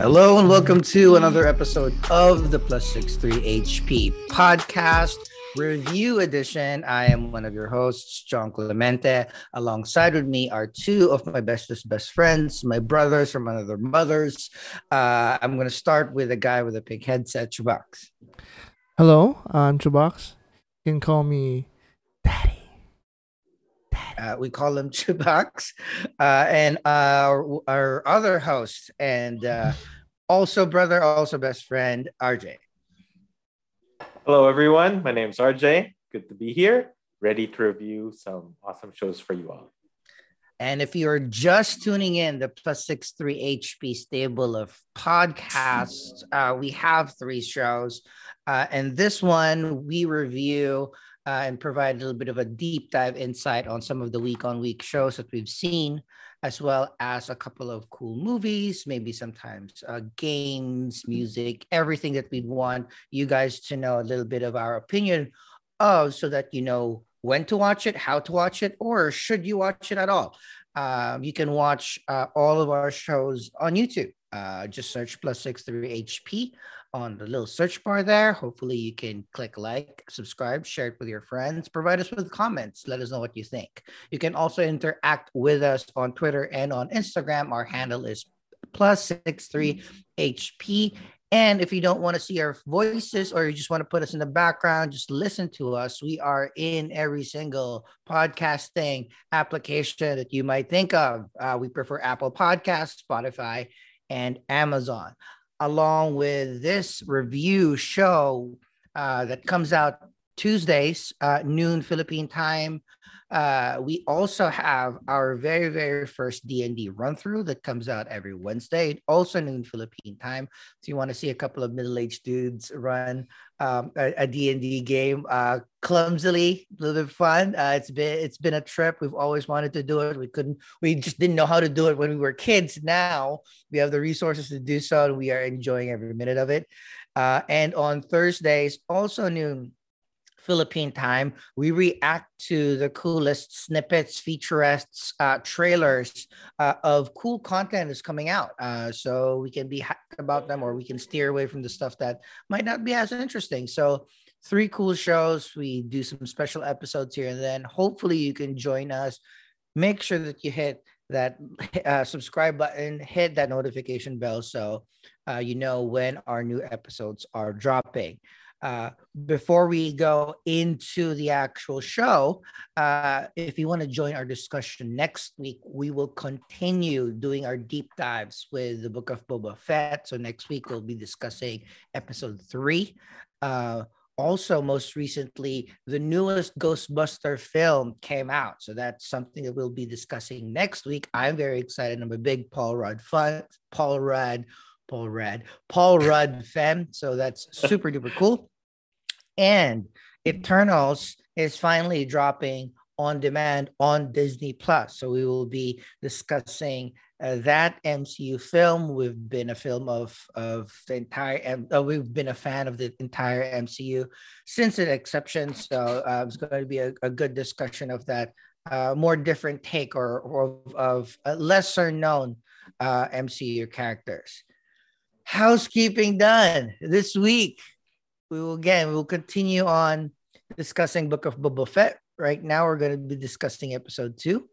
Hello and welcome to another episode of the Plus 63 HP podcast review edition. I am one of your hosts, John Clemente. Alongside with me are two of my bestest best friends, my brothers from another mothers. Uh, I'm going to start with a guy with a pink headset, Chubax. Hello, I'm Chubax. You can call me Daddy. Uh, we call him Chubax. Uh, and our, our other host and uh, also brother, also best friend, RJ. Hello, everyone. My name is RJ. Good to be here, ready to review some awesome shows for you all. And if you're just tuning in, the Plus Six Three HP stable of podcasts, uh, we have three shows. Uh, and this one we review uh, and provide a little bit of a deep dive insight on some of the week on week shows that we've seen, as well as a couple of cool movies, maybe sometimes uh, games, music, everything that we'd want you guys to know a little bit of our opinion of so that you know when to watch it, how to watch it, or should you watch it at all. Um, you can watch uh, all of our shows on YouTube. Uh, just search plus six three HP on the little search bar there. Hopefully, you can click like, subscribe, share it with your friends, provide us with comments. Let us know what you think. You can also interact with us on Twitter and on Instagram. Our handle is plus six three HP. And if you don't want to see our voices or you just want to put us in the background, just listen to us. We are in every single podcasting application that you might think of. Uh, we prefer Apple Podcasts, Spotify, and Amazon along with this review show uh, that comes out Tuesdays, uh, noon Philippine time. Uh, we also have our very, very first D&D run through that comes out every Wednesday, also noon Philippine time. So you want to see a couple of middle-aged dudes run um, a, a D&D game uh, clumsily, a little bit fun. Uh, it's been it's been a trip. We've always wanted to do it. We couldn't. We just didn't know how to do it when we were kids. Now we have the resources to do so, and we are enjoying every minute of it. Uh, and on Thursdays, also noon Philippine time, we react to the coolest snippets, featurettes, uh, trailers uh, of cool content that's coming out. Uh, so we can be happy about them or we can steer away from the stuff that might not be as interesting. So, three cool shows. We do some special episodes here and then. Hopefully, you can join us. Make sure that you hit that uh, subscribe button, hit that notification bell so uh, you know when our new episodes are dropping uh, before we go into the actual show, uh, if you want to join our discussion next week, we will continue doing our deep dives with the Book of Boba Fett. So next week we'll be discussing episode three. Uh, also, most recently, the newest Ghostbuster film came out. So that's something that we'll be discussing next week. I'm very excited. I'm a big Paul Rudd fan. Paul Rudd. Paul Rudd, Paul Rudd fan. So that's super duper cool. And Eternals is finally dropping on demand on Disney Plus. So we will be discussing uh, that MCU film. We've been a film of of the entire. Uh, we've been a fan of the entire MCU since its exception. So uh, it's going to be a, a good discussion of that. Uh, more different take or, or of lesser known uh, MCU characters. Housekeeping done this week we will again we will continue on discussing Book of Boba Fett. Right now, we're going to be discussing episode two.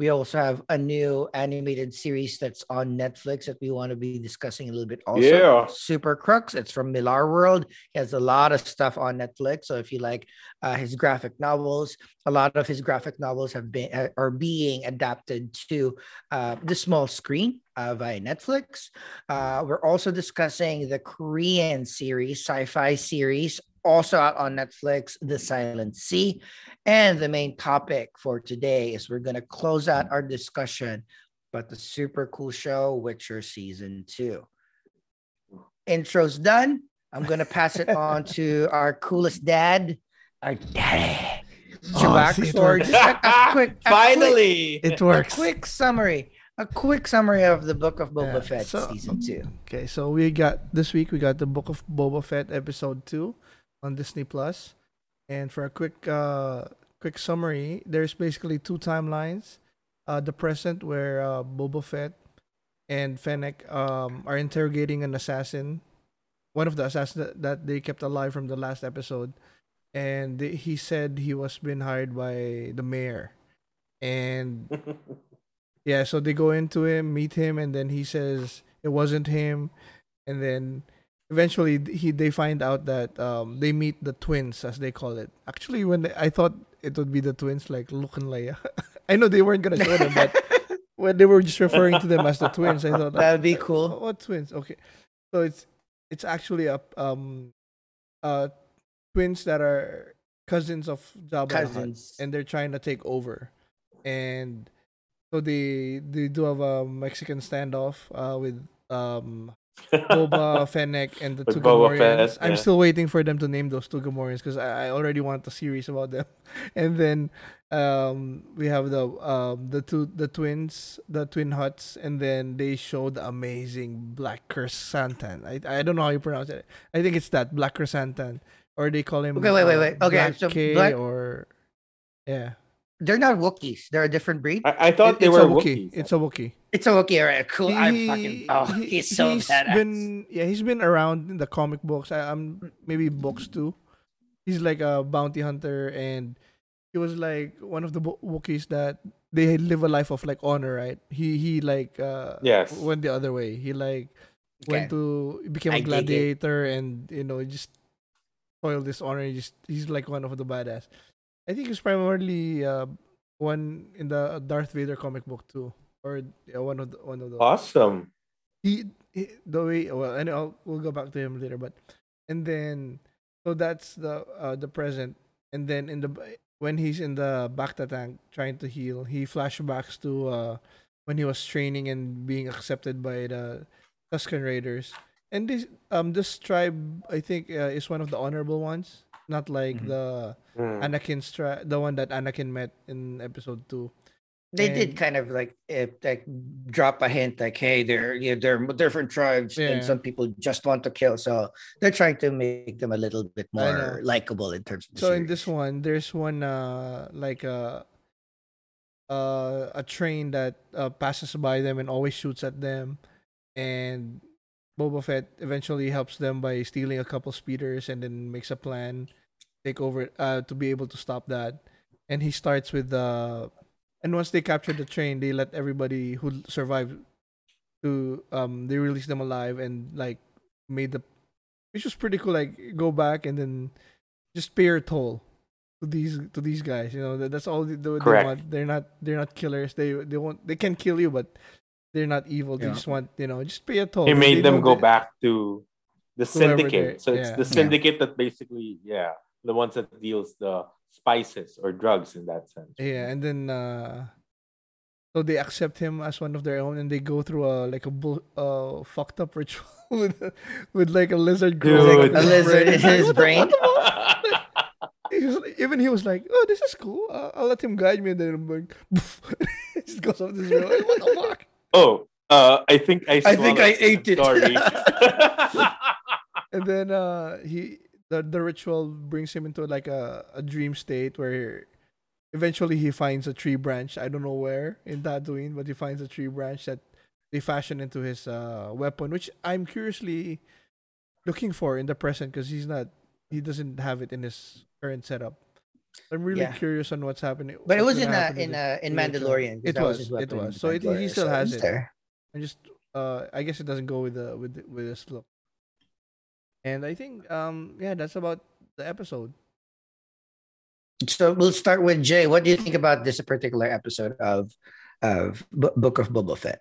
We also have a new animated series that's on Netflix that we want to be discussing a little bit. Also, yeah. Super Crooks. It's from Millar World. He has a lot of stuff on Netflix. So if you like uh, his graphic novels, a lot of his graphic novels have been are being adapted to uh, the small screen uh, via Netflix. Uh, we're also discussing the Korean series, sci-fi series also out on Netflix, The Silent Sea. And the main topic for today is we're going to close out our discussion about the super cool show, Witcher Season 2. Intro's done. I'm going to pass it on to our coolest dad, our daddy. Oh, see, it or works. just a, a quick, a Finally, It works. a quick summary. A quick summary of the Book of Boba Yeah, Fett so- season two. Okay, so we got this week we got the Book of Boba Fett episode two on Disney Plus, and for a quick uh quick summary, there's basically two timelines. Uh, the present where uh, Boba Fett and Fennec um, are interrogating an assassin, one of the assassins that, they kept alive from the last episode, and they, he said he was been hired by the mayor, and yeah, so they go into him, meet him, and then he says it wasn't him, and then eventually he they find out that um, they meet the twins as they call it. Actually, when they, I thought it would be the twins like Luke and Leia, I know they weren't gonna show them, but when they were just referring to them as the twins, I thought That'd be "Oh, cool. What twins? Okay, so it's it's actually a um uh twins that are cousins of Jabba Cousins. and they're trying to take over, and so they they do have a Mexican standoff uh with um Boba Fennec and the With two Boba Gamorreans. Fett, I'm yeah. still waiting for them to name those two Gamorreans because I, I already want a series about them. And then um, we have the um, the two the twins, the twin Hutts, and then they show the amazing Black Chrysanthemum. I I don't know how you pronounce it. I think it's that Black Chrysanthemum, or they call him. Okay, wait, wait, wait. Okay, Black so K Black- or yeah. They're not Wookiees. They're a different breed. I, I thought It- they were a Wookiee. Wookiees. It's a Wookiee. It's a Wookiee, alright. Cool. I'm fucking. Oh, he- he's so he's badass. been yeah he's been around in the comic books I, i'm maybe books too he's like a bounty hunter and he was like one of the Wookiees that they live a life of like honor right he he like uh Yes. went the other way he like Okay. went to became a I dig it. gladiator and you know just spoiled this honor he just he's like one of the badass i think it's primarily uh one in the darth vader comic book too or yeah, one of the one of those Awesome. he, he the way well and I'll, we'll go back to him later but and then so that's the uh the present and then in the when he's in the Bacta tank trying to heal he flashbacks to uh when he was training and being accepted by the Tusken Raiders and this um this tribe I think uh, is one of the honorable ones not like Mhm. the Hmm. Anakin's tri- the one that Anakin met in episode 2 They And- did kind of like eh, like drop a hint, like, "Hey, they're yeah, they're different tribes, Yeah. and some people just want to kill." So they're trying to make them a little bit more likable in terms of. The so in this one there's one uh like a uh a train that uh, passes by them and always shoots at them and Boba Fett eventually helps them by stealing a couple speeders and then makes a plan take over uh to be able to stop that and he starts with the and once they capture the train they let everybody who survived to um they release them alive and like made the which was pretty cool like go back and then just pay your toll to these to these guys you know that, that's all they, they Correct. want they're not they're not killers they they won't they can kill you but they're not evil they Yeah. just want you know just pay a toll He made they them go that- back to the syndicate. they- So it's yeah. the Yeah. syndicate that basically, yeah, the ones that deals the spices or drugs in that sense. Yeah, and then uh so they accept him as one of their own and they go through a like a bull, uh fucked up ritual with with like a lizard growing Dude. up a lizard in his brain. what? He was like- even he was like, "Oh, this is cool. Uh, I'll let him guide me." And then I'm like, he just goes off this rail. Like, what the fuck? oh, uh, I think I. I think I ate it. Sorry. And then uh he the the ritual brings him into like a, a dream state where eventually he finds a tree branch. I don't know where in Tatooine, but he finds a tree branch that they fashion into his uh weapon, which I'm curiously looking for in the present because he's not he doesn't have it in his current setup. I'm really Yeah. curious on what's happening. But it was in gonna uh, happen with in it uh, in later. Mandalorian. 'cause It that was, it was. So it- he still has it's it. I just uh I guess it doesn't go with the with the- with this look. And I think um yeah, that's about the episode. So we'll start with Jay. What do you think about this particular episode of of B- Book of Boba Fett?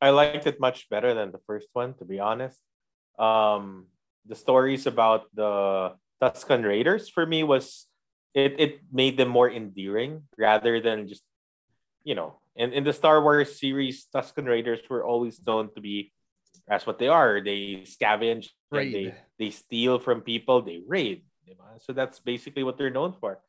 I liked it much better than the first one, to be honest. Um, the stories about the Tusken Raiders for me was it it made them more endearing rather than just you know. In in the Star Wars series, Tusken Raiders were always known to be that's what they are. They scavenge, and they they steal from people, they raid. So that's basically what they're known for.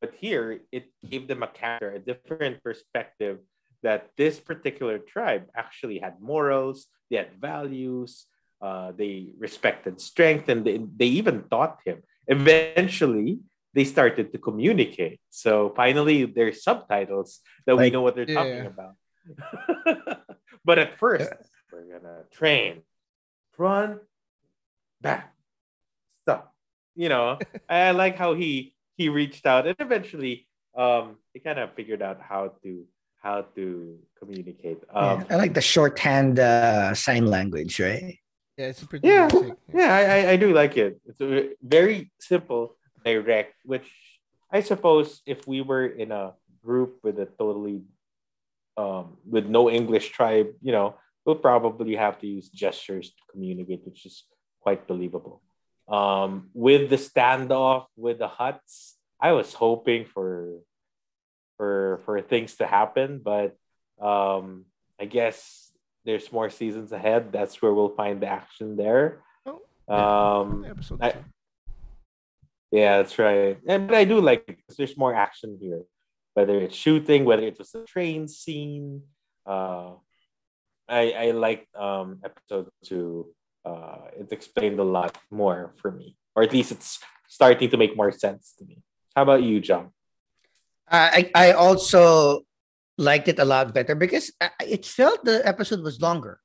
But here, it gave them a character, a different perspective that this particular tribe actually had morals, they had values, uh, they respected strength, and they, they even taught him. Eventually, they started to communicate. So finally, there's subtitles that we know what they're Yeah. talking about. But at first, we're gonna train, run, back, stop. You know, I like how he he reached out and eventually um he kind of figured out how to how to communicate. Um, yeah, I like the shorthand uh, sign language, right? Yeah, it's pretty yeah, basic. yeah, I, I- I do like it. It's a very simple, direct. Which I suppose if we were in a group with a totally, um, with no English tribe, you know, we'll probably have to use gestures to communicate, which is quite believable. Um, with the standoff with the Hutts, I was hoping for, for for things to happen, but um, I guess there's more seasons ahead. That's where we'll find the action there. Oh, Um, Episode I- yeah, that's right. And but I do like it because there's more action here, whether it's shooting, whether it was the train scene. Uh, I I liked um episode two. Uh, it explained a lot more for me, or at least it's starting to make more sense to me. How about you, John? Uh, I I also liked it a lot better because it felt the episode was longer.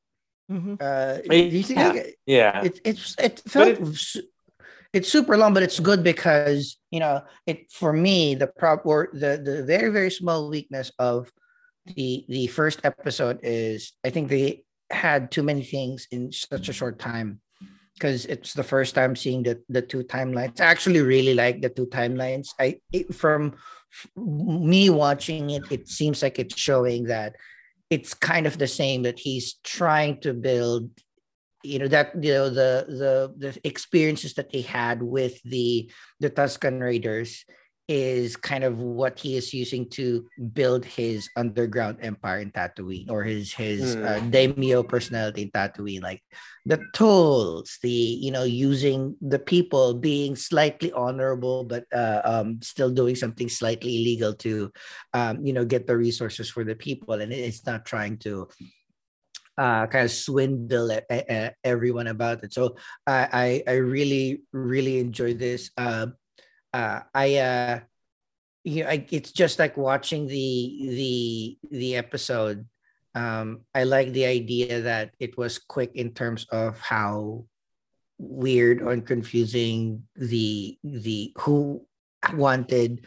Mhm. Uh, do you think yeah. it, Yeah, it it's it felt it- it's super long, but it's good because you know it for me the prop or the the very very small weakness of the the first episode is I think they had too many things in such a mm. short time because it's the first time seeing the the two timelines. I actually really like the two timelines. I it, from me watching it, it seems like it's showing that it's kind of the same that he's trying to build you know that you know the the the experiences that they had with the the Tusken Raiders is kind of what he is using to build his underground empire in Tatooine or his his Hmm. uh, daimyo personality in Tatooine like the tools the you know using the people being slightly honorable but uh, um still doing something slightly illegal to um you know get the resources for the people and it's not trying to uh, kind of swindle e- e- everyone about it. So I, I, I really, really enjoy this. Uh, uh, I, uh, you know, I, it's just like watching the the the episode. Um, I like the idea that it was quick in terms of how weird or confusing the the who wanted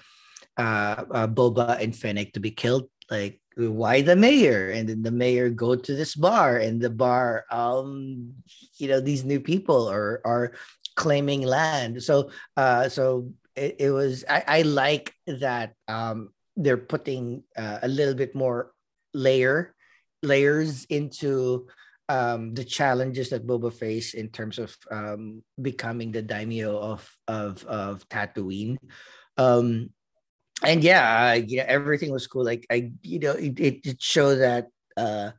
uh, uh Boba and Fennec to be killed. Like why the mayor? And then the mayor go to this bar and the bar um you know these new people are are claiming land. So uh so it, it was I, I like that um they're putting uh, a little bit more layer layers into um, the challenges that Boba face in terms of um, becoming the daimyo of of of Tatooine. Um, and yeah, uh, yeah, everything was cool. Like I, you know, it, it, it showed that uh,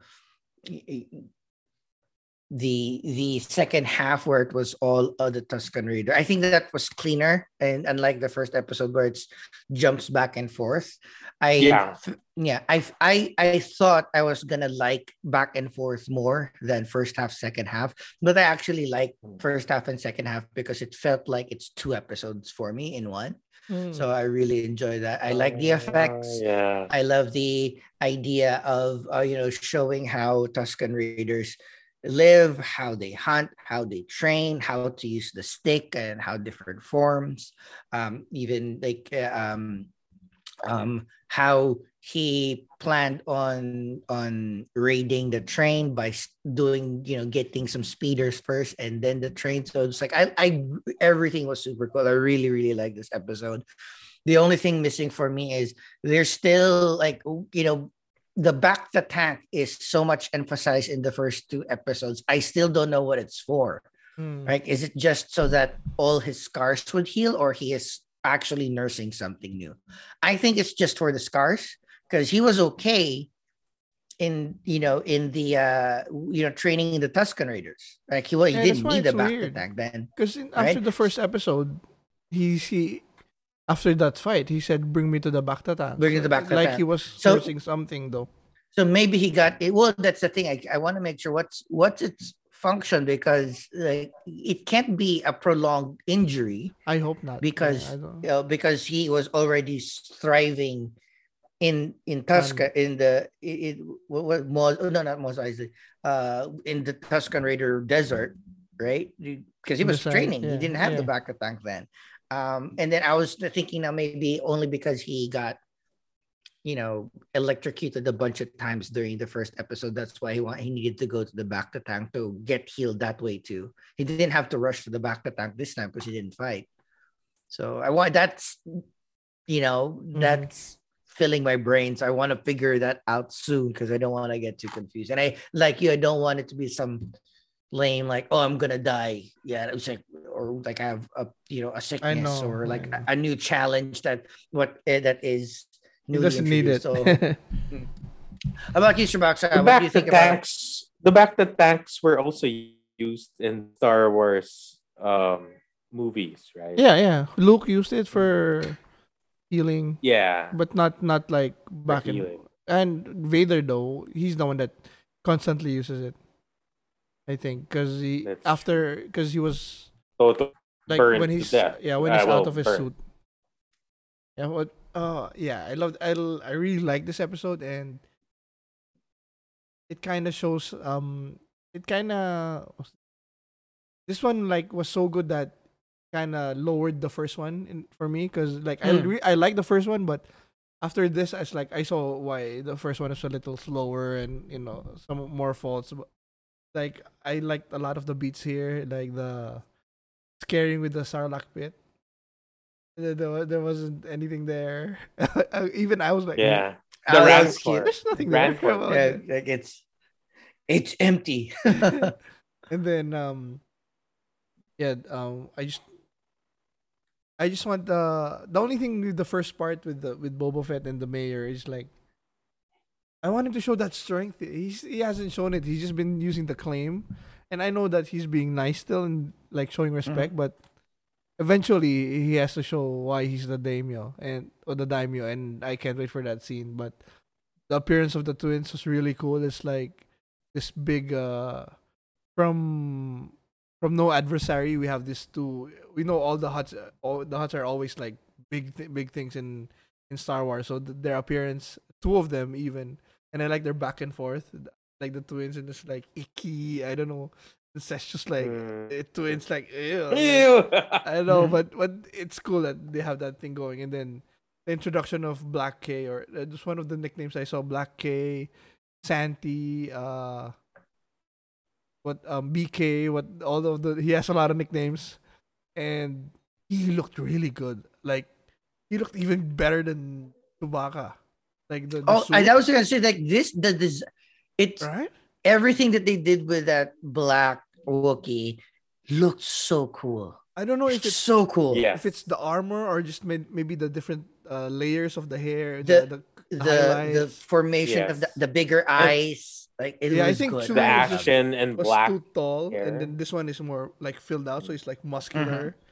the the second half where it was all of the Tusken Raider. I think that was cleaner, and unlike the first episode where it's jumps back and forth. I Yeah. yeah, I I I thought I was gonna like back and forth more than first half, second half, but I actually like first half and second half because it felt like it's two episodes for me in one. Mm. So I really enjoy that. I like the effects. Uh, yeah. I love the idea of uh, you know showing how Tusken Raiders live, how they hunt, how they train, how to use the stick, and how different forms. Um, even like uh, um, um, how he planned on on raiding the train by doing you know getting some speeders first and then the train. So it's like I I everything was super cool. I really really like this episode. The only thing missing for me is there's still like you know the Bacta tank is so much emphasized in the first two episodes. I still don't know what it's for. Mm. Right? Is it just so that all his scars would heal, or he is actually nursing something new? I think it's just for the scars because he was okay in you know in the uh you know training the Tusken Raiders. Like he, well, he Yeah, didn't need the back weird. tank then. Because Right? after the first episode, he he after that fight, he said, "Bring me to the Bacta Bring me to the Bacta Like he was So- something though. So maybe he got it. Well, that's the thing. I, I want to make sure what's what's its function because like it can't be a prolonged injury I hope not. Because don't- you know, because he was already thriving in in Tusken in the it, it what, Mos, oh, no not Mos Eisley uh in the Tusken Raider desert right because he was training he didn't have the yeah. Bacta tank then um and then I was thinking now maybe only because he got you know electrocuted a bunch of times during the first episode that's why he want he needed to go to the Bacta tank to get healed that way too he didn't have to rush to the Bacta tank this time because he didn't fight so I want that's you know Mhm. that's filling my brain. So I want to figure that out soon because I don't want to get too confused. And I like you, I don't want it to be some lame like, oh, I'm gonna die. Yeah, it was like or like I have a you know a sickness know, or I like a, a new challenge that what eh, that is He newly doesn't need it. So how about you, Box, the What back do you the think about tanks the Bacta tanks were also used in Star Wars um movies, right? yeah, yeah. Luke used it for healing, Yeah. but not not like back in. And Vader though, he's the one that constantly uses it. I think because he That's after because he was So like when to he's yeah when Ah, he's well, out of his burned. suit. Yeah, what? Oh yeah, I loved. I l- I really like this episode, and it kind of shows. Um, it kind of this one like was so good that kind of lowered the first one in, for me because like I Mm. re- I like the first one, but after this, I was like I saw why the first one is a little slower and you know some more faults. But, like I liked a lot of the beats here, like the scaring with the Sarlacc pit. There, there, wasn't anything there. Even I was like, yeah. I The Rancor. there's nothing Rancor. there. About Yeah, it." like it's it's empty. and then um yeah um i just i just want the the only thing with the first part with the with boba fett and the mayor is like i want him to show that strength. He's he hasn't shown it. He's just been using the claim. And i know that he's being nice still and like showing respect but eventually he has to show why he's the daimyo and or the daimyo and i can't wait for that scene. But the appearance of the twins was really cool. It's like this big uh from from no adversary we have this two we know all the Hutts all the Hutts are always like big th- big things in in star wars. So th- their appearance two of them even and i like their back and forth like the twins and it's like icky i don't know it's just like Mm. it, twins like ew, like- Ew. I know, but but it's cool that they have that thing going, and then the introduction of Black K, or uh, just one of the nicknames I saw, Black K, Santi, uh, what um BK, what all of the he has a lot of nicknames, and he looked really good. Like he looked even better than Chewbacca. Like the, the oh, I, suit, I was gonna say like this the this it's right? everything that they did with that black Wookie looked so cool. I don't know if It's it's so cool. Yeah. if it's the armor or just may- maybe the different uh, layers of the hair, The- the, the The the highlights. formation of the, the bigger eyes, like it Yeah, I think good. Chewie the was just- action and was black. too tall, hair. and then this one is more like filled out, so it's like muscular. Mm-hmm.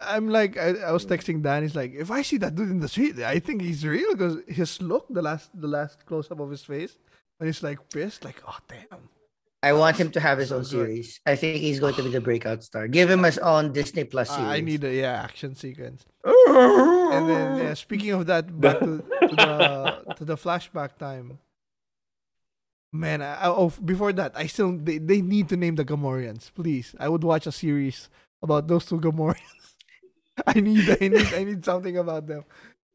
I'm like, I, I was texting Dan. He's like, if I see that dude in the street, I think he's real because his look, the last, the last close up of his face, when he's like pissed, like, oh damn. I want him to have his So own good. series. I think he's going to be the breakout star. Give him his own Disney Plus series. I need a yeah action sequence. And then yeah, speaking of that, back to, to the to the flashback time. Man, I, I- oh, before that, I still they, they need to name the Gamorreans, please. I would watch a series about those two Gamorreans. I need I need I need something about them,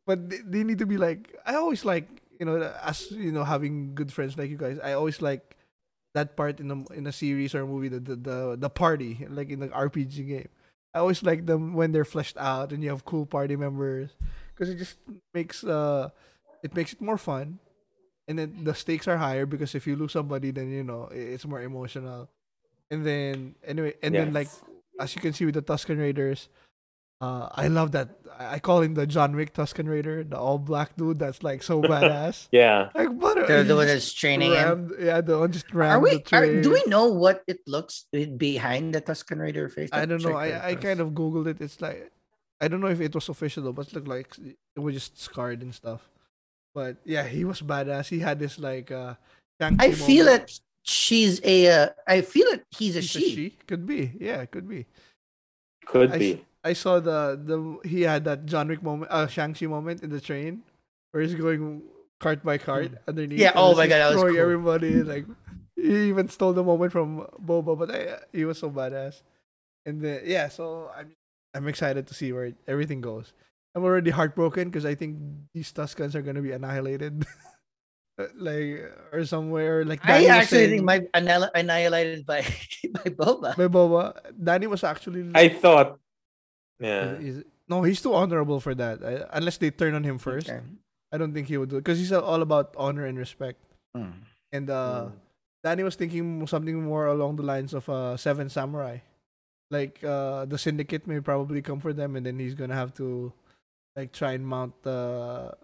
but they, they need to be like I always like you know as you know having good friends like you guys. I always like that part in a in a series or a movie the the the, the party like in the RPG game. I always like them when they're fleshed out and you have cool party members because it just makes uh it makes it more fun and then the stakes are higher because if you lose somebody then you know it's more emotional and then anyway and then like as you can see with the tusken raiders uh i love that i I call him the john wick tusken raider the all black dude that's like so badass Yeah. like what the, he the one just that's training him. yeah the one just Are we? Are, do we know what it looks behind the Tusken Raider face? I don't know. I, I kind of googled it. It's like I don't know if it was official though, but it looked like it was just scarred and stuff. But yeah, he was badass. He had this like uh Shang-Chi I feel moment. it. She's a. Uh, I feel it. He's a He's a she. she. Could be. Yeah, it could be. Could I be. S- I saw the the he had that John Wick moment, uh Shang-Chi moment in the train where he's going cart by cart underneath. Yeah, oh my God, that was cool. everybody like he even stole the moment from Boba, but I, he was so badass. And then yeah, so I'm I'm excited to see where everything goes. I'm already heartbroken because I think these Tuskens are gonna be annihilated, like or somewhere. Like I Danny was actually saying- think my annihil- annihilated by by Boba. by Boba. Danny was actually I thought, yeah, is- is- no, he's too honorable for that. I, unless they turn on him first, Okay. I don't think he would do it because he's all about honor and respect. Mm. And uh, Mm. Danny was thinking something more along the lines of uh, Seven Samurai. Like uh, the syndicate may probably come for them, and then he's gonna have to like try and mount the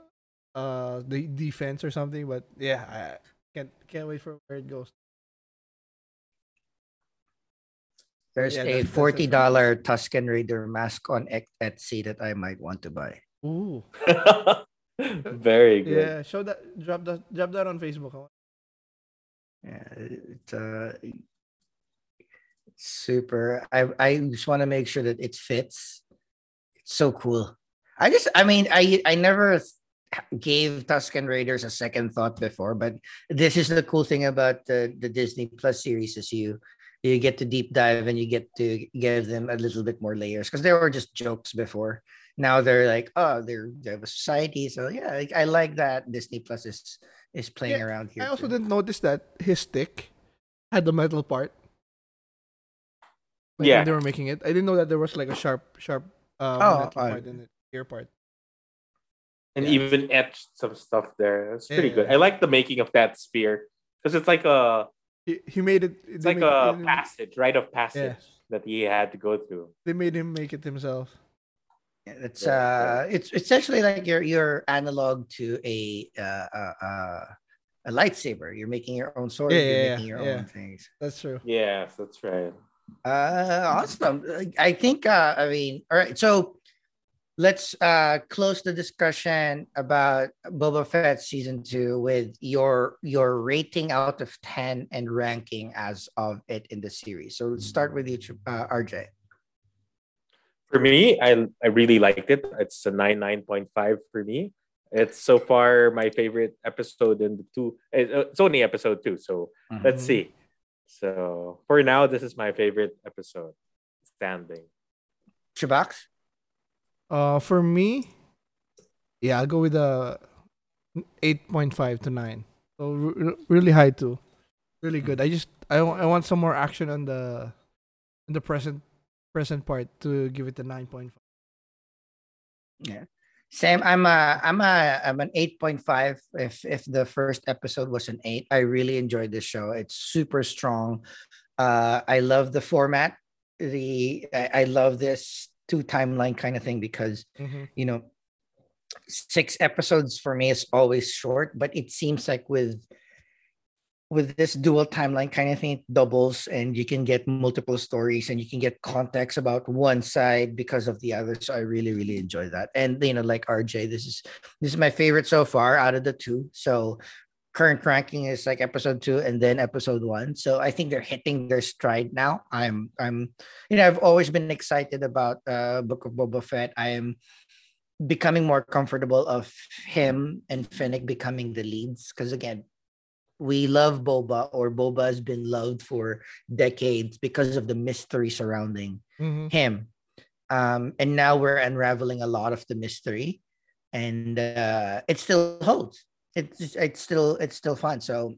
uh the defense or something. But yeah, I can't can't wait for where it goes. There's Yeah, a that's- that's forty for me. dollar Tusken Raider mask on Ec- Etsy that I might want to buy. Ooh, very good. yeah. Show that. Drop that. Drop that on Facebook. Yeah, it's uh, super. I I just want to make sure that it fits. It's so cool. I just, I mean, I I never gave Tusken Raiders a second thought before, but this is the cool thing about the the Disney Plus series is you you get to deep dive and you get to give them a little bit more layers because they were just jokes before. Now they're like, oh, they're they have a society. So yeah, I, I like that Disney Plus is is playing Yeah, around here. I also too. didn't notice that his stick had the metal part. Like Yeah. when they were making it, I didn't know that there was like a sharp, sharp uh, Oh, metal I- part in the ear part. and Yeah. even etched some stuff there. It's pretty Yeah. good. I like the making of that spear because it's like a He, he made it. it's like made- a they- passage, rite of passage that he had to go through. They made him make it himself. Yeah, It's Yeah, uh, it's it's actually like your your analog to a uh, uh, uh a lightsaber. You're making your own sword. Yeah, you're yeah, making your yeah. own things. That's true. Yes, that's right. Uh, awesome. I think. Uh, I mean, all right. So let's uh close the discussion about Boba Fett season two with your your rating out of ten and ranking as of it in the series. So let's start with you, uh, RJ. For me, I I really liked it. It's a nine nine point five for me. It's so far my favorite episode in the two. uh, It's only episode two, so let's Mhm. see. So for now, this is my favorite episode. Standing. Shabox. Uh, for me, yeah, I'll go with a eight point five to nine. So re- really high too. Really good. I just I I want some more action on the in the present present part to give it a nine point five. Yeah. Same. I'm a I'm a I'm an eight point five. If if the first episode was an eight, I really enjoyed this show. It's super strong. Uh, I love the format. The I, I love this two timeline kind of thing because mm-hmm. you know six episodes for me is always short, but it seems like with with this dual timeline kind of thing, it doubles and you can get multiple stories and you can get context about one side because of the other. So I really, really enjoy that. And you know, like RJ, this is this is my favorite so far out of the two. So current ranking is like episode two and then episode one. So I think they're hitting their stride now. I'm I'm you know, I've always been excited about uh Book of Boba Fett. I am becoming more comfortable of him and Fennec becoming the leads because again we love Boba or Boba has been loved for decades because of the mystery surrounding Mm-hmm. him um and now we're unraveling a lot of the mystery and uh it still holds it's it's still it's still fun. So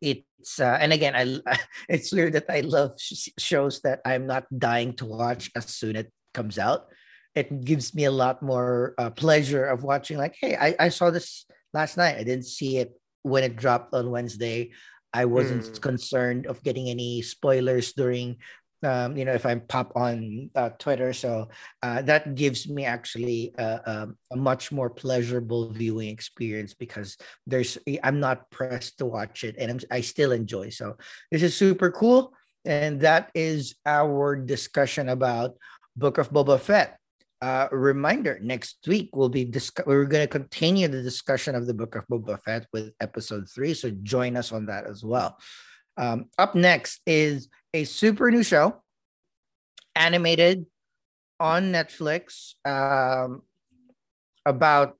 it's uh, and again i it's weird that i love sh- shows that i'm not dying to watch as soon as it comes out. It gives me a lot more uh, pleasure of watching like hey I, I saw this last night. I didn't see it when it dropped on wednesday. I wasn't Mm. concerned of getting any spoilers during um, you know, if I pop on uh, Twitter. So uh, that gives me actually um, a much more pleasurable viewing experience because there's I'm not pressed to watch it and I'm, I still enjoy. So this is super cool, and that is our discussion about Book of Boba Fett. Uh, reminder: next week we'll be discuss- we're going to continue the discussion of the Book of Boba Fett with episode three. So join us on that as well. Um, up next is a super new show, animated on Netflix, um, about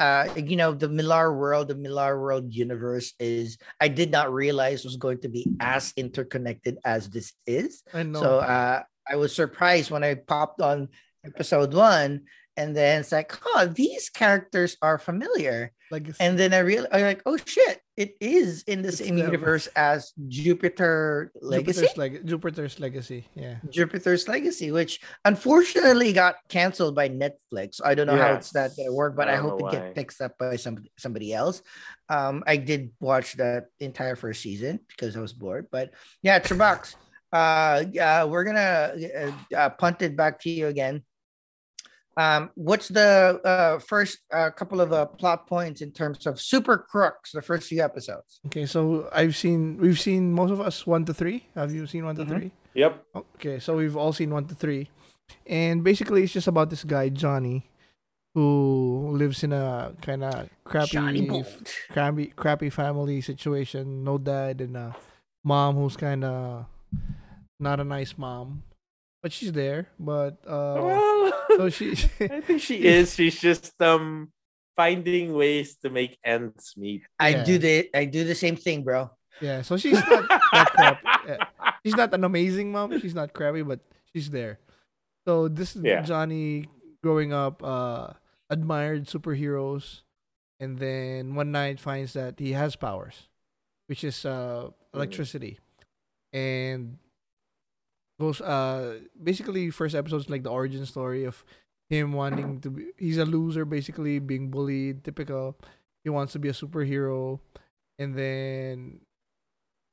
uh, you know, the Millar world, the Millar world universe is, I did not realize was going to be as interconnected as this is. I know. So uh, I was surprised when I popped on episode one, and then it's like, oh, these characters are familiar. like And then I realized, I'm like, oh shit, it is in the It's same them. universe as Jupiter Legacy. Jupiter's, leg- Jupiter's legacy. Yeah. Jupiter's Legacy, which unfortunately got canceled by Netflix. I don't know how it's that gonna work, but I I, hope it gets picked up by some somebody else. Um, I did watch that entire first season because I was bored. But yeah, Tribox, uh, yeah, we're gonna uh, uh, punt it back to you again. Um, what's the uh, first uh, couple of uh, plot points in terms of Super Crooks? The first few episodes. Okay, so I've seen we've seen most of us one to three. Have you seen one to Mhm. three? Yep. Okay, so we've all seen one to three, and basically it's just about this guy Johnny, who lives in a kind of crappy, crappy, crappy family situation. No dad and a mom who's kind of not a nice mom, but she's there. But uh, well, so she, I think she is. She's just um finding ways to make ends meet. I Yeah. do the I do the same thing, bro. yeah, so she's not that crap. yeah. She's not an amazing mom. She's not crappy, but she's there. So this is Yeah. Johnny growing up, uh, admired superheroes, and then one night finds that he has powers, which is uh, electricity, and goes uh basically first episode is like the origin story of him wanting to be. He's a loser, basically being bullied, typical. He wants to be a superhero, and then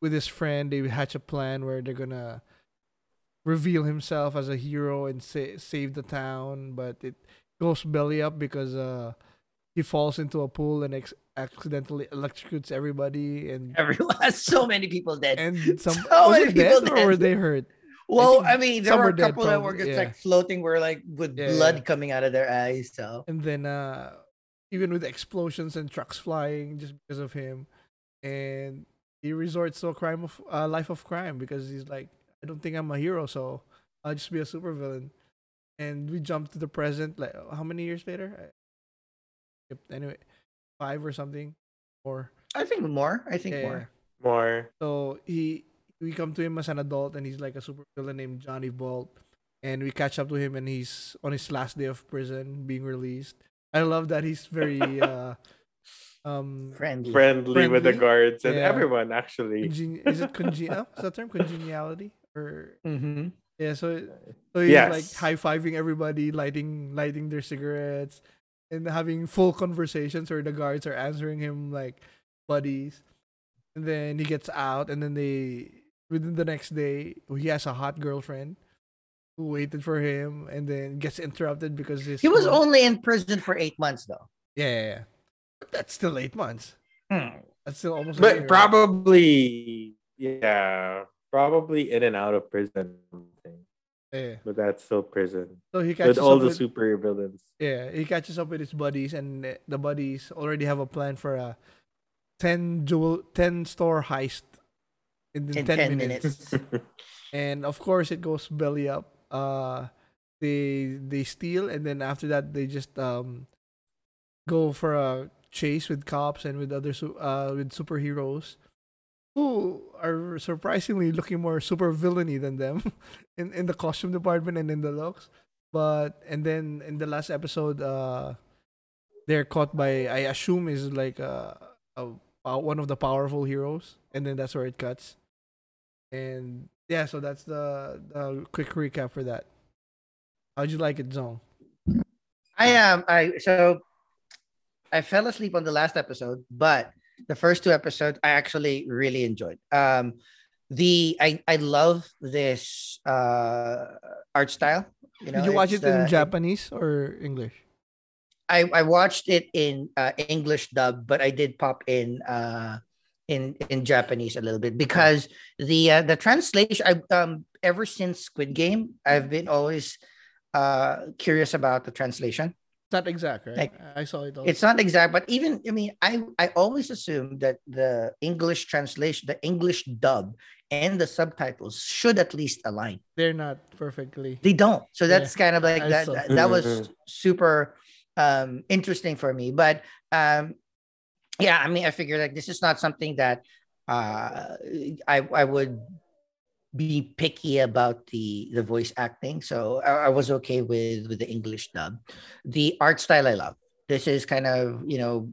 with his friend, they hatch a plan where they're gonna reveal himself as a hero and sa- save the town. But it goes belly up because uh he falls into a pool and ex- accidentally electrocutes everybody and Everyone so many people dead. and some So was many it dead people or were they hurt? Well, think I mean, there some were were a couple that were just yeah. like floating, where like with Yeah, blood yeah. coming out of their eyes. So and then uh even with explosions and trucks flying just because of him and he resorts to a crime of uh, life of crime because he's like i don't think i'm a hero so i'll just be a supervillain and we jump to the present like how many years later I- anyway five or something or I think more. I think more. More. so he we come to him as an adult and he's like a super villain named Johnny Bolt. And we catch up to him and he's on his last day of prison being released. I love that he's very uh um Friendly. Friendly, with the guards and Yeah. everyone actually. congen- is it congenial? Is that term congeniality? Or Mm-hmm. yeah, so so he's Yes. like high fiving everybody, lighting lighting their cigarettes, and having full conversations where the guards are answering him like buddies. And then he gets out, and then they within the next day he has a hot girlfriend who waited for him, and then gets interrupted because his He was girl- only in prison for eight months, though. yeah, yeah, yeah. But that's still eight months. Hmm. That's still almost. But right? probably yeah. Probably in and out of prison. yeah. But that's still prison. So he catches With all up the with, super villains. Yeah, he catches up with his buddies, and the buddies already have a plan for a ten jewel, ten store heist in, In 10, 10 minutes. minutes. And of course, it goes belly up. Uh, they they steal, and then after that, they just um go for a chase with cops and with other su- uh with superheroes who are surprisingly looking more super villainy than them in in the costume department and in the looks. But and then in the last episode, uh, they're caught by I assume is like a, a uh, one of the powerful heroes, and then that's where it cuts. And yeah, so that's the the quick recap for that. How'd you like it, Zong? I am. I so I fell asleep on the last episode, but the first two episodes I actually really enjoyed. Um, the I I love this uh art style. You know, Did you watch it in the- Japanese or English? I I watched it in uh, English dub, but I did pop in uh in in Japanese a little bit because the uh, the translation I um ever since Squid Game I've been always uh curious about the translation. It's not exact, right? Like, I saw it. Also. It's not exact, but even I mean I I always assumed that the English translation, the English dub and the subtitles should at least align. They're not perfectly. They don't. So Yeah, that's kind of like I that saw. that, that was Mhm. super um interesting for me. But um yeah, I mean, I figure like this is not something that uh I I would be picky about the the voice acting. So I, I, was okay with with the english dub. The art style i love. This is kind of you know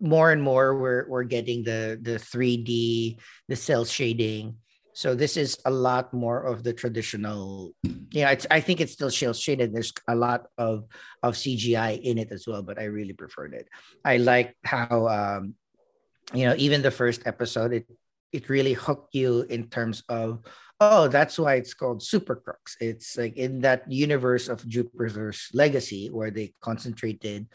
more and more we're we're getting the the 3d the cel shading so this is a lot more of the traditional you know i think it's still cel shaded. There's a lot of of cgi in it as well but i really preferred it. I like how um you know even the first episode it it really hooked you in terms of oh that's why it's called super crooks it's like in that universe of jupiter's legacy where they concentrated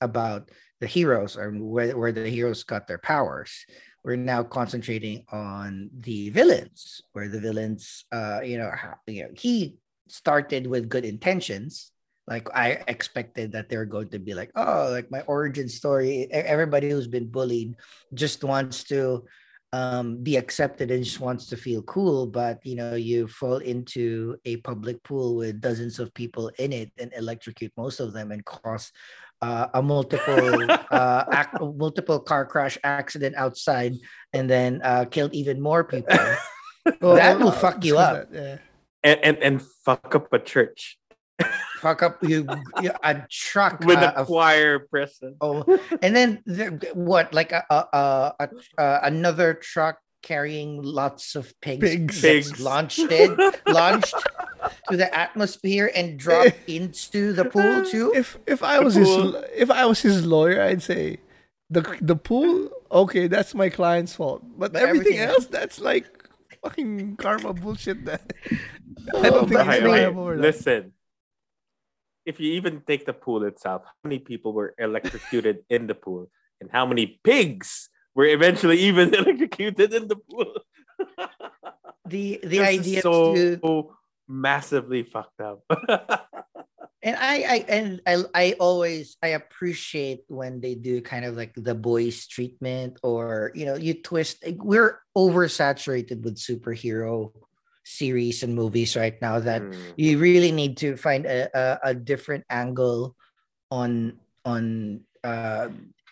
about the heroes or where, where the heroes got their powers we're now concentrating on the villains where the villains uh you know, how, you know he started with good intentions. Like i expected that they're going to be like oh like my origin story everybody who's been bullied just wants to um, be accepted and just wants to feel cool, but you know, you fall into a public pool with dozens of people in it and electrocute most of them and cause uh, a multiple uh, ac- multiple car crash accident outside, and then uh, killed even more people. well, that will fuck you up. yeah. And, and and fuck up a church. fuck up you, you a truck with uh, a choir present. Oh, and then there, what? Like a, a, a, a another truck carrying lots of pigs, pigs. pigs. launched it, launched to the atmosphere and drop into the pool uh, too. If if I was his if I was his lawyer, I'd say the the pool. Okay, that's my client's fault, but, but everything, everything, else, that's like fucking karma bullshit. That I don't think it's viable. Listen, if you even take the pool itself, how many people were electrocuted in the pool, and how many pigs were eventually even electrocuted in the pool. the the idea so to... massively fucked up. and I, I and I, I always I appreciate when they do kind of like the boys treatment or you know you twist we're oversaturated with superhero series and movies right now that mm. you really need to find a, a, a different angle on on uh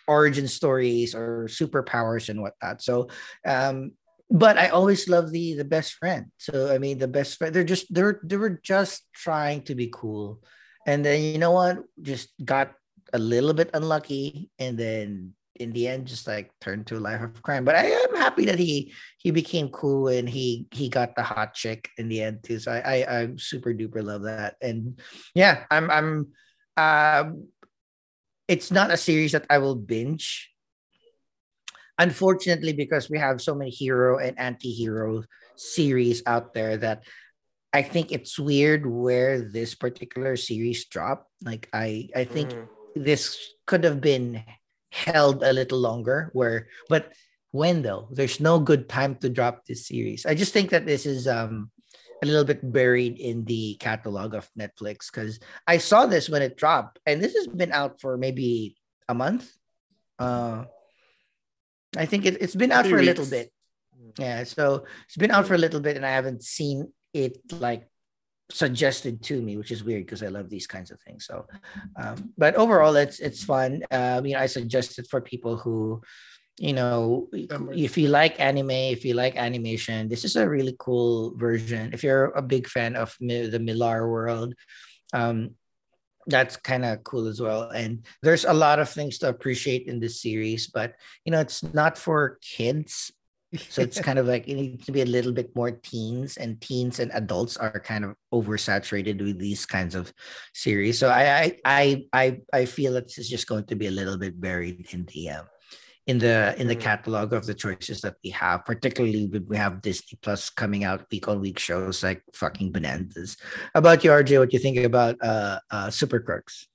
origin stories or superpowers and whatnot. So, um, but I always love the the best friend. So I mean, the best friend. They're just they're they were just trying to be cool, and then you know what? Just got a little bit unlucky, and then in the end, just like turned to a life of crime. But I am happy that he he became cool and he he got the hot chick in the end too. So I I, I super duper love that, and yeah, I'm I'm. Um, it's not a series that I will binge. Unfortunately, because we have so many hero and anti-hero series out there that I think it's weird where this particular series dropped. Like I I think mm. this could have been held a little longer where but when though there's no good time to drop this series i just think that this is um a little bit buried in the catalog of Netflix because I saw this when it dropped, and this has been out for maybe a month. Uh, I think it, has been out Three for weeks. a little bit. Yeah, so it's been out for a little bit, and I haven't seen it like suggested to me, which is weird because I love these kinds of things. So, um, but overall, it's it's fun. Um, you know, I suggest it for people who you know if you like anime if you like animation this is a really cool version if you're a big fan of the Millarworld um that's kind of cool as well. And there's a lot of things to appreciate in this series but you know it's not for kids. So it's kind of like it needs to be a little bit more teens and teens and adults are kind of oversaturated with these kinds of series. So i i i i, I feel that this is just going to be a little bit buried in the um, in the in the mm. catalog of the choices that we have particularly when we have disney plus coming out week on week shows like fucking bananas. About you rj what you think about uh, uh super crooks?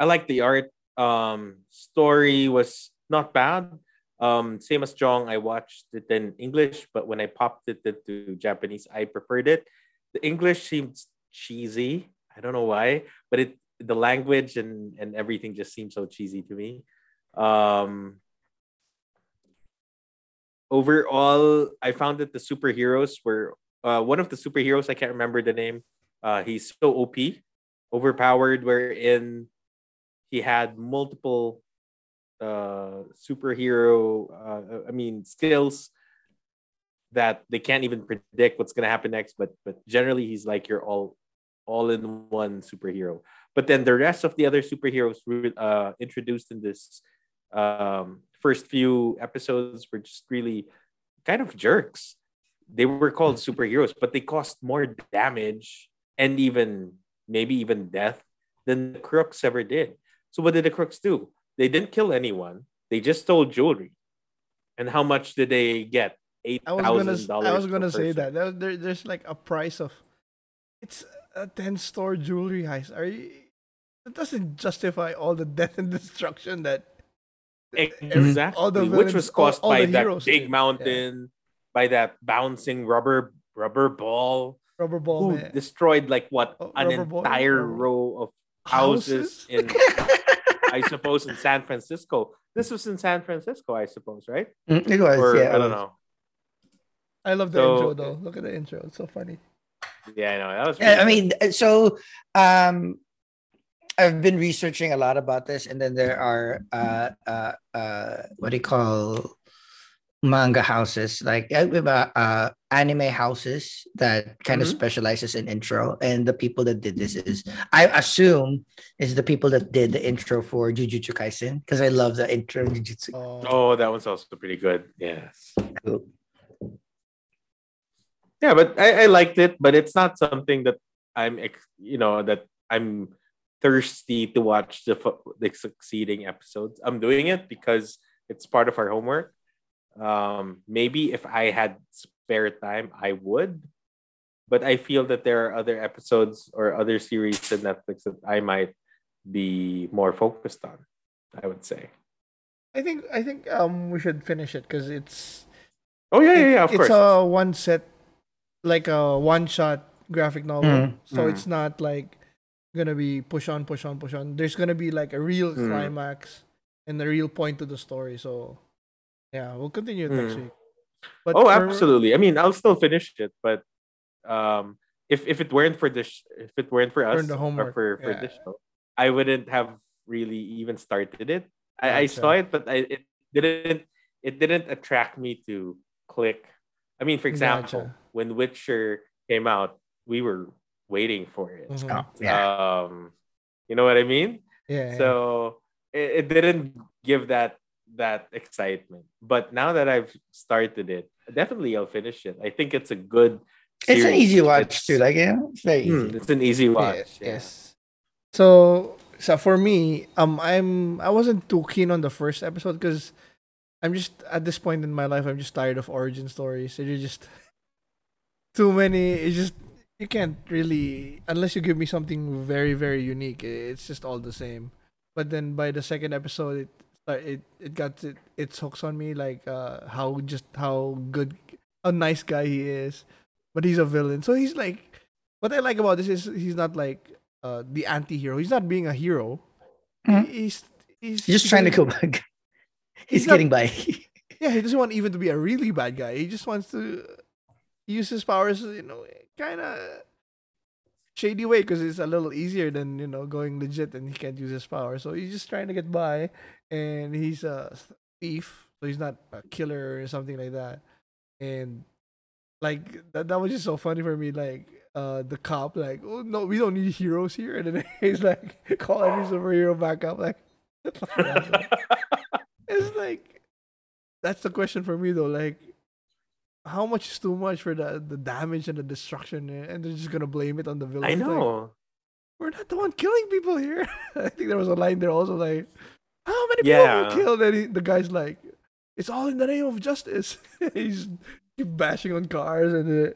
I like the art um story was not bad. Um same as jong i watched it in english but when i popped it into japanese i preferred it. The english seems cheesy. I don't know why but it the language and and everything just seems so cheesy to me um, overall, I found that the superheroes were uh, one of the superheroes. I can't remember the name. Uh, he's so OP, overpowered. Wherein he had multiple uh, superhero, uh, I mean, skills that they can't even predict what's going to happen next. But but generally, he's like you're all all in one superhero. But then the rest of the other superheroes were uh, introduced in this um, first few episodes were just really kind of jerks. They were called superheroes, but they caused more damage and even maybe even death than the crooks ever did. So what did the crooks do? They didn't kill anyone. They just stole jewelry. And how much did they get? Eight thousand dollars. I was gonna say that. There, there's like a price of. It's a ten store jewelry heist. Are you? It doesn't justify all the death and destruction that. Exactly. All the villains, Which was caused all, all by that big did. mountain, yeah. by that bouncing rubber rubber ball. Rubber ball who man. destroyed like what oh, an entire ball. row of houses, houses? in I suppose in San Francisco. This was in San Francisco, I suppose, right? Mm, it was, or, yeah. I don't know. I love the so, intro though. Look at the intro; it's so funny. Yeah, I know. That was. Yeah, I mean, so um, I've been researching a lot about this, and then there are uh, uh, uh, what do you call manga houses like uh, uh, anime houses that kind mm-hmm. of specializes in intro and the people that did this is i assume is the people that did the intro for jujutsu kaisen because i love the intro jujutsu oh. oh that one's also pretty good yes cool. yeah but I, I liked it but it's not something that i'm you know that i'm thirsty to watch the, the succeeding episodes i'm doing it because it's part of our homework um, maybe if I had spare time, I would. But I feel that there are other episodes or other series in Netflix that I might be more focused on. I would say. I think I think um we should finish it because it's. Oh yeah, yeah, yeah. Of it's course. a one set, like a one shot graphic novel. Mm. So mm. it's not like gonna be push on, push on, push on. There's gonna be like a real mm. climax and a real point to the story. So yeah, we'll continue mm. next week. But oh, for... absolutely. I mean, I'll still finish it, but um, if if it weren't for this, if it weren't for us, homework. for for yeah. this show, I wouldn't have really even started it. I, I saw it, but I, it didn't it didn't attract me to click. I mean, for example, gotcha. when Witcher came out, we were waiting for it. Mm-hmm. Oh, yeah. Um, you know what I mean? Yeah. So yeah. It, it didn't give that that excitement. But now that I've started it, definitely I'll finish it. I think it's a good. Series. It's an easy watch it's, too. Like yeah, it's very hmm, easy. it's an easy watch. Yes. Yeah. yes. So so for me, um, I'm I wasn't too keen on the first episode because I'm just at this point in my life, I'm just tired of origin stories. They're just too many. It's just you can't really unless you give me something very very unique. It's just all the same. But then by the second episode, it it it got it, its hooks on me like uh how just how good how nice guy he is but he's a villain so he's like what i like about this is he's not like uh the anti-hero he's not being a hero mm-hmm. he's, he's he's just trying to go back he's, he's getting not, by yeah he doesn't want even to be a really bad guy he just wants to use his powers you know kind of shady way because it's a little easier than you know going legit and he can't use his power so he's just trying to get by and he's a thief, so he's not a killer or something like that. And like that, that was just so funny for me. Like uh, the cop, like, oh no, we don't need heroes here, and then he's like, call every superhero back up, like. it's like that's the question for me though. Like, how much is too much for the the damage and the destruction, and they're just gonna blame it on the villain. I know. Like, we're not the one killing people here. I think there was a line there also like, how many people yeah. you killed? And he, the guy's like, it's all in the name of justice. He's bashing on cars and the,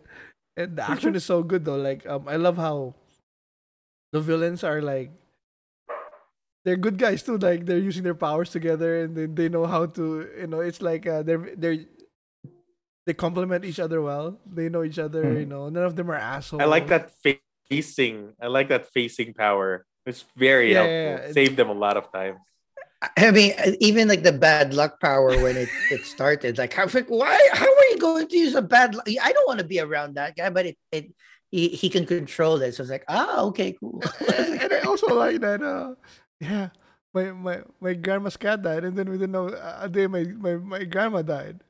and the action is so good though. Like um, I love how the villains are like they're good guys too. Like they're using their powers together and they, they know how to you know it's like uh, they're they're they complement each other well. They know each other. Mm. You know, none of them are assholes. I like that facing. I like that facing power. It's very yeah, helpful. Yeah, yeah. Saved them a lot of times. I mean, even like the bad luck power when it, it started, like how why how are you going to use a bad luck? I don't want to be around that guy, but it, it he, he can control it. So it's like, ah, okay, cool. and I also like that uh yeah, my my my grandma's cat died, and then within a, a day, my, my my grandma died.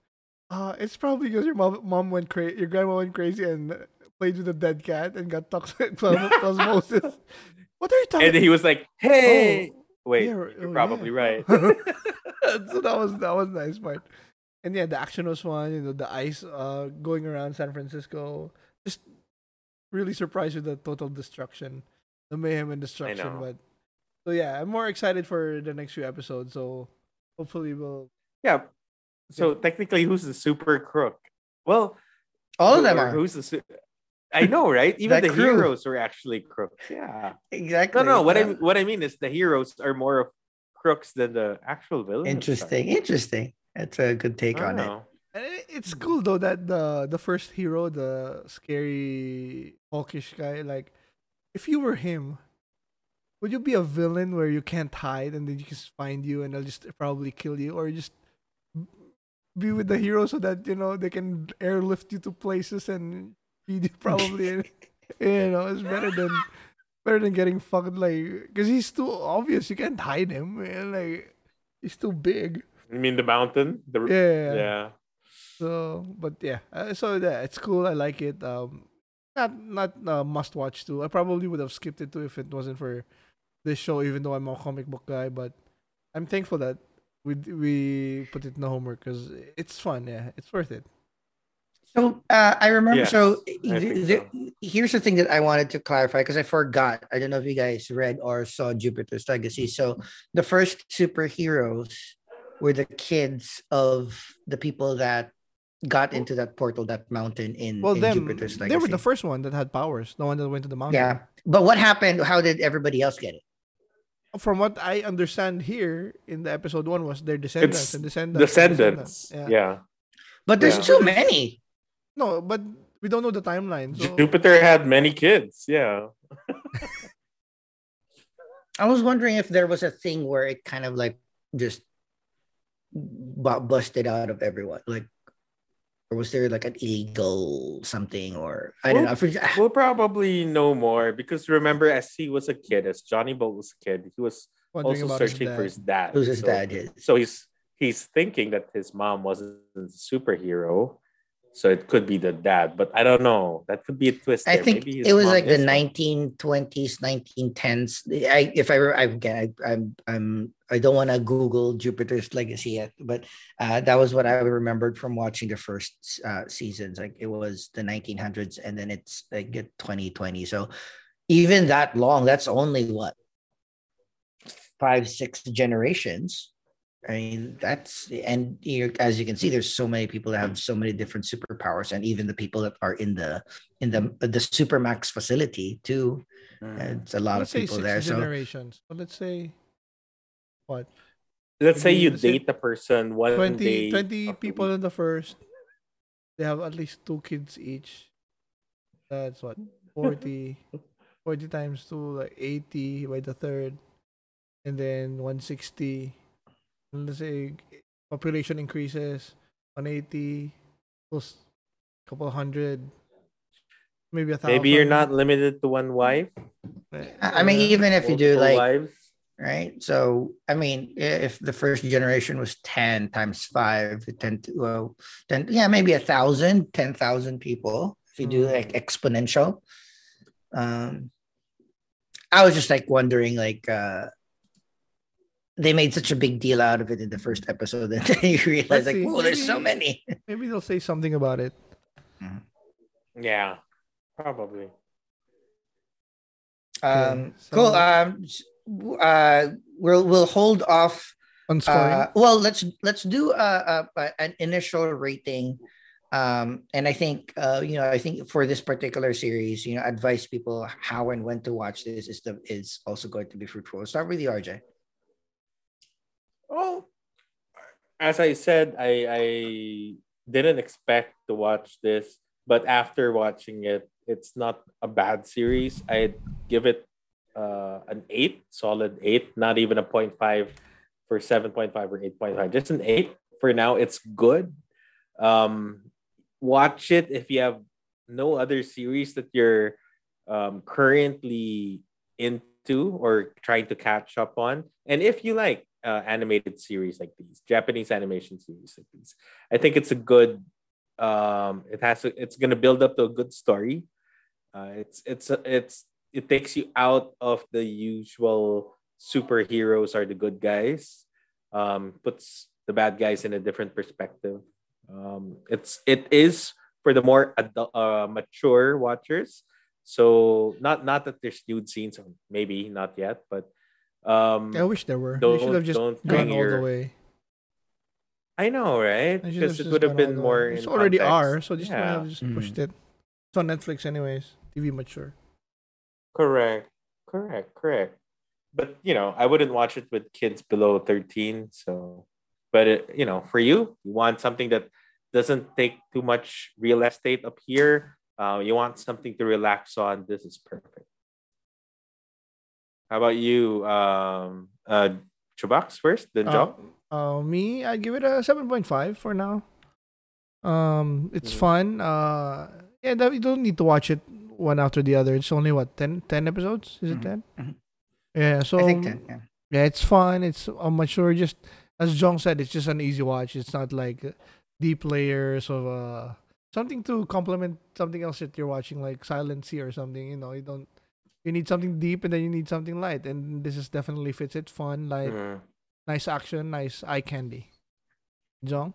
Uh, it's probably because your mom, mom went crazy, your grandma went crazy and played with a dead cat and got toxic plasmosis. what are you talking? And he was like, "Hey, Oh, wait, yeah, you're oh, probably yeah. right." so that was that was nice part. And yeah, the action was fun. You know, the ice uh going around San Francisco. Just really surprised with the total destruction, the mayhem and destruction. But so yeah, I'm more excited for the next few episodes. So hopefully we'll. yeah. So technically, who's the super crook? Well, All of them are Who's the? Su- I know, right? Even the crew. heroes are actually crooks. Yeah. exactly. No, no. What I uh, what I mean is the heroes are more of crooks than the actual villains. Interesting, interesting. That's a good take I on it. know. And it- it's cool though that the the first hero, the scary hawkish guy, like if you were him, would you be a villain where you can't hide and then you just find you and they'll just probably kill you, or just be with the hero so that you know they can airlift you to places and feed you probably you know it's better than better than getting fucked like because he's too obvious you can't hide him man. like he's too big You mean the mountain? The yeah yeah. so, but yeah, uh, so yeah, it's cool. I like it. Um, not not uh, must watch too. I probably would have skipped it too if it wasn't for this show. Even though I'm a comic book guy, but I'm thankful that we we put it in the homework because it's fun. Yeah, it's worth it. So uh, I remember. Yes, so, I think th- th- here's the thing that I wanted to clarify because I forgot. I don't know if you guys read or saw Jupiter's Legacy. So the first superheroes were the kids of the people that got into that portal, that mountain in, Well, in them Jupiter's Legacy. they were the first one that had powers. The one that went to the mountain. Yeah, but what happened? How did everybody else get it? From what I understand here in the episode one was their descendants It's and descendants. and Descendants. Yeah. Yeah. But there's Yeah. too many. No, but we don't know the timeline. So Jupiter had many kids. Yeah. I was wondering if there was a thing where it kind of like just busted out of everyone, like, or was there like an illegal something, or I don't know. I forget- ah. We'll probably know more because remember, as he was a kid, as Johnny Bolt was a kid, he was wondering also about his searching for his dad. Who's his So- dad is? So he's he's thinking that his mom wasn't a superhero, so it could be the dad. But I don't know. That could be a twist. I there. think Maybe it was like the 1920s, 1910s. I, if I, I again, I, I'm, I'm, I don't want to Google Jupiter's Legacy yet, but uh, that was what I remembered from watching the first uh, seasons. Like it was the 1900s, and then it's like 2020. So even that long, that's only what five, six generations. I mean, that's and you as you can see, there's so many people that have so many different superpowers, and even the people that are in the in the the supermax facility too. Mm. It's a lot let's of say people six there. So generations. But let's say what Let's say you let's say date the person one 20, day. 20 people in the first. They have at least two kids each. That's what 40, 40 times two, like eighty by the third, and then one sixty. Let's say population increases, one eighty, plus couple hundred, maybe a thousand. Maybe you're not limited to one wife. I I mean, even if you do like wives. right, so I mean, if the first generation was ten times five, 10 to, well, then yeah, maybe a thousand thousand, ten thousand people. If you do Mm. like exponential, um, I was just like wondering, like, uh, they made such a big deal out of it in the first episode, and then you realize, like, see, oh, there's so many. maybe they'll say something about it. Yeah, probably. Um, so- cool. Um, uh, we'll we'll hold off On scoring. Uh, well, let's let's do a, a, a- an initial rating, um, and I think uh, you know I think for this particular series, you know, advise people how and when to watch this is the is also going to be fruitful. We'll start with you, RJ. Oh, as I said, I I didn't expect to watch this, but after watching it, it's not a bad series. I'd give it uh, an eight, solid eight, not even a 0.5 for 7.5 or 8.5, just an eight for now. It's good. Um, watch it if you have no other series that you're um, currently into or trying to catch up on. And if you like uh, animated series like these, Japanese animation series like these, I think it's a good. Um, it has it's gonna build up to a good story. Uh, it's it's it's it takes you out of the usual superheroes are the good guys. Um, puts the bad guys in a different perspective. Um, it's it is for the more adult, uh, mature watchers. So not not that there's nude scenes, maybe not yet, but um, I wish there were. They should have just gone all the way. I know, right? Because it would have been more. It's already are, so just yeah. have just mm. pushed it. It's on Netflix, anyways. TV mature. Correct, correct, correct. But you know, I wouldn't watch it with kids below thirteen. So, but it, you know, for you, you want something that doesn't take too much real estate up here. Uh, you want something to relax on. This is perfect. How about you, um, uh, Chubax first, then Joe? Uh, uh, me, I give it a seven point five for now. Um, it's mm-hmm. fun. Uh, yeah, you don't need to watch it one after the other. It's only what 10, 10 episodes. Is it mm-hmm. 10 mm-hmm. Yeah. So I think ten. Yeah. yeah, it's fun. It's uh, mature. Just as Jong said, it's just an easy watch. It's not like deep layers of uh something to complement something else that you're watching, like Silent Sea or something. You know, you don't you need something deep and then you need something light, and this is definitely fits it. Fun, light, mm. nice action, nice eye candy. john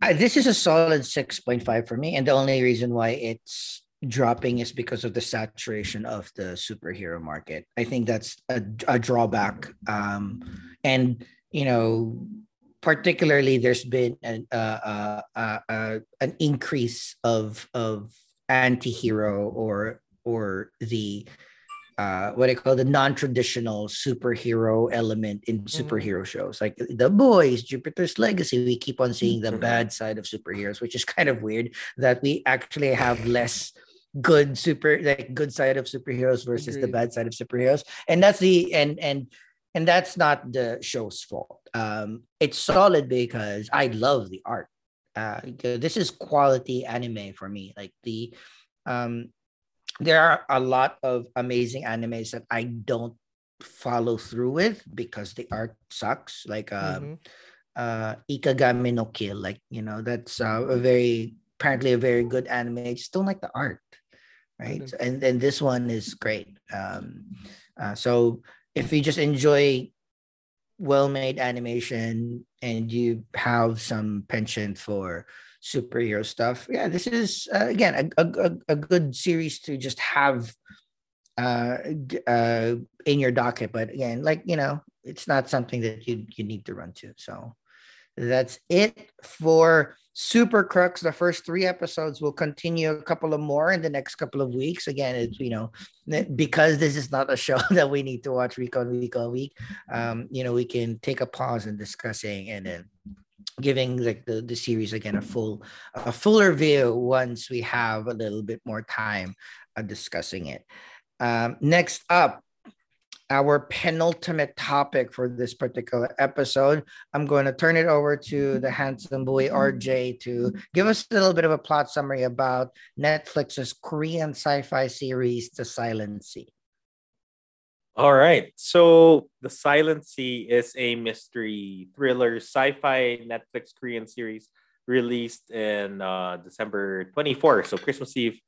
Uh, this is a solid 6.5 for me and the only reason why it's dropping is because of the saturation of the superhero market i think that's a, a drawback um, and you know particularly there's been an uh, uh, uh, an increase of of anti-hero or or the uh, what I call the non-traditional superhero element in mm-hmm. superhero shows, like The Boys, Jupiter's Legacy. We keep on seeing the mm-hmm. bad side of superheroes, which is kind of weird that we actually have less good super like good side of superheroes versus Agreed. the bad side of superheroes, and that's the and and and that's not the show's fault. Um, it's solid because I love the art. Uh, this is quality anime for me. Like the, um, there are a lot of amazing animes that I don't follow through with because the art sucks. Like um, mm-hmm. uh, Akame ga Kill. Like you know, that's uh, a very apparently a very good anime. I just don't like the art, right? Mm-hmm. And and this one is great. Um, uh, so if you just enjoy well-made animation and you have some penchant for superhero stuff yeah this is uh, again a, a, a good series to just have uh, uh, in your docket but again like you know it's not something that you you need to run to so that's it for Super Crooks. The first three episodes will continue a couple of more in the next couple of weeks. Again, it's you know because this is not a show that we need to watch week on week on week. Um, you know, we can take a pause in discussing and then giving like the, the series again a full a fuller view once we have a little bit more time uh, discussing it. Um, next up, our penultimate topic for this particular episode. I'm going to turn it over to the handsome boy RJ to give us a little bit of a plot summary about Netflix's Korean sci-fi series, The Silent Sea. All right. So, The Silent Sea is a mystery thriller sci-fi Netflix Korean series released in uh, December 24, so Christmas Eve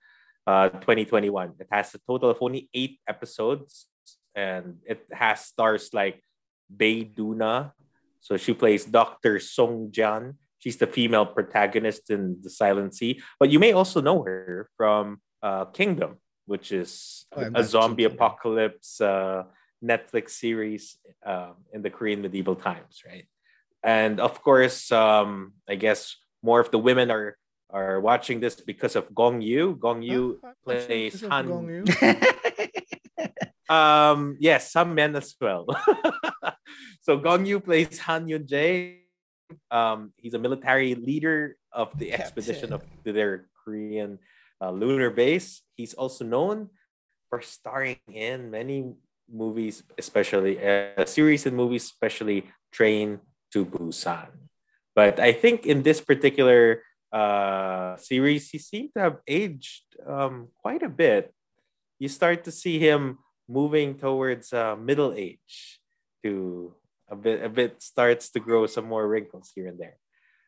uh, 2021. It has a total of only eight episodes and it has stars like Bae Doona. So she plays Dr. Song Jan. She's the female protagonist in The Silent Sea. But you may also know her from uh, Kingdom, which is oh, a zombie apocalypse uh, Netflix series uh, in the Korean medieval times, right? And of course, um, I guess more of the women are are watching this because of Gong Yoo. Gong Yoo plays Han. Um, yes, some men as well. so Gong Yoo plays Han Yun Jae. Um, he's a military leader of the Captain. expedition of their Korean uh, lunar base. He's also known for starring in many movies, especially a uh, series and movies, especially Train to Busan. But I think in this particular uh, series, he seemed to have aged um, quite a bit. You start to see him moving towards uh, middle age to a bit a bit starts to grow some more wrinkles here and there.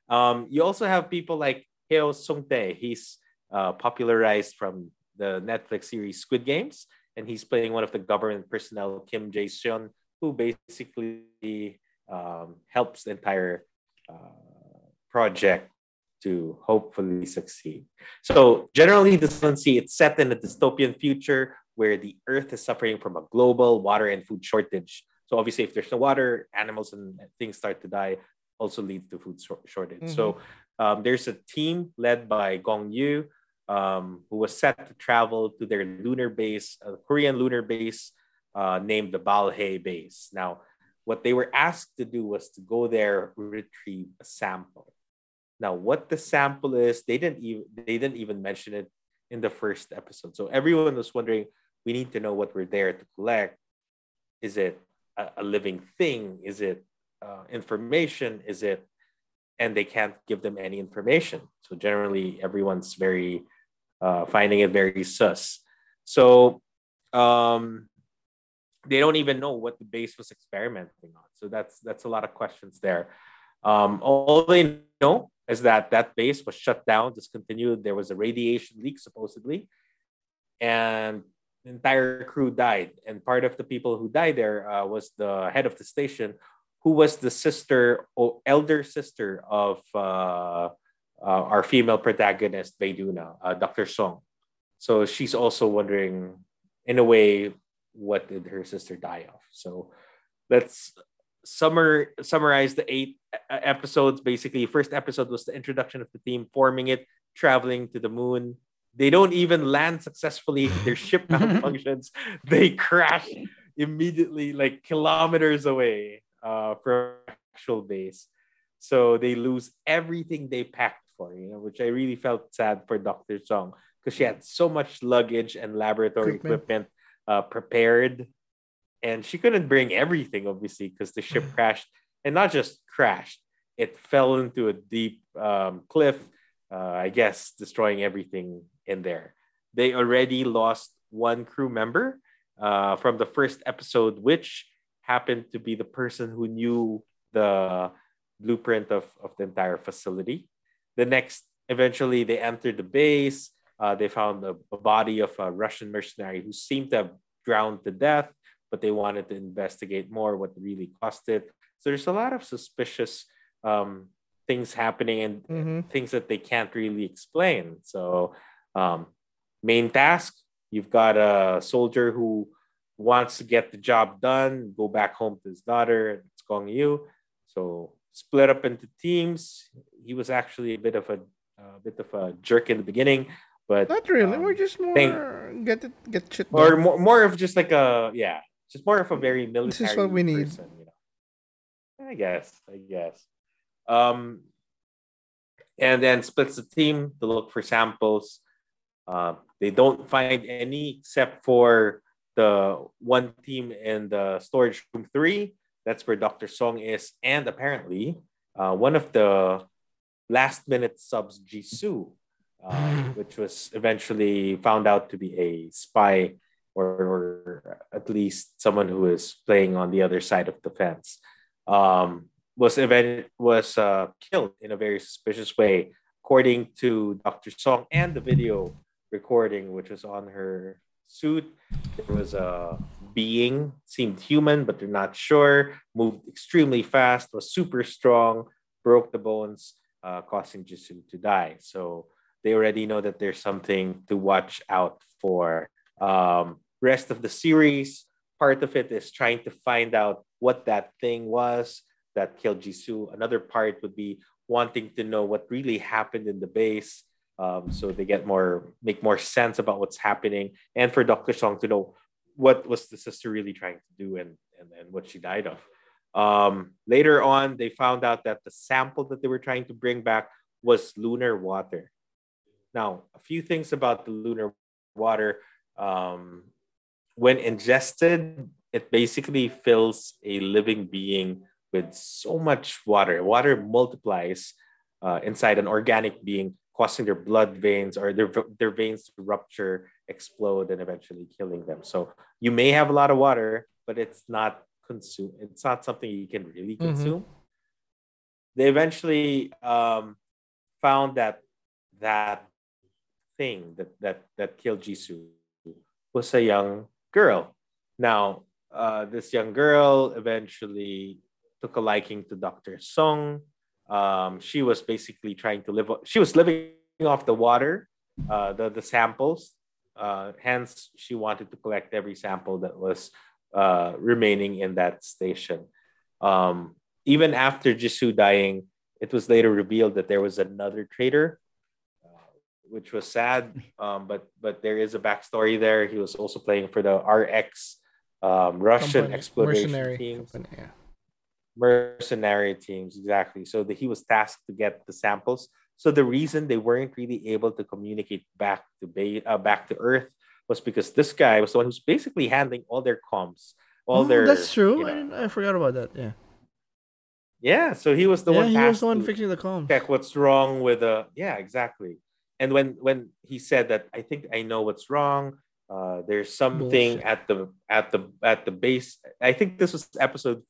Um, you also have people like Heo Sung-tae. He's uh, popularized from the Netflix series Squid Games, and he's playing one of the government personnel, Kim Jae-seon, who basically um, helps the entire uh, project to hopefully succeed. So generally, the Sun Sea it's set in a dystopian future where the Earth is suffering from a global water and food shortage. So obviously, if there's no water, animals and things start to die. Also leads to food shortage. Mm-hmm. So um, there's a team led by Gong Yoo, um, who was set to travel to their lunar base, a Korean lunar base uh, named the Balhae base. Now, what they were asked to do was to go there retrieve a sample. Now, what the sample is, they didn't even they didn't even mention it in the first episode. So everyone was wondering, we need to know what we're there to collect. Is it a, a living thing? Is it uh, information? Is it and they can't give them any information. So generally, everyone's very uh, finding it very sus. So um, they don't even know what the base was experimenting on. So that's that's a lot of questions there. Um, all they know is that that base was shut down, discontinued. There was a radiation leak supposedly, and the entire crew died. And part of the people who died there uh, was the head of the station, who was the sister or elder sister of uh, uh, our female protagonist, Bae Doona, uh, Dr. Song. So she's also wondering, in a way, what did her sister die of? So let's summer summarize the eight episodes. Basically, first episode was the introduction of the team, forming it, traveling to the moon. They don't even land successfully. Their ship malfunctions. They crash immediately, like kilometers away uh, from actual base. So they lose everything they packed for, you know, which I really felt sad for Dr. Song because she had so much luggage and laboratory equipment, equipment uh, prepared. And she couldn't bring everything, obviously, because the ship crashed. And not just crashed, it fell into a deep um, cliff, uh, I guess, destroying everything in there. They already lost one crew member uh, from the first episode, which happened to be the person who knew the blueprint of, of the entire facility. The next, eventually, they entered the base. Uh, they found a, a, body of a Russian mercenary who seemed to have drowned to death, but they wanted to investigate more what really caused it. So there's a lot of suspicious um, things happening and mm-hmm. things that they can't really explain. So, um, main task you've got a soldier who wants to get the job done, go back home to his daughter. And it's Gong Yoo. So split up into teams. He was actually a bit of a, a bit of a jerk in the beginning, but not really. Um, We're just more think, get it get shit done. or more, more of just like a yeah, just more of a very military. This is what we need. You know? I guess. I guess. Um, and then splits the team to look for samples. Uh, they don't find any except for the one team in the storage room three. That's where Dr. Song is. And apparently, uh, one of the last minute subs, Jisoo, uh, which was eventually found out to be a spy or, or, at least someone who is playing on the other side of the fence, um, was event was uh, killed in a very suspicious way, according to Dr. Song and the video recording, which was on her suit. There was a being, seemed human, but they're not sure. Moved extremely fast, was super strong, broke the bones, uh, causing Jisoo to die. So they already know that there's something to watch out for. Um, rest of the series, part of it is trying to find out what that thing was that killed Jisoo. Another part would be wanting to know what really happened in the base um, so they get more make more sense about what's happening and for dr song to know what was the sister really trying to do and and, and what she died of. Um, later on they found out that the sample that they were trying to bring back was lunar water. Now a few things about the lunar water um, when ingested it basically fills a living being with so much water. Water multiplies uh, inside an organic being causing their blood veins or their their veins to rupture, explode, and eventually killing them. So you may have a lot of water, but it's not consume. It's not something you can really Mhm. consume. They eventually um, found that that thing that that that killed Jisoo was a young girl. Now, uh, this young girl eventually took a liking to Dr. Song. Um, she was basically trying to live. She was living off the water, uh, the the samples. Uh, hence, she wanted to collect every sample that was uh, remaining in that station. Um, even after Jisoo dying, it was later revealed that there was another traitor, uh, which was sad. Um, but but there is a backstory there. He was also playing for the RX um, Russian Company- exploration team. company, yeah. Mercenary teams exactly so that he was tasked to get the samples so the reason they weren't really able to communicate back to uh, back to earth was because this guy was the one who's basically handling all their comms all Oh, their that's true. you I, know- didn't, I forgot about that. Yeah. yeah so he was the yeah, one he was the one fixing the comms. check what's wrong with the yeah exactly and when when he said that i think i know what's wrong uh there's something Bullshit. at the at the at the base i think this was episode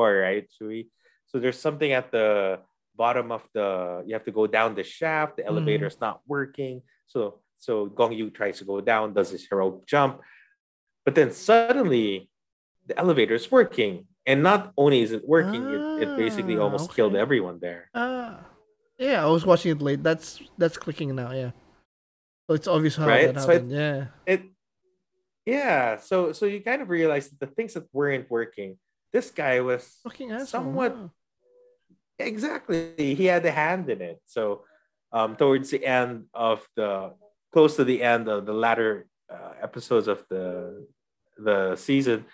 right Shui? so there's something at the bottom of the you have to go down the shaft the elevator is not working so so gong yoo tries to go down does his heroic jump but then suddenly the elevator is working and not only is it working it, it basically Ah, almost killed everyone there Ah, yeah. I was watching it late. That's that's clicking now. Yeah. So it's obvious how Right? that So it- happened. yeah. it yeah so so you kind of realize that the things that weren't working this guy was somewhat huh? exactly. He had a hand in it. So um towards the end of the close to the end of the latter uh, episodes of the the season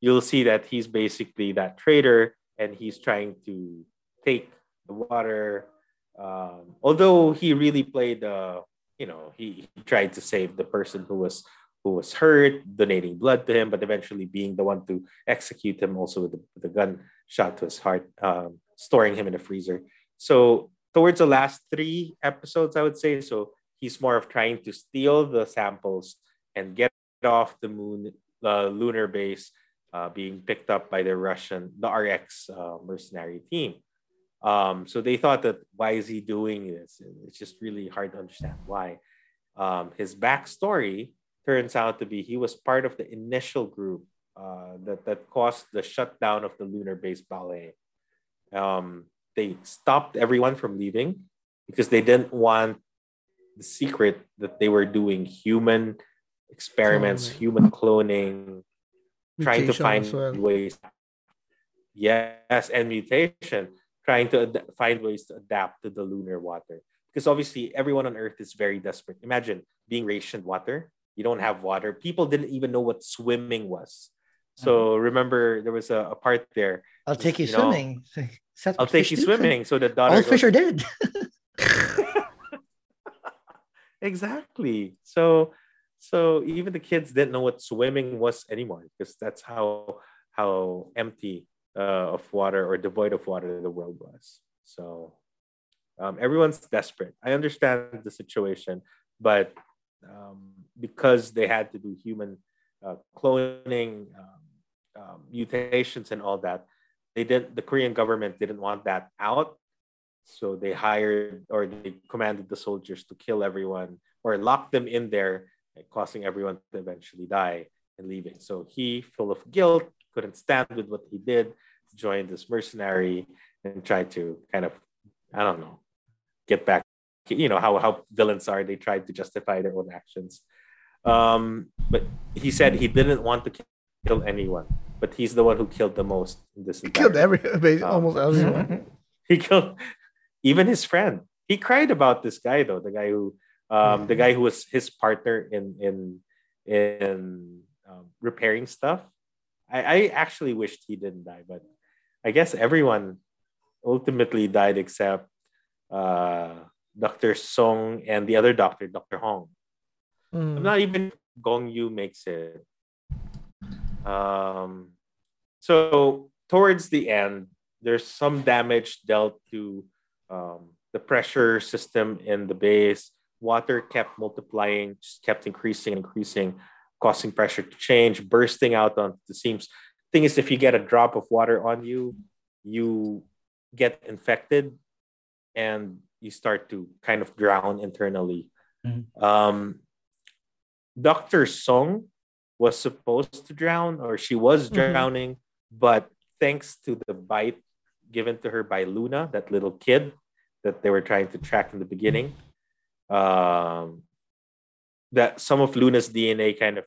you'll see that he's basically that traitor and he's trying to take the water. Um although he really played uh you know he, he tried to save the person who was who was hurt donating blood to him but eventually being the one to execute him also with the, the gun shot to his heart um, storing him in a freezer so towards the last three episodes i would say so he's more of trying to steal the samples and get off the moon the lunar base uh, being picked up by the russian the rx uh, mercenary team um, so they thought that why is he doing this? It's just really hard to understand why. Um, his backstory turns out to be he was part of the initial group uh, that that caused the shutdown of the lunar base Balhae. Um, they stopped everyone from leaving because they didn't want the secret that they were doing human experiments, Cloning. human cloning, trying to find well. ways. Yes, and mutation, trying to ad- find ways to adapt to the lunar water. Because obviously, everyone on Earth is very desperate. Imagine being rationed water. You don't have water. People didn't even know what swimming was. So remember, there was a, a part there. I'll take you, You swimming. That's I'll take you swimming. So the daughter All goes, fish are dead. exactly. So so even the kids didn't know what swimming was anymore because that's how how empty uh, of water or devoid of water the world was. So um, everyone's desperate. I understand the situation, but um, because they had to do human uh, cloning, um, um, mutations, and all that, they didn't. The Korean government didn't want that out, so they hired or they commanded the soldiers to kill everyone or lock them in there, causing everyone to eventually die and leaving. So he, full of guilt, couldn't stand with what he did, joined this mercenary and tried to kind of, I don't know, get back. You know how how villains are. They tried to justify their own actions. Um, but he said he didn't want to kill anyone, but he's the one who killed the most in this. Killed every Um, almost everyone. he killed even his friend. He cried about this guy though, the guy who um the guy who was his partner in in in um, repairing stuff. I, I actually wished he didn't die, but I guess everyone ultimately died except uh Dr. Song and the other doctor, Dr. Hong. Mm. I'm not even Gong Yoo makes it. Um, so towards the end, there's some damage dealt to um, the pressure system in the base. Water kept multiplying, just kept increasing and increasing, causing pressure to change, bursting out on the seams. Thing is, if you get a drop of water on you, you get infected and you start to kind of drown internally. Mm-hmm. Um, Dr. Song was supposed to drown, or she was mm-hmm. drowning, mm-hmm. but thanks to the bite given to her by Luna, that little kid that they were trying to track in the beginning, um, that some of Luna's DNA kind of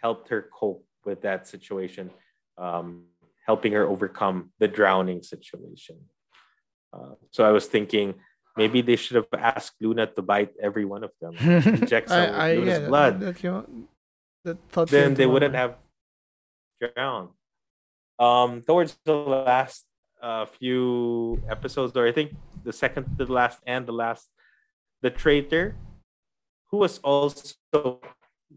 helped her cope with that situation, um, helping her overcome the drowning situation. Uh, so I was thinking maybe they should have asked Luna to bite every one of them, inject some I, I, Luna's yeah, blood. That, that, that then they wouldn't have drowned. Um, towards the last uh, few episodes, or I think the second to the last and the last, the traitor, who was also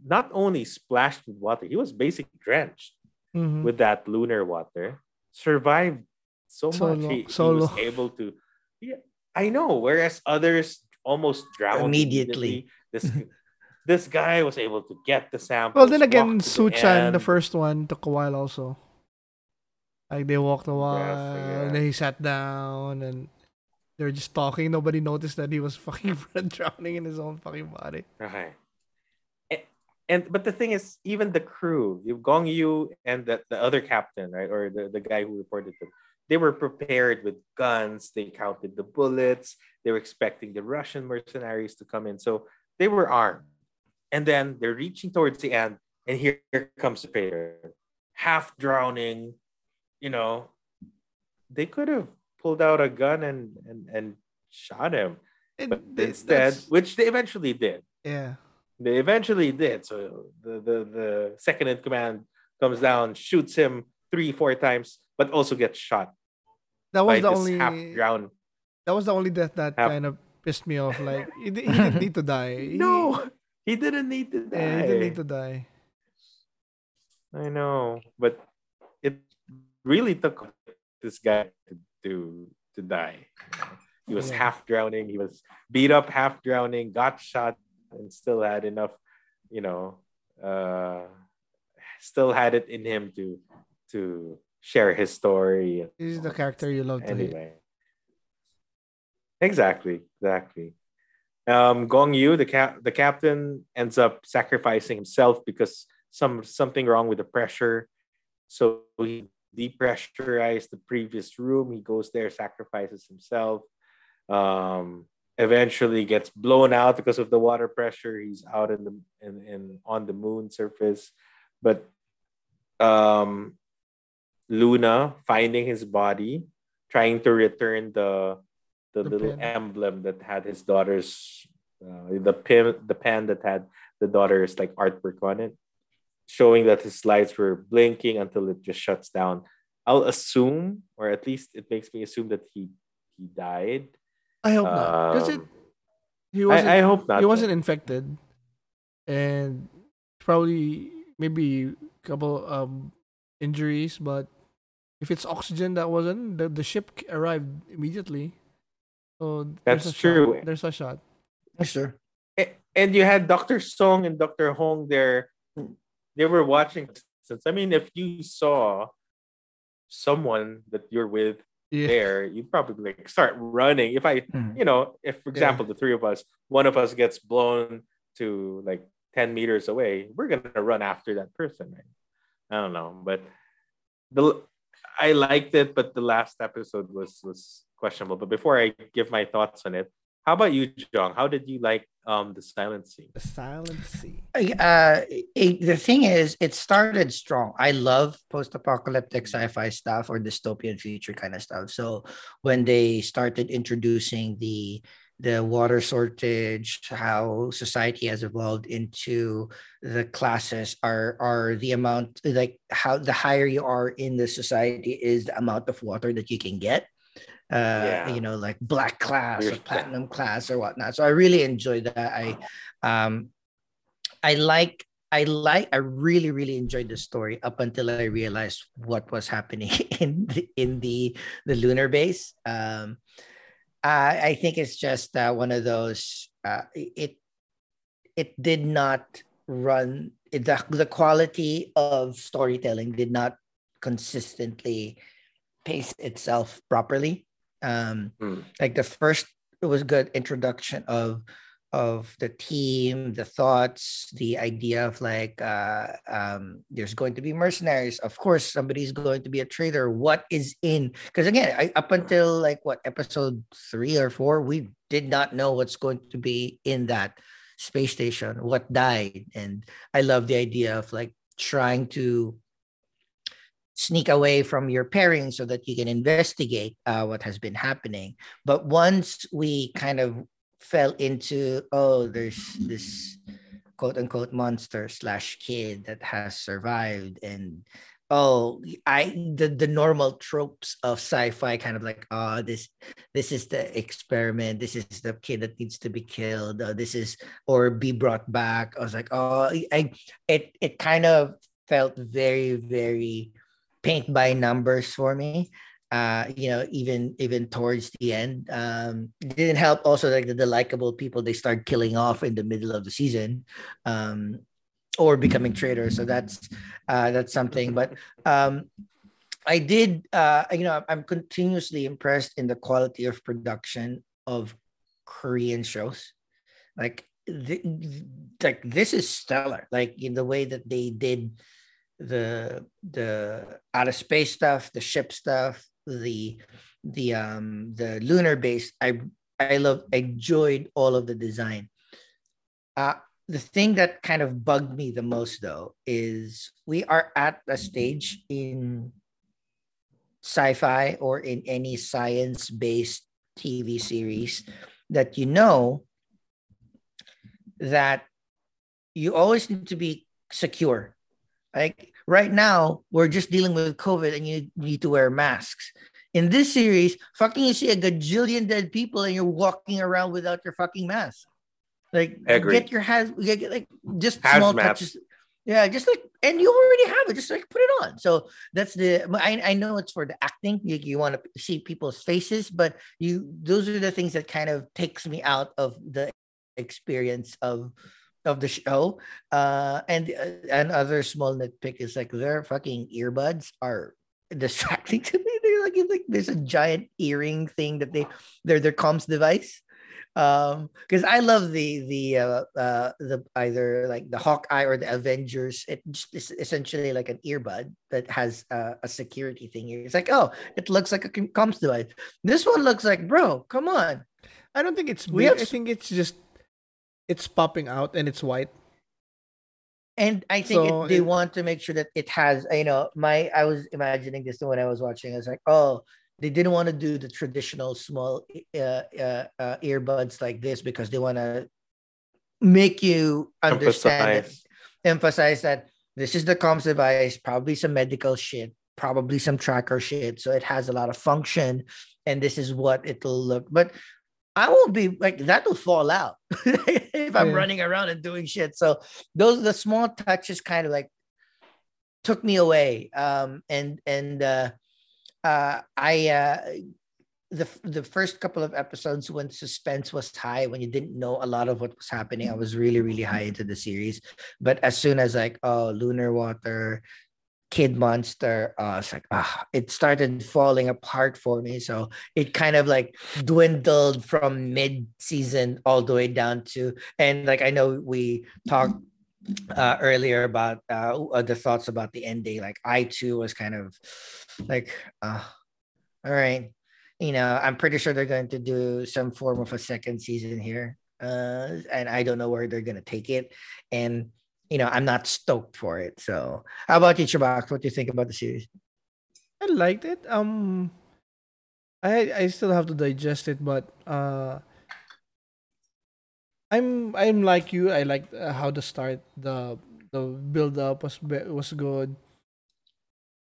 not only splashed with water, he was basically drenched mm-hmm. with that lunar water, survived so, so much. He, so he was able to. Yeah, I know. Whereas others almost drowned immediately. immediately. This this guy was able to get the sample. Well, then again, Suchan, the, the first one, took a while also. Like they walked a while, yes, yeah. and then he sat down, and they were just talking. Nobody noticed that he was fucking drowning in his own fucking body. Okay. And, and but the thing is, even the crew, you Gong Yoo and the, the other captain, right, or the, the guy who reported them, they were prepared with guns. They counted the bullets. They were expecting the Russian mercenaries to come in, so they were armed. And then they're reaching towards the end, and here, here comes the traitor, half drowning, you know, they could have pulled out a gun and and, and shot him. It, but instead, which they eventually did. Yeah. They eventually did. So the, the, the second in command comes down, shoots him three, four times, but also gets shot. That was the only half drowned. That was the only death that half. kind of pissed me off. Like he, he didn't need to die. no, he didn't need to die. Yeah, he didn't need to die. I know, but it really took this guy to to, to die. He was yeah. half drowning. He was beat up, half drowning, got shot, and still had enough, you know, uh, still had it in him to to share his story. He's the character you love anyway. Exactly, exactly. Um, Gong Yoo, the cap, the captain, ends up sacrificing himself because some something wrong with the pressure. So he depressurized the previous room. He goes there, sacrifices himself. Um, eventually gets blown out because of the water pressure. He's out in the in, in on the moon surface, but um, Luna finding his body, trying to return the the, the little pen. emblem that had his daughter's uh, the pin the pen that had the daughter's like artwork on it showing that his lights were blinking until it just shuts down. I'll assume, or at least it makes me assume that he he died. I hope um, not, because it. He wasn't. I, I hope not. He wasn't infected, and probably maybe a couple um injuries, but if it's oxygen that wasn't, the, the ship arrived immediately. So that's true. Shot. There's a shot. Sure. And you had Dr. Song and Dr. Hong there they were watching since I mean if you saw someone that you're with yeah. there, you'd probably like start running. If I, mm-hmm. you know, if for example yeah. the three of us, one of us gets blown to like 10 meters away, we're gonna run after that person, right? I don't know, but the I liked it, but the last episode was was questionable. But before I give my thoughts on it, how about you, Jong? How did you like um the Silent Sea? The Silent Sea. Uh, it, the thing is, it started strong. I love post-apocalyptic sci-fi stuff or dystopian future kind of stuff. So when they started introducing the the water shortage, how society has evolved into the classes are are the amount like how the higher you are in the society is the amount of water that you can get uh, yeah. you know, like black class or platinum class or whatnot. So I really enjoyed that. I, um, I like, I like, I really, really enjoyed the story up until I realized what was happening in the, in the the lunar base. Um, Uh, I think it's just uh, one of those. Uh, it it did not run the the quality of storytelling did not consistently pace itself properly. Um, mm. Like the first, it was good introduction of of the team, the thoughts, the idea of like uh, um, there's going to be mercenaries. Of course, somebody's going to be a trader. What is in? Because again, I, up until like what episode three or four, we did not know what's going to be in that space station, what died, and I love the idea of like trying to sneak away from your pairing so that you can investigate uh, what has been happening. But once we kind of fell into oh there's this quote unquote monster slash kid that has survived and oh i the, the normal tropes of sci-fi kind of like oh this this is the experiment this is the kid that needs to be killed oh, this is or be brought back. I was like oh i it it kind of felt very very paint by numbers for me uh you know even even towards the end um didn't help also like the, the likable people they start killing off in the middle of the season um or becoming traitors. so that's uh that's something. But um i did uh you know i'm continuously impressed in the quality of production of korean shows. Like th- like this is stellar. Like in the way that they did the the out of space stuff the ship stuff the the um the lunar base i i love enjoyed all of the design. Uh the thing that kind of bugged me the most though is we are at a stage in sci-fi or in any science-based tv series that you know that you always need to be secure. Like right now, we're just dealing with COVID and you need to wear masks. In this series, fucking you see a gajillion dead people and you're walking around without your fucking mask. Like get your hands get, like just Hazmat. small touches. Yeah, just like and you already have it, just like put it on. So that's the I, I know it's for the acting. You, you want to see people's faces, but you those are the things that kind of takes me out of the experience of of the show. Uh, and uh, another small nitpick is like their fucking earbuds are distracting to me. They're like, like there's a giant earring thing that they they're their comms device. Um, because I love the the uh, uh the either like the Hawkeye or the Avengers. It just is essentially like an earbud that has uh, a security thing. It's like, oh, it looks like a comms device. This one looks like, bro, come on. I don't think it's. We have, I think it's just it's popping out and it's white. And I think so it, they it, want to make sure that it has, you know, my I was imagining this when I was watching. I was like, oh, they didn't want to do the traditional small uh, uh, uh, earbuds like this because they want to make you understand, emphasize. That, emphasize that this is the comms device, probably some medical shit, probably some tracker shit. So it has a lot of function, and this is what it'll look. But I won't be like that will fall out if I'm yeah. running around and doing shit. So those the small touches kind of like took me away. Um and and uh uh I uh the the first couple of episodes when suspense was high when you didn't know a lot of what was happening i was really really high into the series but as soon as like oh lunar water Kid Monster, uh, it's like ah, it started falling apart for me. So it kind of like dwindled from mid season all the way down to, and like I know we talked uh, earlier about uh, the thoughts about the ending. Like I too was kind of like, uh, all right, you know, I'm pretty sure they're going to do some form of a second season here, uh, and I don't know where they're going to take it, and you know, I'm not stoked for it. So, how about you, Chabak? What do you think about the series? I liked it. Um, I I still have to digest it, but uh, I'm I'm like you. I like uh, how the start the the build up was was good.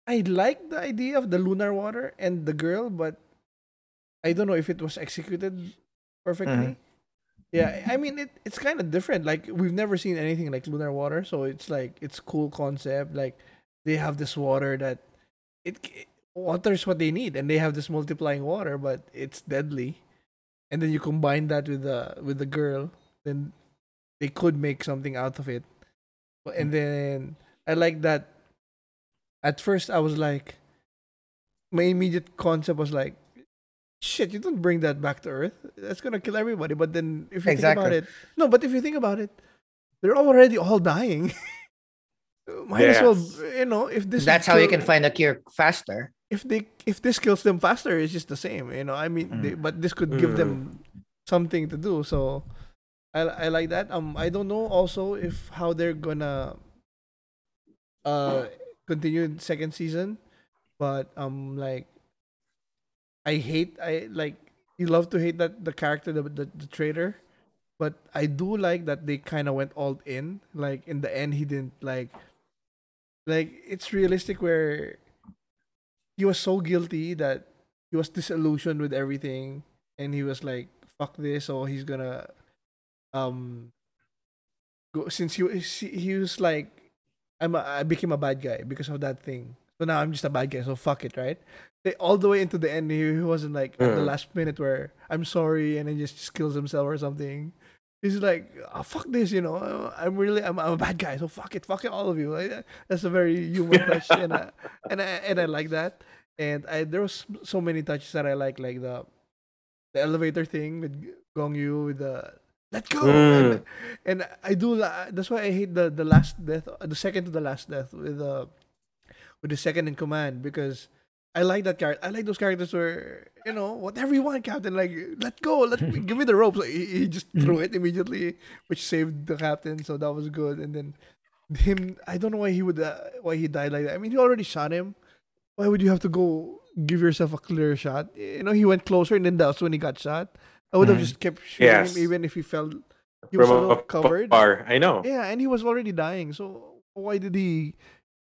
I like the idea of the lunar water and the girl, but I don't know if it was executed perfectly. Mm-hmm. Yeah, I mean it. It's kind of different. Like we've never seen anything like lunar water, so it's like it's cool concept. Like they have this water that it, it water is what they need, and they have this multiplying water, but it's deadly. and then you combine that with the with the girl, then they could make something out of it. And mm. then I like that. At first, I was like, my immediate concept was like, shit, you don't bring that back to Earth. That's gonna kill everybody. But then if you Exactly. think about it, no, but if you think about it, they're already all dying. Might as well, you know, if this That's how you can find a cure faster. if they if this kills them faster, it's just the same. You know, I mean, they, but this could give them something to do. So I I like that. Um, I don't know also if how they're gonna uh continue in second season, but um like I hate I like you love to hate that the character the the, the traitor, but I do like that they kind of went all in. Like in the end, he didn't like like it's realistic where he was so guilty that he was disillusioned with everything and he was like fuck this Or he's gonna um go since he he was like I'm a, I became a bad guy because of that thing so now I'm just a bad guy so fuck it right? They, all the way into the end he, he wasn't like at the Mm. last minute where I'm sorry and then just, just kills himself or something. He's like oh, fuck this you know? I'm really I'm, I'm a bad guy so fuck it fuck it all of you. Like, that's a very human touch and I, and I and I like that. And I there was so many touches that I like like the the elevator thing with Gong Yoo with the let go! Mm. and, and I do that's why I hate the the last death the second to the last death with the with the second in command because I like that character. I like those characters where you know whatever you want, Captain. Like let go, let me give me the ropes. Like, he, he just threw it immediately, which saved the captain. So that was good. And then him, I don't know why he would uh, why he died like that. I mean, he already shot him. Why would you have to go give yourself a clear shot? You know, he went closer, and then that's when he got shot. I would have Mhm. just kept shooting Yes. him, even if he felt he was a From little a covered. far, I know. Yeah, and he was already dying. So why did he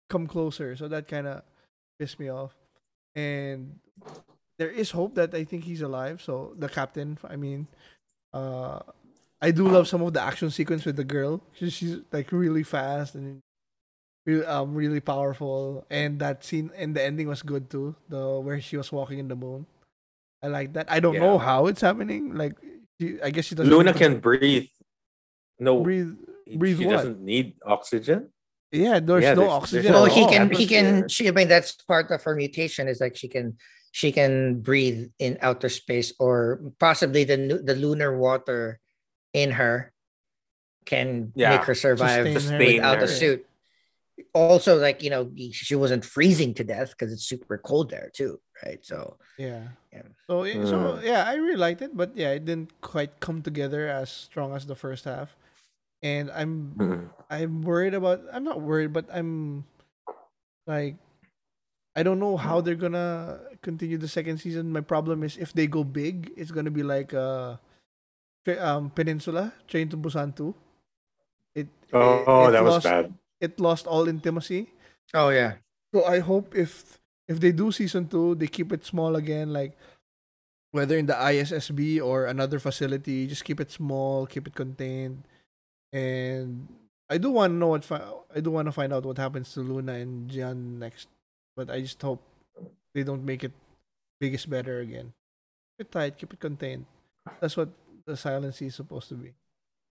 come closer? So that kind of pissed me off. And there is hope that I think he's alive. So the captain, I mean, uh, I do love some of the action sequence with the girl. She's, she's like really fast and really, um, really powerful. And that scene and the ending was good too. The where she was walking in the moon. I like that. I don't know how it's happening. Like, she, I guess she doesn't Luna can breathe. No, breathe. he- breathe she what? doesn't need oxygen. Yeah, there's Yeah, no there's- oxygen. there's well, at he all. can he can she I mean that's part of her mutation is like she can she can breathe in outer space or possibly the the lunar water in her can Yeah, make her survive sustain without her. a suit. Also, like you know, she wasn't freezing to death because it's super cold there too, right? So Yeah. Yeah. So yeah, so Mm. yeah, I really liked it, but yeah, it didn't quite come together as strong as the first half. And I'm Mm. I'm worried about I'm not worried, but I'm like I don't know how they're gonna continue the second season. My problem is if they go big, it's gonna be like uh um Peninsula, Train to Busan 2. It Oh, it, oh, it that was bad. It lost all intimacy. oh yeah, So I hope if if they do season two, they keep it small again, like whether in the ISSB or another facility, just keep it small, keep it contained. And I do want to know what fi- I do want to find out what happens to Luna and Jian next, but I just hope they don't make it biggest better again. Keep it tight, keep it contained. That's what the silence is supposed to be.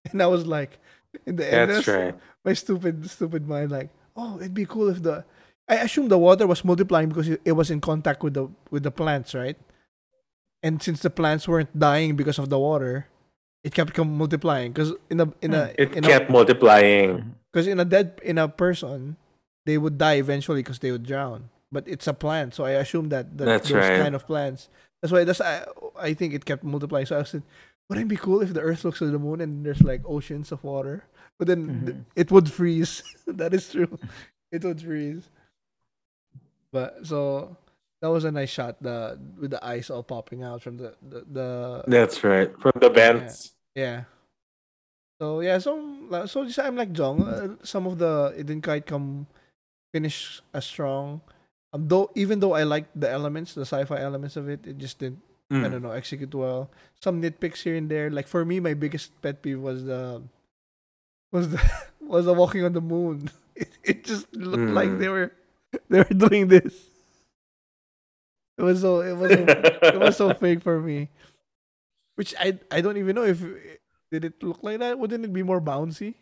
And I was like, in the end, That's right. my stupid stupid mind like oh it'd be cool if the i assume the water was multiplying because it, it was in contact with the with the plants right and since the plants weren't dying because of the water it kept multiplying because in a in a It in kept a multiplying. because in a dead in a person they would die eventually because they would drown. But it's a plant so i assume that the, That's those right. kind of plants that's why that's I, I think it kept multiplying. So i said wouldn't it be cool if the earth looks at the moon and there's like oceans of water? But then th- Mhm. it would freeze. That is true. It would freeze. But so that was a nice shot the with the ice all popping out from the the, the That's right. From the vents. yeah. So yeah, so so just I'm like Jong. Uh, some of the it didn't quite come finish as strong. Um, though even though I liked the elements, the sci-fi elements of it, it just didn't. I Mm. don't know execute well. Some nitpicks here and there. Like for me, my biggest pet peeve was the was the was the walking on the moon. It, it just looked like Mm. they were they were doing this. It was so it was so, it was so fake for me. Which I I don't even know if did it look like that. Wouldn't it be more bouncy?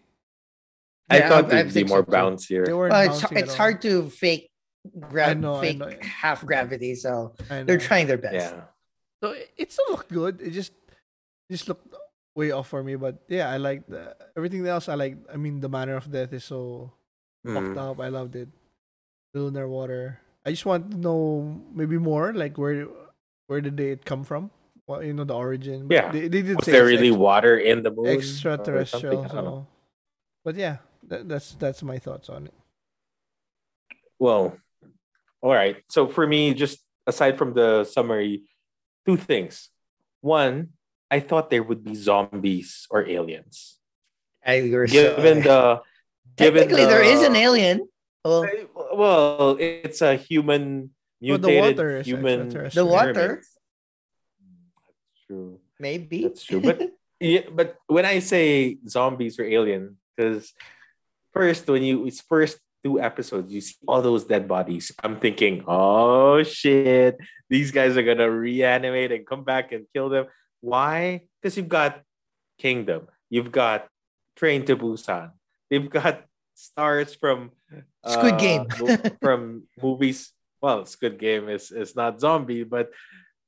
I Yeah, thought I- I it'd be think so more too. They bouncier. Well, it's it's hard to fake gra- I know, fake half gravity, so they're trying their best. Yeah. So it, it still looked good. It just it just looked way off for me. But yeah, I like the, everything else. I like. I mean, the manner of death is so fucked Mm. up. I loved it. The lunar water. I just want to know maybe more, like where where did it come from? Well, you know the origin. But Yeah. they, they did Was say there really ex- water in the moon? or extraterrestrial. something? I don't know. So, but yeah, that, that's that's my thoughts on it. Well, all right. So for me, just aside from the summary, two things. One, I thought there would be zombies or aliens. I agree. Given the given technically there is an alien. Well, Well, it's a human mutated Well, the water is human. The water? That's true. maybe That's true. But yeah, but when I say zombies or alien, because first when you it's first two episodes, you see all those dead bodies. I'm thinking, oh shit, these guys are gonna reanimate and come back and kill them. Why? Because you've got Kingdom, you've got Train to Busan, you've got stars from Squid uh, Game. from movies. Well, Squid Game is is not zombie, but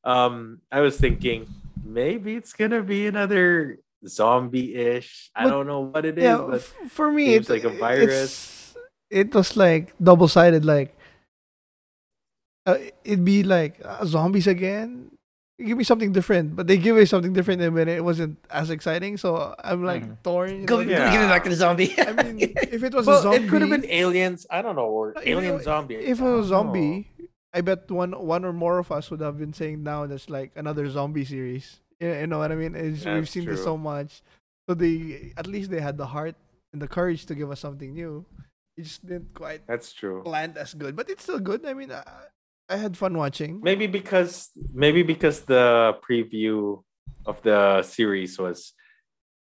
um, I was thinking maybe it's gonna be another zombie-ish. I don't know what it is, yeah, but for me, it's like a virus. It was like double sided. Like uh, it'd be like uh, zombies again. Give me something different, but they give me something different, and when it wasn't as exciting, so I'm like Mhm. torn. Go, know, go Yeah. give it back to the zombie. I mean, if it was a well, zombie, it could have been aliens. I don't know, or Uh, if alien it- zombie. If it was don't know. zombie, I bet one one or more of us would have been saying now that's like another zombie series. You you know what I mean? It's, we've That's seen this so much, so they at least they had the heart and the courage to give us something new. It just didn't quite That's true. land as good, but it's still good. I mean, I, I had fun watching. Maybe because maybe because the preview of the series was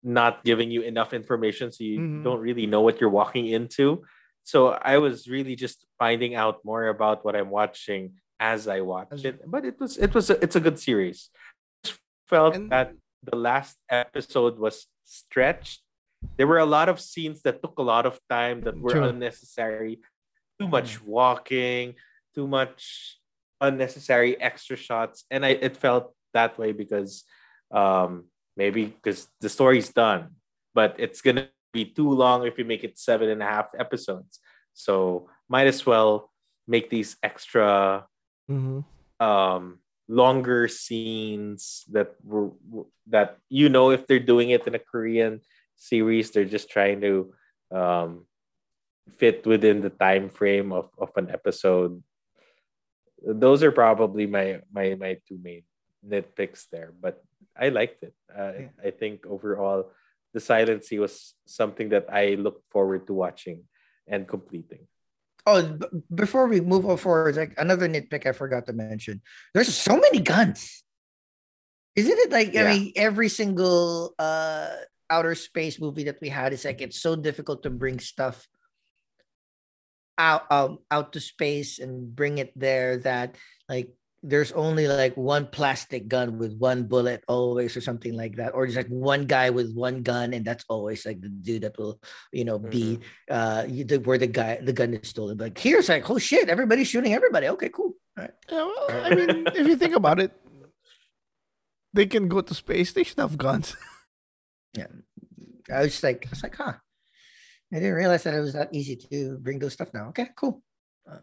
not giving you enough information, so you Mhm. don't really know what you're walking into. So I was really just finding out more about what I'm watching as I watch As- it. But it was it was a, it's a good series. I Just felt And- that the last episode was stretched. There were a lot of scenes that took a lot of time that were True. unnecessary. Too much walking, too much unnecessary extra shots, and I it felt that way because um, maybe because the story's done, but it's gonna be too long if you make it seven and a half episodes. So might as well make these extra hmm um longer scenes that were that you know if they're doing it in a Korean series they're just trying to um fit within the time frame of, of an episode those are probably my my my two main nitpicks there but I liked it uh, I think overall the Silent Sea was something that I looked forward to watching and completing Oh, b- before we move on forward, like another nitpick I forgot to mention. There's so many guns. Isn't it like Yeah. I mean every single uh outer space movie that we had is like it's so difficult to bring stuff out um out to space and bring it there that like there's only like one plastic gun with one bullet always or something like that or just like one guy with one gun and that's always like the dude that will you know be uh you, the, where the guy the gun is stolen like here's like oh shit everybody's shooting everybody okay cool all right Yeah, well, I mean, if you think about it, they can go to space. They should have guns. Yeah. I was just like i was like huh i didn't realize that it was that easy to bring those stuff now okay cool Uh,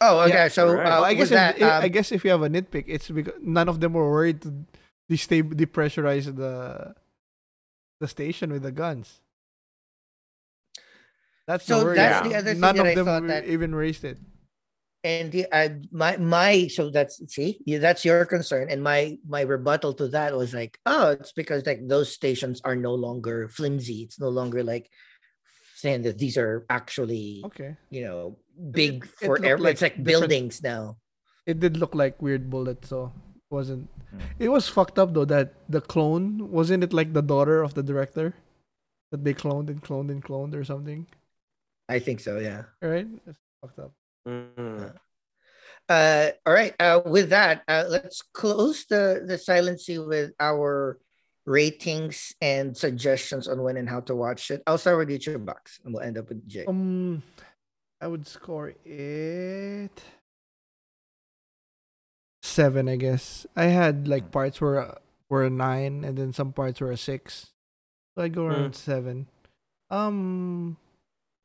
oh okay Yeah, so right. uh, Well, I with guess that if, I um, guess if you have a nitpick, it's because none of them were worried to destab- depressurize the the station with the guns. That's the So worry. that's the other thing None that of I them thought that- even raised it. And the uh, my my so that's see yeah, that's your concern and my my rebuttal to that was like oh it's because like those stations are no longer flimsy it's no longer like saying that these are actually Okay, you know big it for looked air like it's like buildings now it did look like weird bullet, so it wasn't. Hmm. It was fucked up though that the clone wasn't it like the daughter of the director that they cloned and cloned and cloned or something, i think so yeah right? It's fucked up. Mm. Uh, all right. Uh, with that, uh, let's close the the Silent Sea with our ratings and suggestions on when and how to watch it. I'll start with YouTube box, and we'll end up with Jay. Um, I would score it seven, I guess. I had like parts where were a nine, and then some parts were a six. So I go around seven. Um,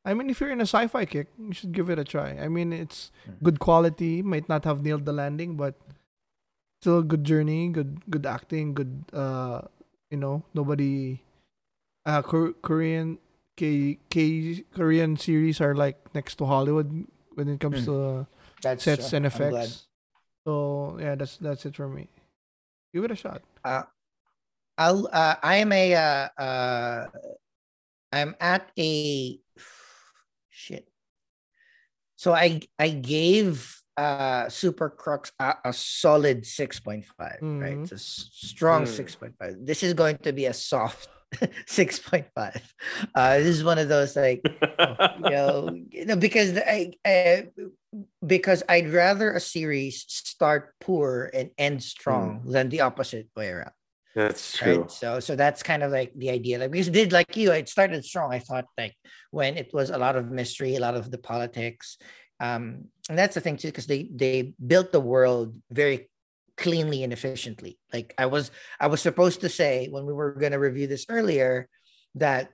I mean, if you're in a sci-fi kick, you should give it a try. I mean, it's good quality. Might not have nailed the landing, but still a good journey, good good acting, good. Uh, you know, nobody. Uh, Kor- Korean K K Korean series are like next to Hollywood when it comes Mm. to That's sets uh, and effects. So yeah, that's that's it for me. Give it a shot. Uh, I'll. Uh, I am a. Uh, uh, I'm at a. So I I gave uh Super Crooks a, a solid six point five. Right, it's a strong Mm. six point five. This is going to be a soft six point five. Uh, this is one of those like you know, you know because I, I because I'd rather a series start poor and end strong than the opposite way around. That's true. Right. So so that's kind of like the idea. Like because it did like you, it started strong. I thought like when it was a lot of mystery, a lot of the politics. Um, and that's the thing too, because they they built the world very cleanly and efficiently. Like I was I was supposed to say when we were gonna review this earlier that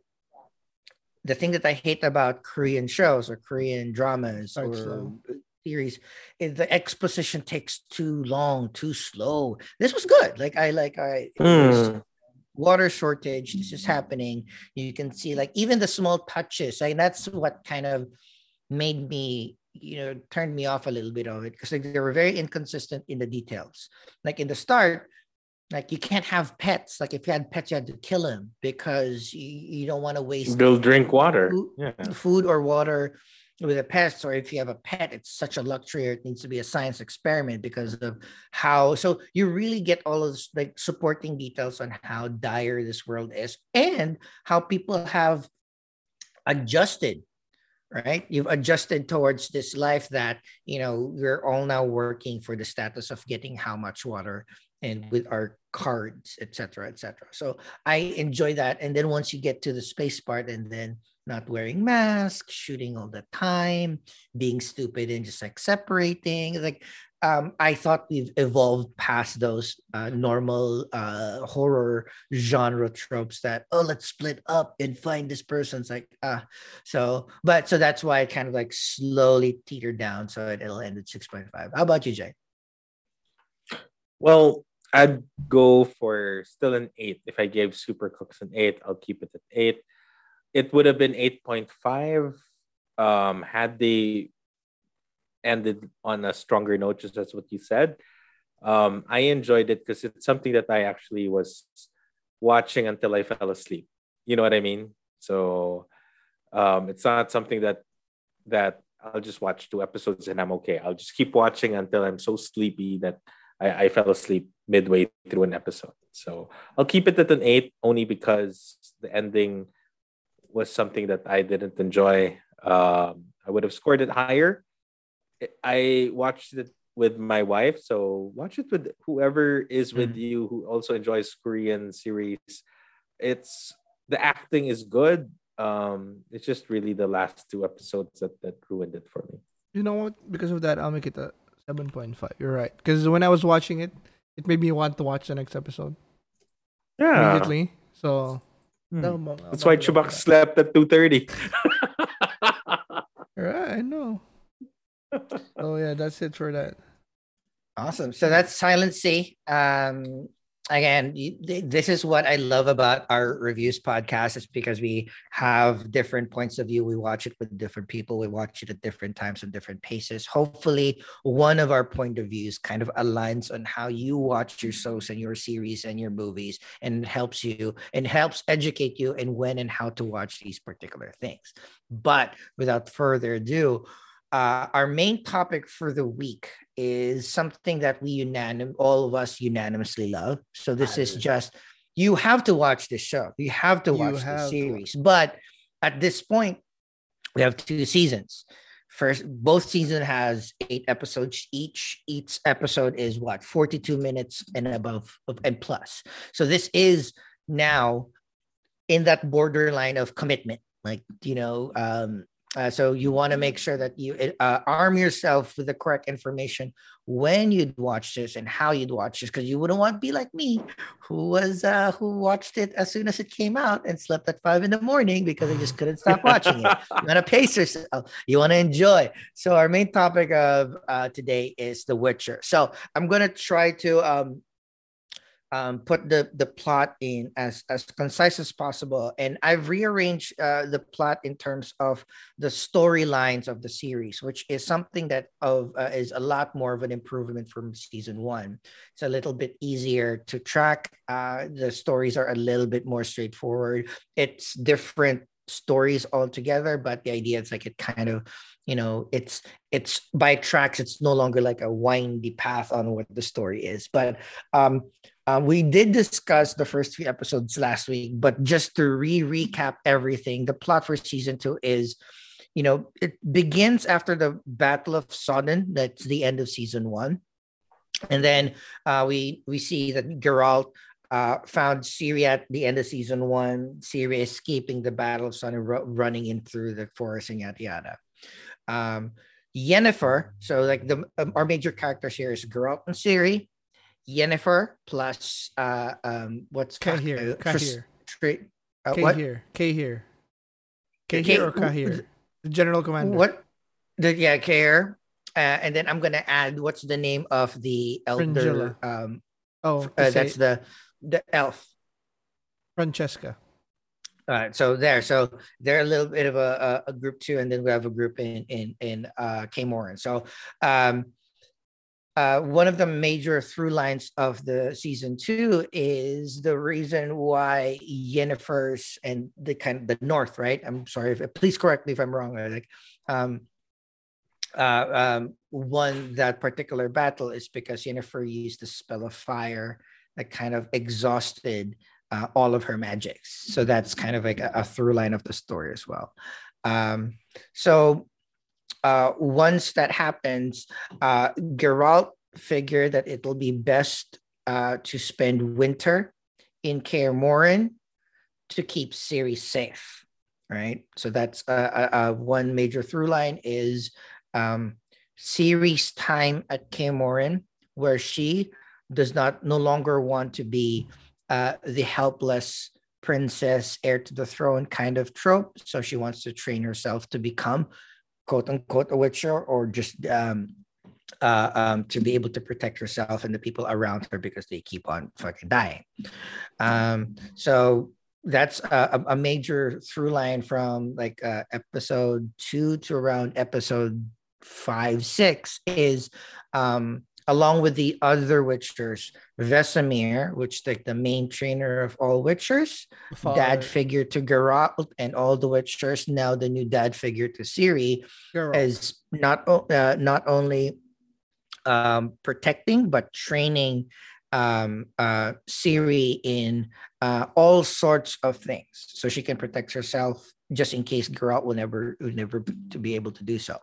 the thing that I hate about Korean shows or Korean dramas or slow. Series is the exposition takes too long, too slow. This was good. Like I like I Hmm. water shortage. This is happening. You can see like even the small touches. Like that's what kind of made me you know turned me off a little bit of it because like they were very inconsistent in the details. Like in the start, like you can't have pets. Like if you had pets, you had to kill them because you, you don't want to waste They'll drink water. Food- Yeah. food or water with a pet or if you have a pet it's such a luxury or it needs to be a science experiment because of how so you really get all of this like supporting details on how dire this world is and how people have adjusted right? You've adjusted towards this life that you know we're all now working for the status of getting how much water and with our cards etc etc so i enjoy that. And then once you get to the space part and then not wearing masks shooting all the time being stupid and just like separating like um, I thought we've evolved past those uh, normal uh, horror genre tropes that oh let's split up and find this person's like ah so but so that's why it kind of like slowly teetered down so it, it'll end at 6.5 how about you Jay? Well, I'd go for still an eight. If I gave Super Crooks an eight, I'll keep it at eight. It would have been eight point five um, had they ended on a stronger note, just as what you said. Um, I enjoyed it because it's something that I actually was watching until I fell asleep. You know what I mean? So um, it's not something that that I'll just watch two episodes and I'm okay. I'll just keep watching until I'm so sleepy that I, I fell asleep midway through an episode. So I'll keep it at an eight only because the ending was something that I didn't enjoy. Um, I would have scored it higher. I watched it with my wife, so watch it with whoever is with Mhm. you who also enjoys Korean series. It's the acting is good. Um, it's just really the last two episodes that, that ruined it for me. You know what? Because of that, I'll make it a seven point five. You're right. Because when I was watching it, it made me want to watch the next episode Yeah. immediately. So Hmm. I'll bump- I'll That's why bump it up Chubak to slept at two thirty. Right, I know. Oh yeah, that's it for that. Awesome. So that's Silent Sea. Um, again, this is what I love about our reviews podcast. is because we have different points of view. We watch it with different people. We watch it at different times and different paces. Hopefully, one of our point of views kind of aligns on how you watch your shows and your series and your movies, and helps you and helps educate you in when and how to watch these particular things. But without further ado, uh, our main topic for the week is something that we unanim all of us unanimously love. So this is just you have to watch this show. You have to watch the series. But at this point, we have two seasons. first both season has eight episodes each each episode is what 42 minutes and above and plus so this is now in that borderline of commitment like you know um uh, so you want to make sure that you uh, arm yourself with the correct information when you'd watch this and how you'd watch this, because you wouldn't want to be like me, who was uh, who watched it as soon as it came out and slept at five in the morning because I just couldn't stop watching it. You want to pace yourself. You want to enjoy. So our main topic of uh, today is The Witcher. So I'm gonna try to um, um, put the the plot in as as concise as possible. And i've rearranged uh, the plot in terms of the storylines of the series which is something that of uh, is a lot more of an improvement from season one. It's a little bit easier to track. Uh, the stories are a little bit more straightforward. It's different stories altogether but the idea is like it kind of you know it's it's by tracks it's no longer like a windy path on what the story is but um uh, we did discuss the first three episodes last week, but just to re recap everything, the plot for season two is, you know, it begins after the Battle of Sodden. That's the end of season one, and then uh, we we see that Geralt uh, found Ciri at the end of season one. Ciri escaping the Battle of Sodden, running in through the forest and yada yada. Um, Yennefer, so like the um, our major characters here is Geralt and Ciri. Yennefer plus uh um what's here, Cahir, K uh, here, Cahir, K here or here, the general commander. What? The yeah, Cahir. Uh, and then I'm gonna add what's the name of the elder? Fringilla. Um, oh, uh, that's the the elf. Francesca. All right, so there, so they're a little bit of a, a, a group two, and then we have a group in in in uh, Kaer Morhen. So, um, uh, one of the major through lines of the season two is the reason why Yennefer's and the kind of the North, right? I'm sorry, if, please correct me if I'm wrong. Like, um, uh, um, won that particular battle is because Yennefer used the spell of fire that kind of exhausted uh, all of her magics. So that's kind of like a, a through line of the story as well. Um, so uh, once that happens, uh, Geralt figured that it will be best uh, to spend winter in Kaer to keep Ciri safe, right? So that's one major through line is um, Ciri's time at Kaer where she does not no longer want to be uh, the helpless princess heir to the throne kind of trope. So she wants to train herself to become quote unquote a witcher or just um, uh, um, to be able to protect herself and the people around her because they keep on fucking dying. Um, so that's a, a major through line from like uh, episode two to around episode five, six is um, along with the other Witchers, Vesemir, which like the main trainer of all Witchers, dad figure to Geralt, and all the Witchers. Now the new dad figure to Ciri Geralt. is not uh, not only um, protecting but training um, uh, Ciri in uh, all sorts of things, so she can protect herself just in case Geralt will never will never to be able to do so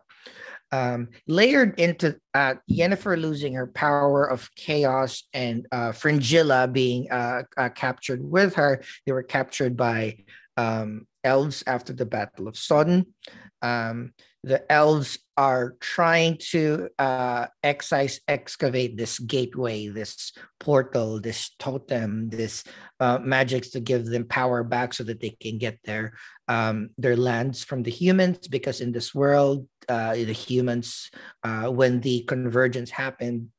um, layered into uh, Yennefer losing her power of chaos and uh, Fringilla being uh, uh, captured with her. They were captured by um, elves after the Battle of Sodden. Um, the elves are trying to uh, excise, excavate this gateway, this portal, this totem, this uh, magics to give them power back so that they can get their um, their lands from the humans. Because in this world, uh, the humans, uh, when the convergence happened,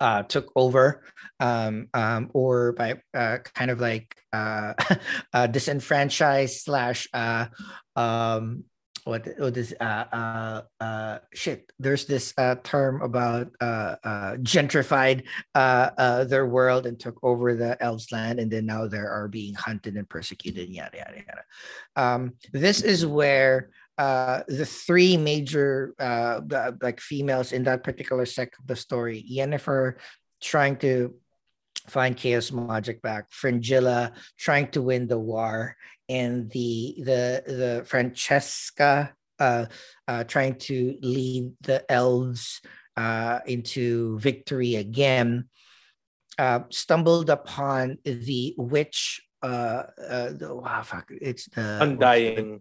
uh, took over um, um, or by uh, kind of like uh, uh, disenfranchised slash uh, um, what what is uh uh uh shit there's this uh term about uh uh gentrified uh uh their world and took over the elves land and then now they are being hunted and persecuted yada yada yada. Um this is where uh the three major uh like females in that particular sect of the story Yennefer trying to find chaos magic back fringilla trying to win the war and the the the francesca uh, uh, trying to lead the elves uh, into victory again, uh, stumbled upon the witch. Uh, uh, wow, fuck, it's the undying.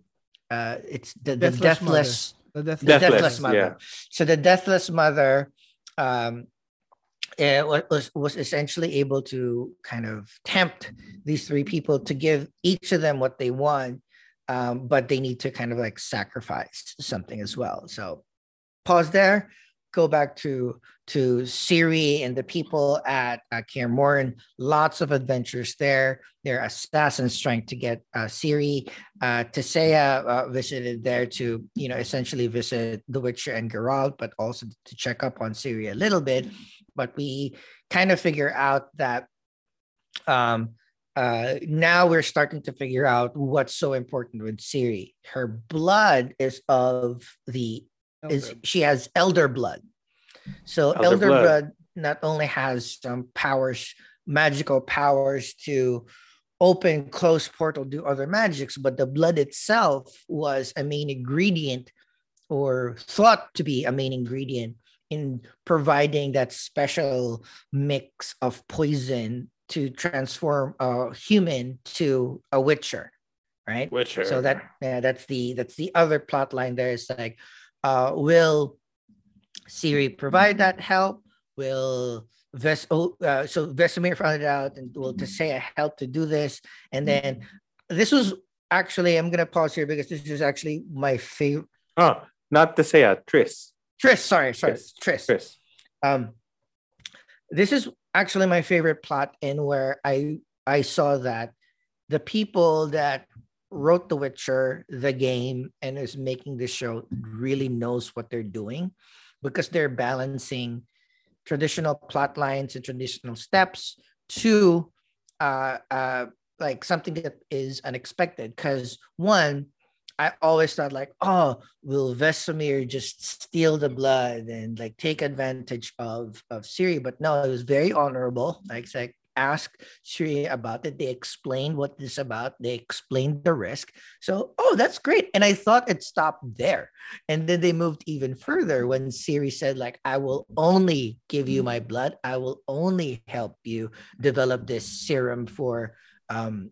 Uh, it's the, the deathless, deathless the deathless, Deathless, deathless mother. yeah. So the deathless mother um, eh, was was essentially able to kind of tempt these three people to give each of them what they want, um, but they need to kind of like sacrifice something as well. So pause there. Go back to to Ciri and the people at uh, Kaer Morhen. Lots of adventures there. Their assassins trying to get uh, Ciri. Uh, Tissaia uh, visited there to, you know, essentially visit The Witcher and Geralt, but also to check up on Ciri a little bit. But we kind of figure out that um, uh, now we're starting to figure out what's so important with Ciri. Her blood is of the is she has elder blood. So Elder elder, blood. blood. not only has some powers, magical powers to open, close portal, do other magics, but the blood itself was a main ingredient or thought to be a main ingredient in providing that special mix of poison to transform a human to a witcher, right? Witcher. So that yeah, that's the that's the other plot line there is like uh will Ciri provide that help? Will Ves oh, uh, so Vesemir found it out and will Tissaia help to do this? And then this was actually I'm gonna pause here because this is actually my favorite oh, not Tissaia, Triss. Triss, sorry, sorry, Triss. Triss. Triss. Um this is actually my favorite plot in where I I saw that the people that wrote The Witcher, the game, and is making this show really knows what they're doing because they're balancing traditional plot lines and traditional steps to uh, uh, like something that is unexpected. Because one, I always thought like, oh, will Vesemir just steal the blood and like take advantage of of Ciri? But no, it was very honorable. Like, it's like ask Ciri about it. They explained what this is about. They explained the risk. So, oh, that's great. And I thought it stopped there. And then they moved even further when Ciri said, like, I will only give you my blood. I will only help you develop this serum for um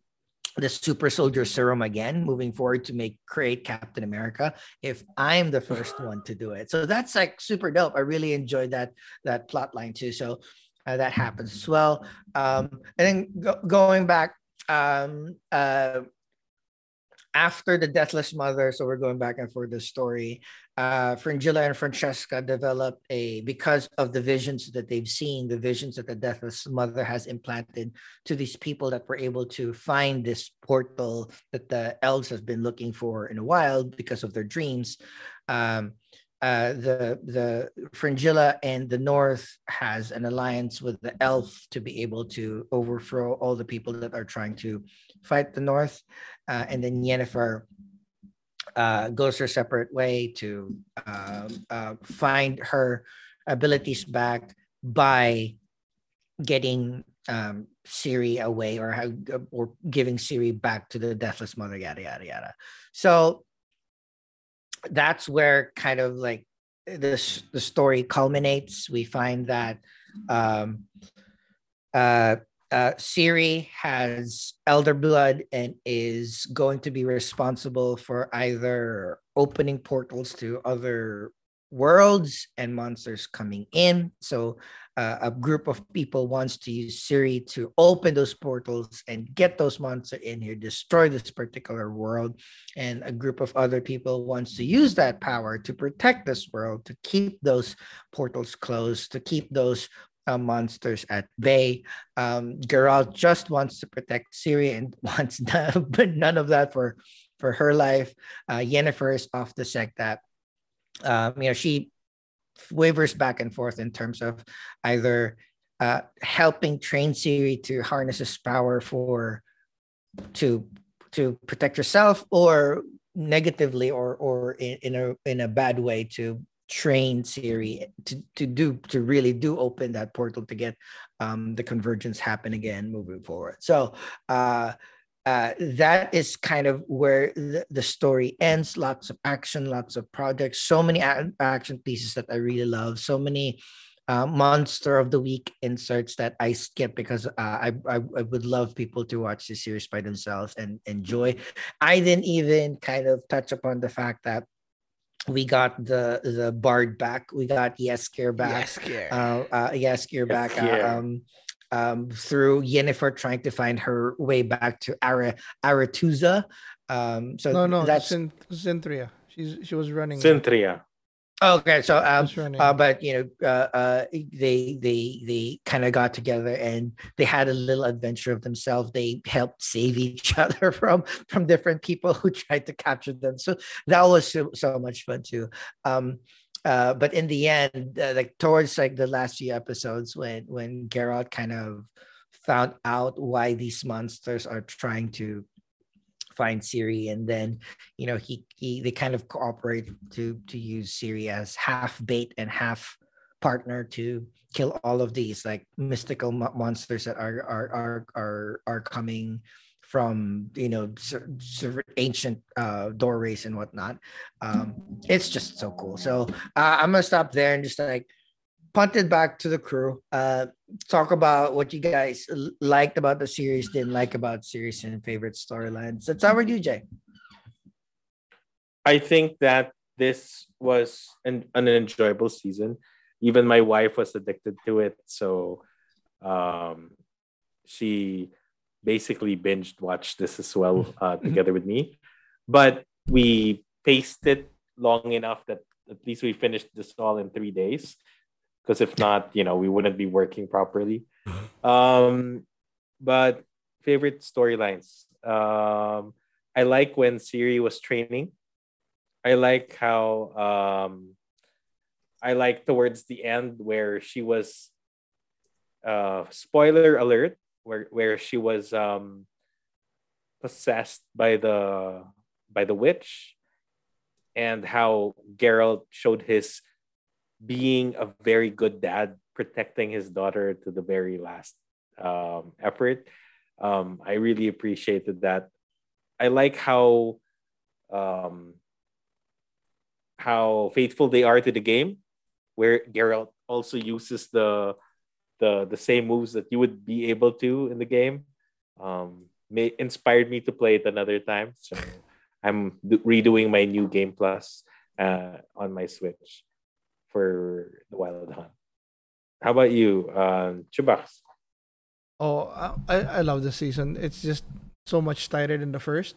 the super soldier serum again moving forward to make create captain america if i'm the first one to do it so that's like super dope i really enjoyed that that plot line too so uh, that happens as well. Um and then go- going back um uh after the deathless mother so we're going back and forth the story uh fringilla and francesca developed a because of the visions that they've seen the visions that the deathless mother has implanted to these people that were able to find this portal that the elves have been looking for in a while because of their dreams um uh, the the Fringilla and the North has an alliance with the Elf to be able to overthrow all the people that are trying to fight the North, uh, and then Yennefer uh, goes her separate way to um, uh, find her abilities back by getting um, Ciri away or how, or giving Ciri back to the Deathless Mother, yada yada yada. So that's where kind of like this the story culminates. We find that um, uh, uh, Ciri has elder blood and is going to be responsible for either opening portals to other worlds and monsters coming in. So uh, a group of people wants to use Ciri to open those portals and get those monsters in here, destroy this particular world. And a group of other people wants to use that power to protect this world, to keep those portals closed, to keep those uh, monsters at bay. Um, Geralt just wants to protect Ciri and wants none, but none of that for for her life. Uh, Yennefer is off the sect that um, you know she wavers back and forth in terms of either uh, helping train Ciri to harness his power for to to protect yourself or negatively or or in, in a in a bad way to train Ciri to, to do to really do open that portal to get um, the convergence happen again moving forward. So uh, uh, that is kind of where the, the story ends. Lots of action, lots of projects, so many a- action pieces that I really love. So many uh, monster of the week inserts that I skip because uh, I, I, I would love people to watch the series by themselves and enjoy. I didn't even kind of touch upon the fact that we got the the bard back. We got Jaskier back. Jaskier. Uh, uh, Jaskier back. Jaskier. Uh, um, um, through Yennefer trying to find her way back to Ara Aretuza. Um, so no, no, that's that's Zenthria. She's she was running. Synthria. okay. So um, was running. uh, but you know, uh, uh, they they they kind of got together and they had a little adventure of themselves. They helped save each other from from different people who tried to capture them. So that was so, so much fun too. Um, uh, but in the end, uh, like towards like the last few episodes, when when Geralt kind of found out why these monsters are trying to find Ciri, and then you know he he they kind of cooperate to to use Ciri as half bait and half partner to kill all of these like mystical mo- monsters that are are are are are coming from you know ancient uh doorways and whatnot. Um it's just so cool. So uh, i'm gonna stop there and just like punt it back to the crew. Uh talk about what you guys liked about the series didn't like about series and favorite storylines. With you jay. I think that this was an, an enjoyable season. Even my wife was addicted to it, so um, she basically binged watched this as well uh, together with me. But we paced it long enough that at least we finished this all in three days. Because if not, you know, we wouldn't be working properly. Um, but favorite storylines. Um, I like when Ciri was training. I like how um, I like towards the end where she was uh, spoiler alert where where she was um, possessed by the by the witch and how Geralt showed his being a very good dad protecting his daughter to the very last um, effort. Um, I really appreciated that. I like how um, how faithful they are to the game, where Geralt also uses the the the same moves that you would be able to in the game. Um, may, inspired me to play it another time. So I'm redoing my new game plus uh, on my Switch for the Wild Hunt. How about you, um, Chubaks? Oh, I I love the season. It's just so much tighter than the first.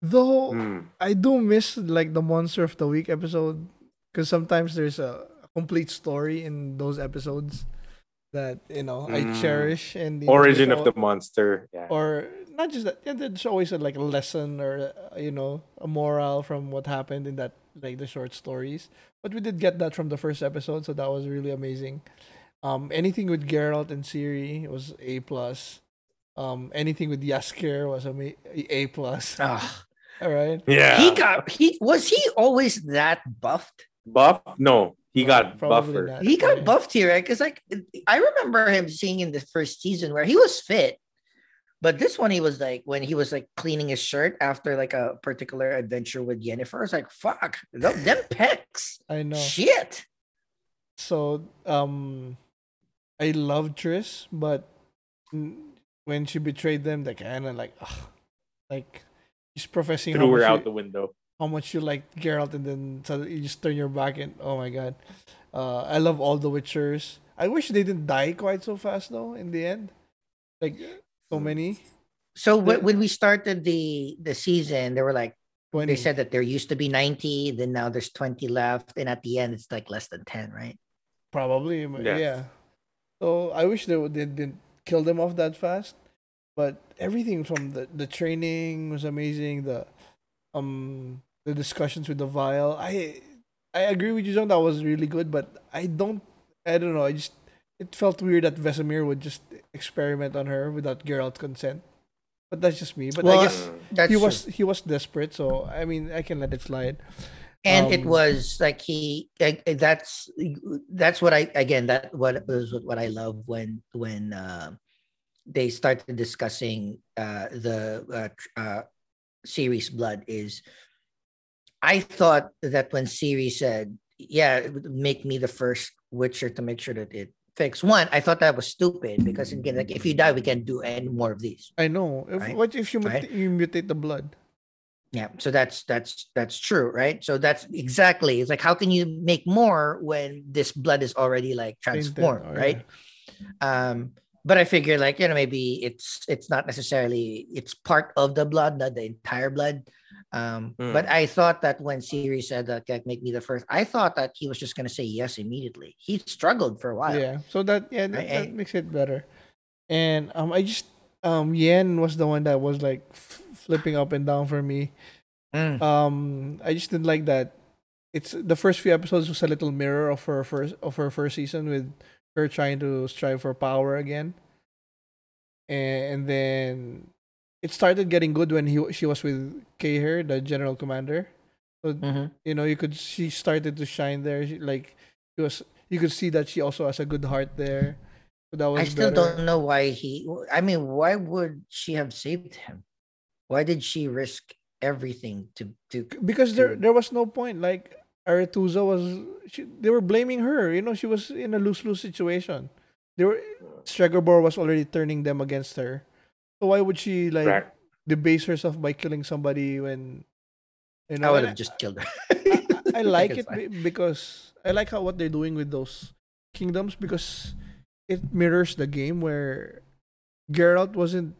Though Mm. I do miss like the monster of the week episode because sometimes there's a complete story in those episodes that you know I Mm. cherish and you know, Origin there's of the monster. Yeah. or not just that. Yeah, there's always a, like a lesson or uh, you know a moral from what happened in that like the short stories. But we did get that from the first episode, so that was really amazing. Um, anything with Geralt and Ciri was A plus. Um, anything with Jaskier was a A plus. Ah, All right. yeah. he got he was he always that buffed buff. No, he got Probably buffer. not. he got buffed here right because like i remember him seeing in the first season where he was fit but this one he was like when he was like cleaning his shirt after like a particular adventure with Yennefer, I was like, fuck, them, them pecs. I know. Shit. So um, I love Triss, but when she betrayed them, they kind of like, ugh, like she's professing how Threw her out you, the window. How much you like Geralt, and then suddenly you just turn your back and oh my god. Uh, I love all the Witchers. I wish they didn't die quite so fast though. In the end, like so many. So The- when when we started the the season, they were like 20. they said that there used to be 90, then now there's 20 left, and at the end it's like less than 10, right? Probably, m- Yes. yeah. So I wish they would they didn't kill them off that fast, but everything from the the training was amazing. The um the discussions with the vial, I I agree with you, John. That was really good, but I don't I don't know. I just it felt weird that Vesemir would just experiment on her without Geralt's consent. But that's just me. But Well, I guess Mm. He true. was he was desperate, so I mean I can let it slide. and it um, was like he like, that's that's what i again that what was what, what i love when when uh they started discussing uh, the uh, uh, Ciri's blood is I thought that when Ciri said, "Yeah, make me the first Witcher to make sure that it fix one," I thought that was stupid because again, like if you die, we can't do any more of these. I know. If, Right? What if you, mut- Right? you mutate the blood? Yeah, so that's that's that's true, right? So that's exactly it's like how can you make more when this blood is already like transformed, oh, right? Um, but I figure like you know maybe it's it's not necessarily it's part of the blood, not the entire blood. Um, but I thought that when Ciri said that like, make me the first, I thought that he was just gonna say yes immediately. He struggled for a while. Yeah. So that yeah, that, Right, that makes it better. And um, I just um, Yen was the one that was like f- flipping up and down for me. Mm. Um, I just didn't like that. It's the first few episodes was a little mirror of her first of her first season with her trying to strive for power again. And, and then it started getting good when he she was with Cahir, the general commander. So Mhm. you know you could she started to shine there. She, like she was you could see that she also has a good heart there. So that was I still better. don't know why he. I mean, why would she have saved him? Why did she risk everything to to? because there there was no point. Like Aretuza was, she, they were blaming her. You know, she was in a lose lose situation. They were Stregobor was already turning them against her. So why would she like Right. debase herself by killing somebody when you know? I would have just killed her. I, I like it's it fine. because I like how what they're doing with those kingdoms because it mirrors the game where Geralt wasn't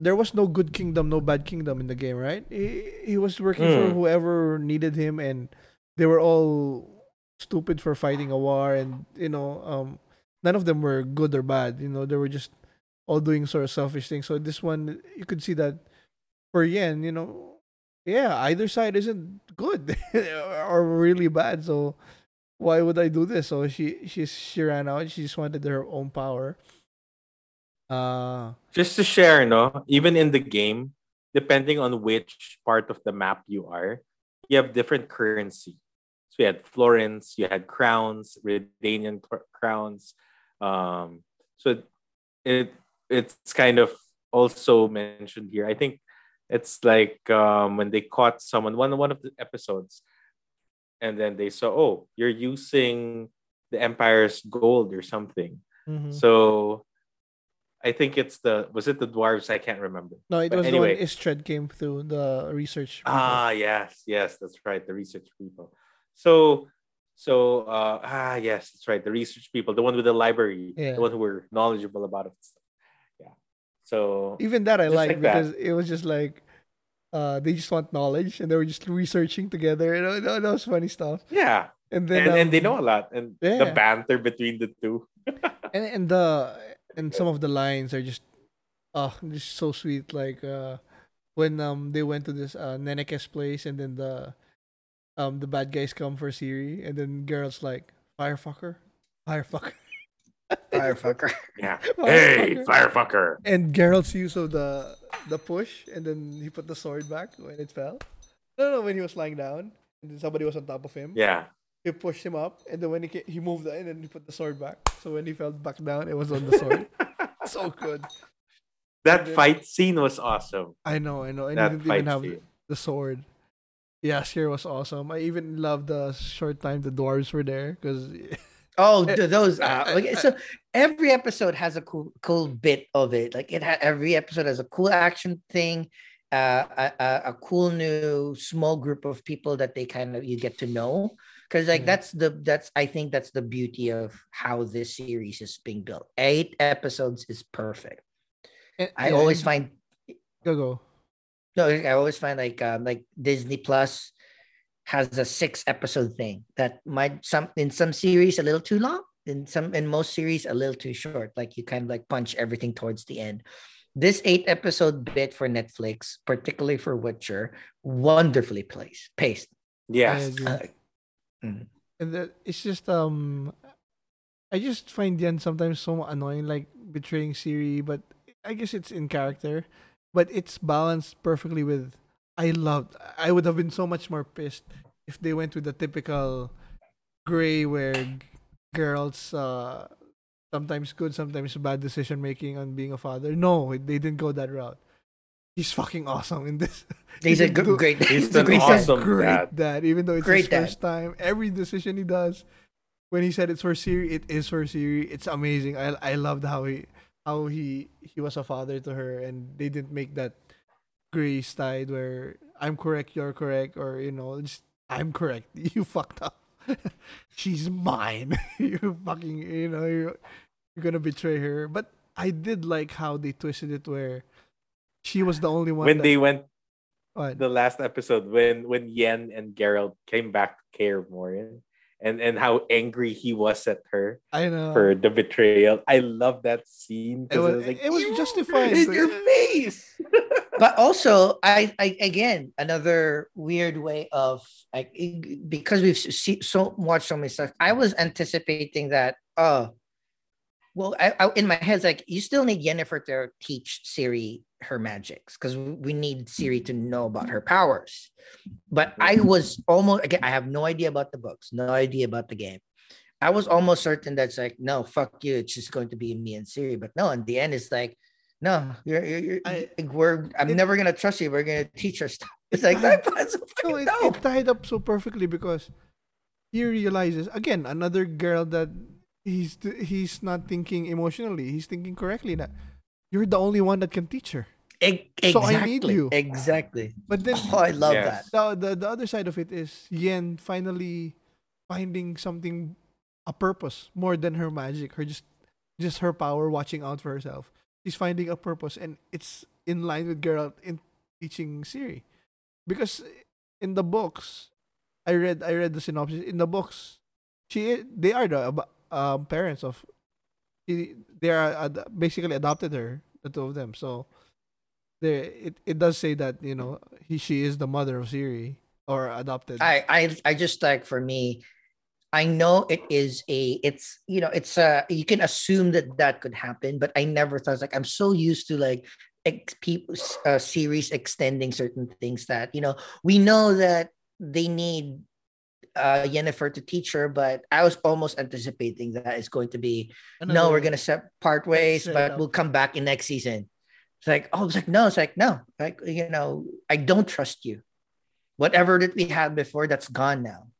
there was no good kingdom, no bad kingdom in the game, right? He, he was working for Mm. whoever needed him and they were all stupid for fighting a war and you know, um none of them were good or bad, you know, they were just all doing sort of selfish things. So this one you could see that for Yen, you know, yeah, either side isn't good or really bad. So why would I do this? So she she she ran out. She just wanted her own power. Uh Just to share, no, even in the game, depending on which part of the map you are, you have different currency. So you had florins, you had crowns, Redanian cr- crowns. Um, so it it's kind of also mentioned here. I think it's like um, when they caught someone one one of the episodes, and then they saw, oh, you're using the empire's gold or something. mhm. So I think it's the was it the dwarves? I can't remember. no, it but was anyway. the one Istredd came through the research. people. Ah, yes, yes, that's right. The research people. So, so uh, ah, yes, that's right. The research people, the one with the library, Yeah. the one who were knowledgeable about it. Yeah. So Even that I like like that. because it was just like uh they just want knowledge and they were just researching together. You know, that, that was funny stuff. yeah, And then and, and they um, know a lot, and the banter between the two. and and the and some of the lines are just oh just so sweet like uh when um they went to this uh Nenneke's place and then the um the bad guys come for Ciri and then Geralt's like firefucker firefucker Firefucker. Yeah. Hey, Firefucker. firefucker. and Geralt's use of the the push and then he put the sword back when it fell no no when he was lying down and then somebody was on top of him Yeah. he pushed him up and then when he ca- he moved and then he put the sword back so when he fell back down it was on the sword so good That then- fight scene was awesome. I know, I know. And That he didn't fight even have scene. the sword. Yeah, Sheer was awesome. I even loved the short time the dwarves were there because Oh, th- those. Uh, I- okay, I- so every episode has a cool, cool bit of it. Like it had every episode has a cool action thing, uh, a, a, a cool new small group of people that they kind of you get to know. Because like Yeah. that's the that's I think that's the beauty of how this series is being built. Eight episodes is perfect. I always find go go. no, I always find like um like Disney Plus has a six episode thing that might some in some series a little too long, in some in most series a little too short. Like you kind of like punch everything towards the end. This eight episode bit for Netflix, particularly for Witcher, wonderfully placed, paced. Yes. agree. Uh, mm. And that it's just um, I just find the end sometimes so annoying, like betraying Ciri. But I guess it's in character, but it's balanced perfectly with. I loved. I would have been so much more pissed if they went with the typical gray where g- girls uh sometimes good, sometimes bad decision making on being a father. No, they didn't go that route. He's fucking awesome in this. He's He a good, do- great. He's He's a an great awesome dad. great dad. dad. Even though it's Great his dad. first time, every decision he does, when he said it's for Ciri, it is for Ciri. It's amazing. I I loved how he how he he was a father to her, and they didn't make that gray side where I'm correct, you're correct, or you know, just I'm correct, you fucked up. She's mine. you fucking you know you're, you're gonna betray her. But I did like how they twisted it where she was the only one when that, they went what? the last episode when when Yen and Geralt came back to Kaer Morhen and and how angry he was at her I know for the betrayal. I love that scene. It was- it was, like, it was "You justified." In your face. But also I, I again another weird way of like because we've see, so watched so many stuff i was anticipating that uh well I, I in my head like you still need yennefer to teach ciri her magics because we need ciri to know about her powers. But i was almost again i have no idea about the books no idea about the game. I was almost certain that's like no fuck you it's just going to be me and ciri. But no in the end it's like no, you're, you're, you're I- like, we're. I'm it- never gonna trust you. We're gonna teach her stuff. It's it like tied- that. That's so no, it, dope. it tied up so perfectly because he realizes again another girl that he's he's not thinking emotionally. He's thinking correctly that you're the only one that can teach her. E- So exactly. I need you. Exactly. But then Oh, I love Yes. that. the, the the other side of it is Yen finally finding something a purpose more than her magic, her just just her power watching out for herself. She's finding a purpose and it's in line with Geralt in teaching Ciri. Because in the books I read I read the synopsis in the books she they are the um, parents of she, they are ad- basically adopted her the two of them so there it, it does say that you know he she is the mother of Ciri or adopted. I, I, I just like for me. I know it is a. It's you know. It's uh You can assume that that could happen, but I never thought like I'm so used to like ex- people uh, series extending certain things that you know we know that they need uh Yennefer to teach her, but I was almost anticipating that it's going to be no, we're gonna set part ways, but up. we'll come back in next season. It's like, oh, it's like, no, it's like, no, like, you know, I don't trust you. Whatever that we had before, that's gone now.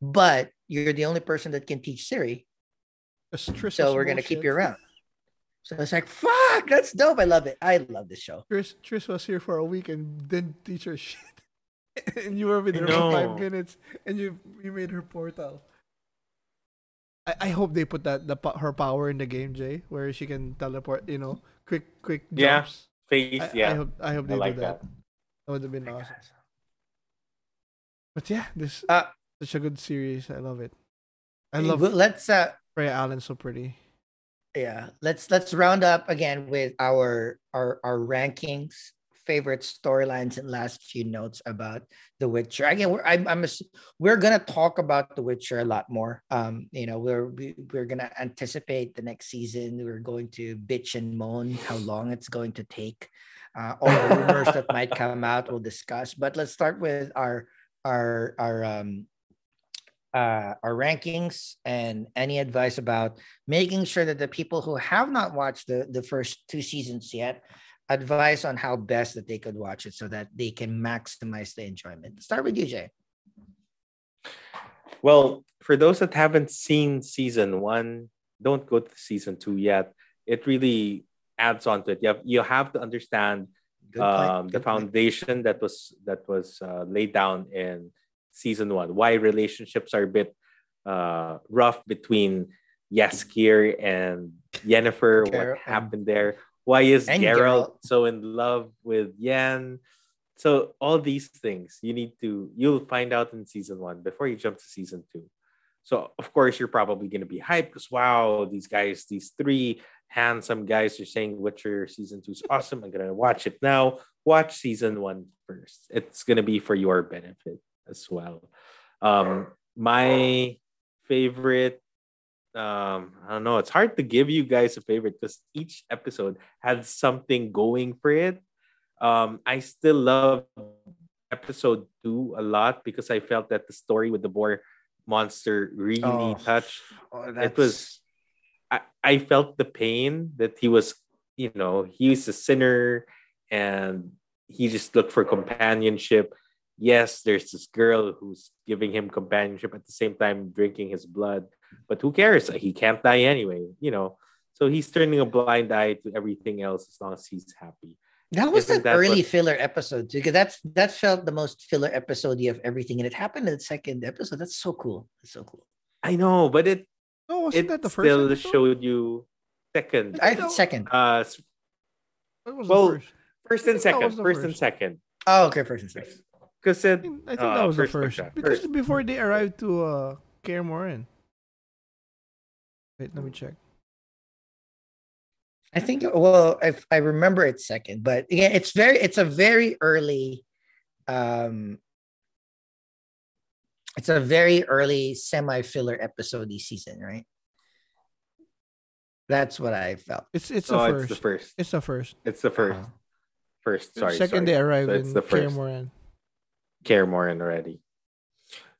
But you're the only person that can teach Ciri. So we're gonna keep you around. So it's like, fuck, that's dope. I love it. I love this show. Trish, Trish was here for a week and didn't teach her shit. and you were with I her for five minutes and you you made her portal. I, I hope they put that the her power in the game, Jay, where she can teleport. You know, quick quick Yeah, jumps. Face, I, yeah. I hope I hope I they like do that. that. That would have been awesome. But yeah, this Uh, such a good series. I love it. I love well, let's uh Freya Allan so pretty. yeah let's let's round up again with our our our rankings favorite storylines and last few notes about the witcher again we're i'm, I'm ass- we're gonna talk about the witcher a lot more um you know we're we, we're gonna anticipate the next season we're going to bitch and moan how long it's going to take uh all the rumors that might come out we'll discuss but let's start with our our our um uh, our rankings and any advice about making sure that the people who have not watched the, the first two seasons yet advice on how best that they could watch it so that they can maximize the enjoyment. Start with you, Jay. Well, for those that haven't seen season one, don't go to season two yet. It really adds on to it. You have, you have to understand um, the good point. foundation that was that was uh, laid down in season one. Why relationships are a bit uh, rough between Jaskier and Yennefer. Geralt what happened there? Why is and Geralt Geralt. so in love with Yen? So all these things you need to you'll find out in season one before you jump to season two. So of course you're probably gonna be hyped because wow, these guys, these three handsome guys are saying Witcher season two is awesome. I'm gonna watch it now. Watch season one first. It's gonna be for your benefit as well. Um, my favorite um i don't know it's hard to give you guys a favorite because each episode had something going for it um i still love episode two a lot because i felt that the story with the boar monster really Oh, touched Oh, it was I, I felt the pain that he was, you know, he was a sinner and he just looked for companionship. Yes, there's this girl who's giving him companionship at the same time drinking his blood, but who cares? He can't die anyway, you know. So he's turning a blind eye to everything else as long as he's happy. That was Isn't the that early what- filler episode too, because that's that felt the most filler episode of everything, and it happened in the second episode. That's so cool. That's so cool. I know, but it No, wasn't it that the first still episode? showed you second. I No. second. Uh, s- That was well, the first. first and second, was the first and second. Oh, okay, first and second. Because I it, think, I think uh, that was the first like first. that. Because First. before they arrived to uh Kaer Morhen. Wait, let me check. I think well, I I remember it second, but again, it's very it's a very early um it's a very early semi-filler episode this season, right? That's what I felt. It's it's oh, the it's first. the first. It's the first. It's the first. Uh-huh. First, sorry. Second sorry. they arrived So it's in the first. Morhen. Kaer Morhen already.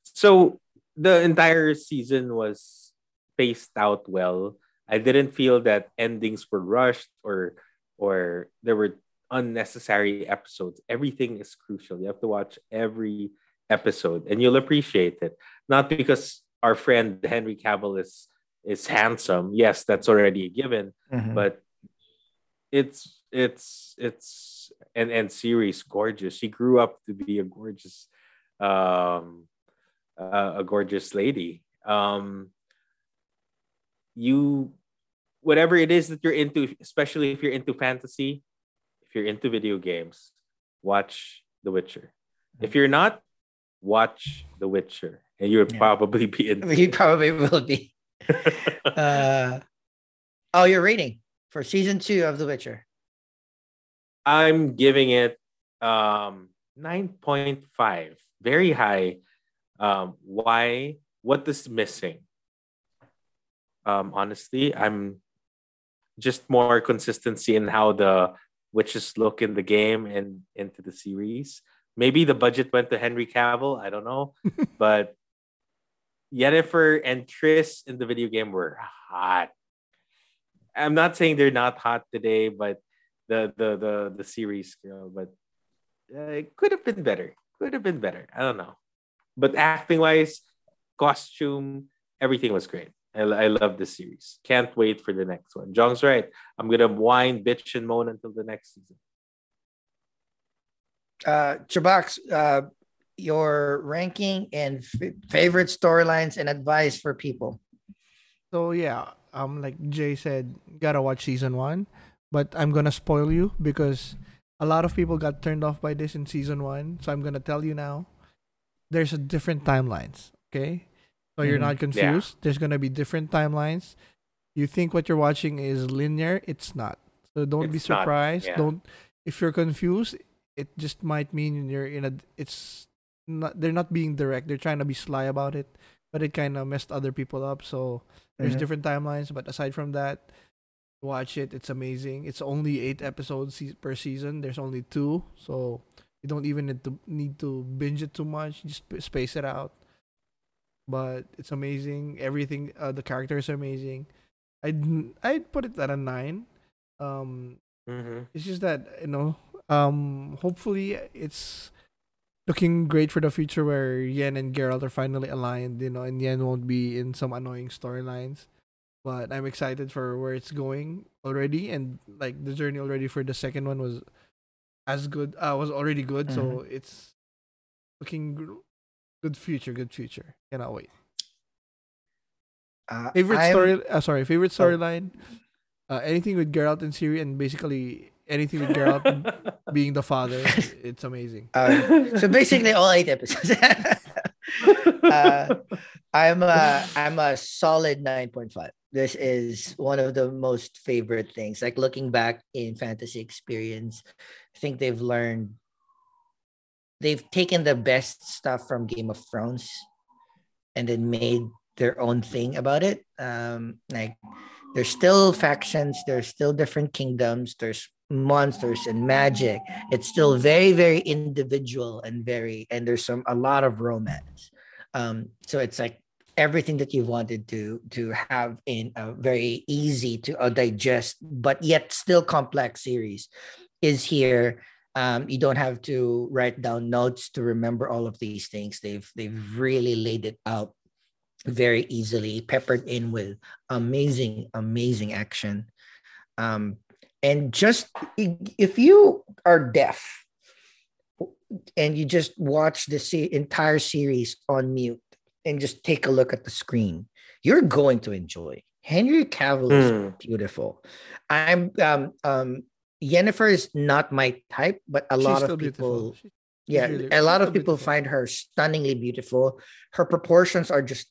So the entire season was paced out well. I didn't feel that endings were rushed or or there were unnecessary episodes. Everything is crucial. You have to watch every episode and you'll appreciate it. Not because our friend Henry Cavill is is handsome. Yes, that's already a given, Mhm. but it's it's it's and and Ciri's gorgeous. She grew up to be a gorgeous um uh, a gorgeous lady. Um you whatever it is that you're into, especially if you're into fantasy, if you're into video games, watch The Witcher. If you're not, watch The Witcher, and you'll Yeah. probably be in. you probably will be. Uh, oh, you're reading for season two of The Witcher. I'm giving it um 9.5. Very high. Um why what is missing? Um honestly, I'm just more consistency in how the witches look in the game and into the series. Maybe the budget went to Henry Cavill, I don't know, but Yennefer and Triss in the video game were hot. I'm not saying they're not hot today, but the the the the series girl, but uh, it could have been better. Could have been better. I don't know, but acting wise, costume, everything was great. I, I love the series. Can't wait for the next one. Jong's right. I'm gonna whine, bitch, and moan until the next season. Uh, Chabox, uh, your ranking and f- favorite storylines and advice for people. So yeah, um, like Jay said, gotta watch season one, but I'm gonna spoil you because a lot of people got turned off by this in season one. So I'm gonna tell you now. There's a different timelines. Okay, so you're Mhm. not confused. There's gonna be different timelines. You think what you're watching is linear? It's not. So don't be It's not, surprised. yeah. Don't. If you're confused, it just might mean you're in a. It's not. They're not being direct. They're trying to be sly about it, but it kind of messed other people up. So there's Mhm. different timelines, but aside from that, watch it. It's amazing. It's only eight episodes per season. There's only two, so you don't even need to need to binge it too much. Just space it out. But it's amazing. Everything. Uh, the characters are amazing. I'd I'd put it at a nine. Um, Mm-hmm. it's just that you know. Um, hopefully it's looking great for the future where Yen and Geralt are finally aligned. You know, and Yen won't be in some annoying storylines. But I'm excited for where it's going already, and like the journey already for the second one was as good. Uh, was already good, so it's looking good future. Good future. Cannot wait. Uh, Favorite I'm- story? Uh, sorry, favorite Oh. storyline. Uh, anything with Geralt and Ciri, and basically anything with Geralt being the father. It's amazing. Uh, so basically, all eight episodes. uh, I'm a I'm a solid nine point five. This is one of the most favorite things. Like looking back in fantasy experience, I think they've learned. They've taken the best stuff from Game of Thrones, and then made their own thing about it. Um, like there's still factions, there's still different kingdoms, there's monsters and magic. It's still very very individual and very and there's some a lot of romance. Um, so it's like everything that you wanted to to have in a very easy to uh, digest but yet still complex series is here. Um, you don't have to write down notes to remember all of these things. They've they've really laid it out very easily peppered in with amazing amazing action. Um, and just if you are deaf and you just watch the entire series on mute and just take a look at the screen, you're going to enjoy. Henry Cavill is Mm. beautiful. I'm um um Yennefer is not my type, but a She's lot still of people, She- yeah, really- a lot of people beautiful. find her stunningly beautiful. Her proportions are just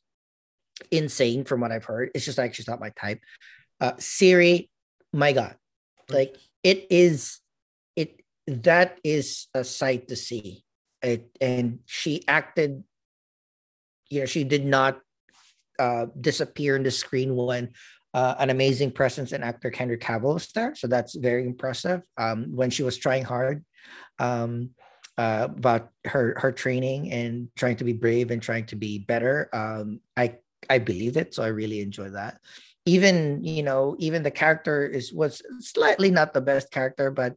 insane from what I've heard. It's just like she's not my type. Uh Ciri, my God, like it is it that is a sight to see it and she acted you know she did not uh disappear in the screen when uh, an amazing presence and actor Henry Cavill was there, so that's very impressive. Um, when she was trying hard um, uh, about her her training and trying to be brave and trying to be better, um, I I believed it, so I really enjoy that. Even you know even the character is was slightly not the best character but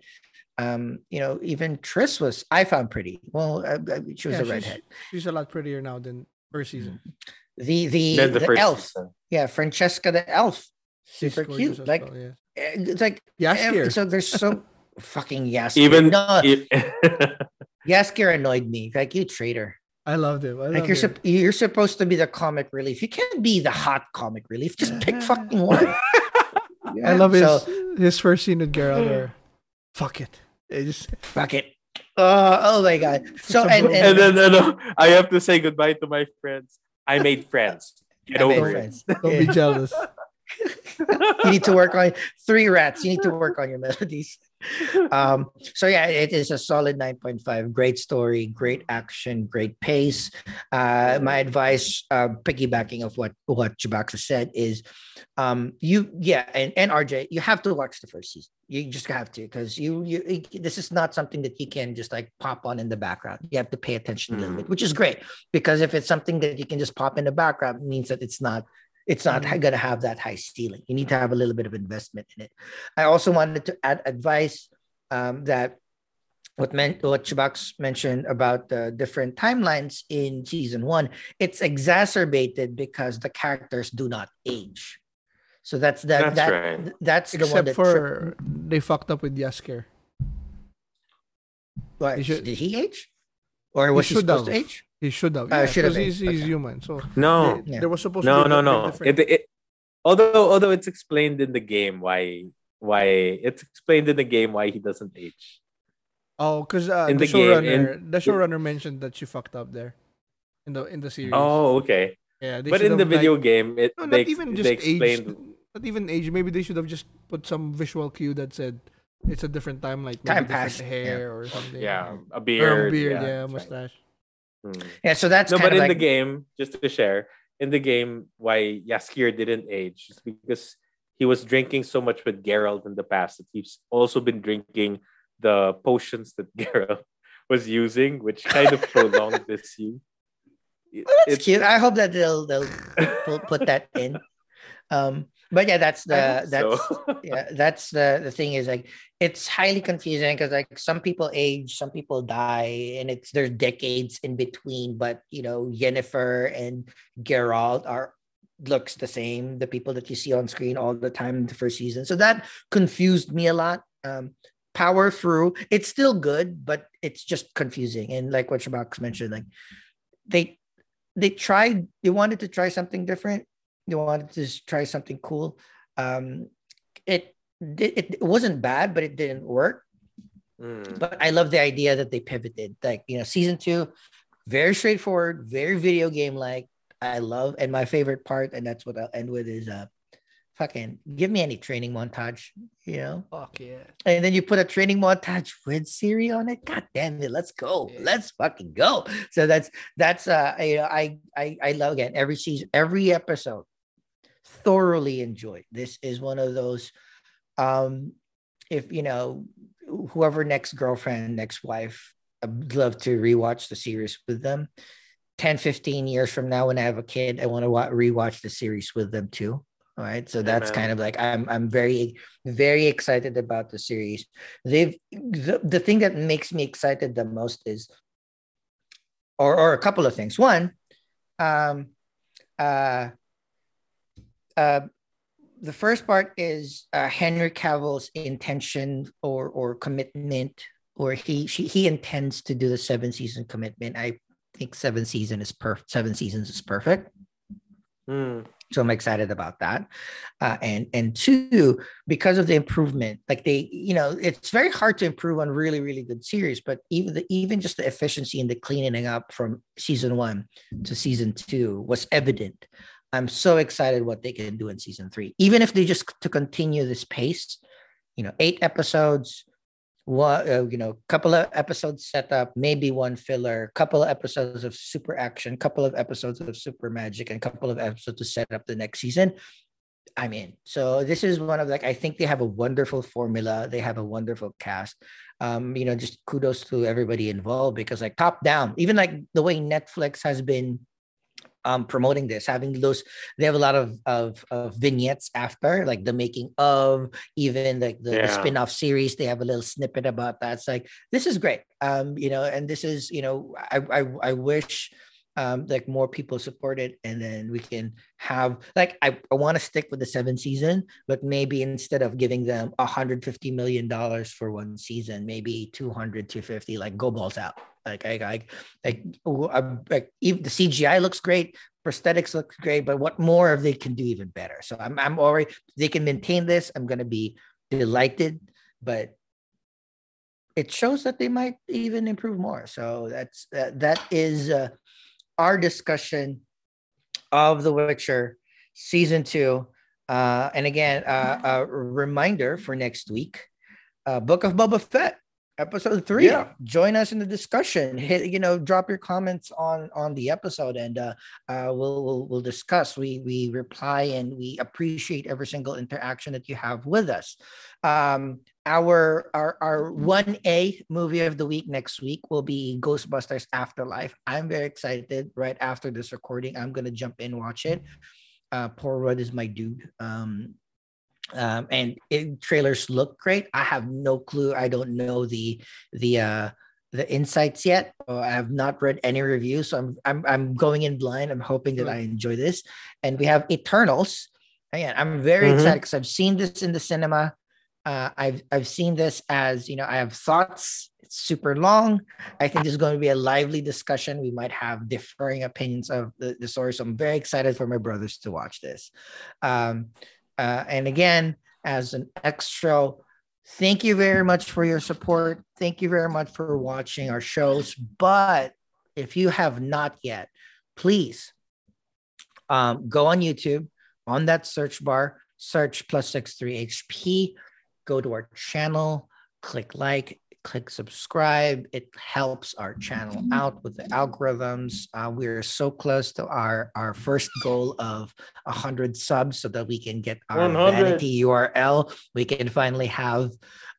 um you know even triss was i found pretty. Well uh, uh, she was Yeah, a she's- redhead. She's a lot prettier now than first season. the the, the, the, elf season. yeah francesca the elf super cute like well, yeah. eh, it's like Jaskier. ev- so there's so fucking yes Even no e- jaskier annoyed me like you traitor I loved him. I like loved you're him. you're supposed to be the comic relief you can't be the hot comic relief just pick fucking one I love his so- his first scene with Geralt. Where, fuck it. It just Fuck it. Uh, oh my god. So and, and, and then and, uh, I have to say goodbye to my friends. I made friends. Get I made over it. friends. don't be jealous. you need to work on three rats. You need to work on your melodies. Um, so yeah, it is a solid 9.5. Great story, great action, great pace. Uh, my advice, uh, piggybacking of what what Chewbacca said, is um, you yeah, and, and RJ, you have to watch the first season. You just have to because you you it- this is not something that you can just like pop on in the background. You have to pay attention a little bit, which is great because if it's something that you can just pop in the background, it means that it's not it's not Mhm. going to have that high ceiling. You need to have a little bit of investment in it. I also wanted to add advice um, that what meant what Chubax mentioned about the different timelines in season one. It's exacerbated because the characters do not age. So that's that. That's that right. That's the one Except that for they fucked up with Jaskier. What, He should- did he age, or was he, should supposed to age? He should have. Uh, Yeah, should have because he's, he's Okay. human. So No, they- Yeah. there was supposed no, to be no, a big no. It, it, although although it's explained in the game why why it's explained in the game why he doesn't age. Oh, because uh, In the, the game, showrunner, in- the showrunner mentioned that she fucked up there, in the in the series. Oh, okay. yeah. But in the have, like- video game, it no, they, not even they just explained. age. Not even age. Maybe they should have just put some visual cue that said it's a different time, like maybe Time different passed, yeah. hair or something. Yeah, a Or beard. a beard. yeah, Yeah, that's right. Hmm. Yeah. So that's no, but in like, the game, just to share, in the game, why Jaskier didn't age is because he was drinking so much with Geralt in the past that he's also been drinking the potions that Geralt was using, which kind of prolonged this scene. It- Well, that's it's- cute. I hope that they'll they'll put, put that in. Um, but yeah, that's the that's so. yeah, that's the the thing is like it's highly confusing because like some people age, some people die, and it's there's decades in between. But you know, yennefer and Geralt are looks the same. The people that you see on screen all the time in the first season, so that confused me a lot. Um, power through, it's still good, but it's just confusing. And like what Shabax mentioned, like they they tried they wanted to try something different they wanted to s- try something cool um it it, it wasn't bad but it didn't work Mm. but i love the idea that they pivoted like you know season two very straightforward very video game like i love and my favorite part and that's what i'll end with is uh fucking give me any training montage you know Fuck yeah. and then you put a training montage with Ciri on it. God damn it, let's go. Yeah. Let's fucking go. So that's that's uh you know, I I I love again every season, every episode thoroughly enjoyed. This is one of those um if you know whoever next girlfriend, next wife, I'd love to rewatch the series with them. 10, 15 years from now, when I have a kid, I want to wa- rewatch the series with them too. All right. So that's Amen. kind of like I'm I'm very, very excited about the series. They've the, the thing that makes me excited the most is or or a couple of things. One, um uh uh the first part is uh, Henry Cavill's intention or or commitment, or he she, he intends to do the seven season commitment. I think seven season is perfect. Seven seasons is perfect. Hmm. So I'm excited about that. Uh, and and two, because of the improvement, like they, you know, it's very hard to improve on really really good series, but even the even just the efficiency and the cleaning up from season one to season two was evident. I'm so excited what they can do in season three, even if they just to continue this pace. You know, eight episodes, one, uh, you know, couple of episodes set up, maybe one filler, couple of episodes of super action, couple of episodes of super magic, and couple of episodes to set up the next season. I'm in. So this is one of like I think they have a wonderful formula. They have a wonderful cast. Um, you know, just kudos to everybody involved because like top down, even like the way Netflix has been um promoting this having those they have a lot of of, of vignettes after like the making of even like the, the spin-off series they have a little snippet about that. It's like this is great. Um you know and this is you know i i, I wish um like more people support it and then we can have like i, I want to stick with the seven season but maybe instead of giving them 150 million dollars for one season maybe 200 250 like go balls out. Like i like like, like even the cgi looks great prosthetics look great but what more if they can do even better. So i'm, I'm already they can maintain this i'm going to be delighted but it shows that they might even improve more. So that's that, that is uh, our discussion of the witcher season two uh, and again uh, a reminder for next week uh, book of boba fett episode three. Yeah. join us in the discussion. Hit you know drop your comments on on the episode and uh, uh we'll, we'll we'll discuss. We we reply and we appreciate every single interaction that you have with us. Um our our our 1a movie of the week next week will be ghostbusters afterlife. I'm very excited. Right after this recording i'm gonna jump in watch it. Uh Paul Rudd is my dude. Um um and it, trailers look great. I have no clue. I don't know the the uh the insights yet. Uh, i have not read any reviews so i'm i'm, I'm going in blind. I'm hoping that i enjoy this. And we have eternals. Again i'm very Mhm. excited because i've seen this in the cinema uh, I've I've seen this as you know I have thoughts. It's super long. I think there's going to be a lively discussion. We might have differing opinions of the, the story. So I'm very excited for my brothers to watch this. Um, uh, and again, as an extra, thank you very much for your support. Thank you very much for watching our shows. But if you have not yet, please um, go on YouTube on that search bar, search plus six three HP go to our channel, click like, click subscribe. It helps our channel out with the algorithms. Uh, we're so close to our, our first goal of 100 subs so that we can get our 100. vanity URL. We can finally have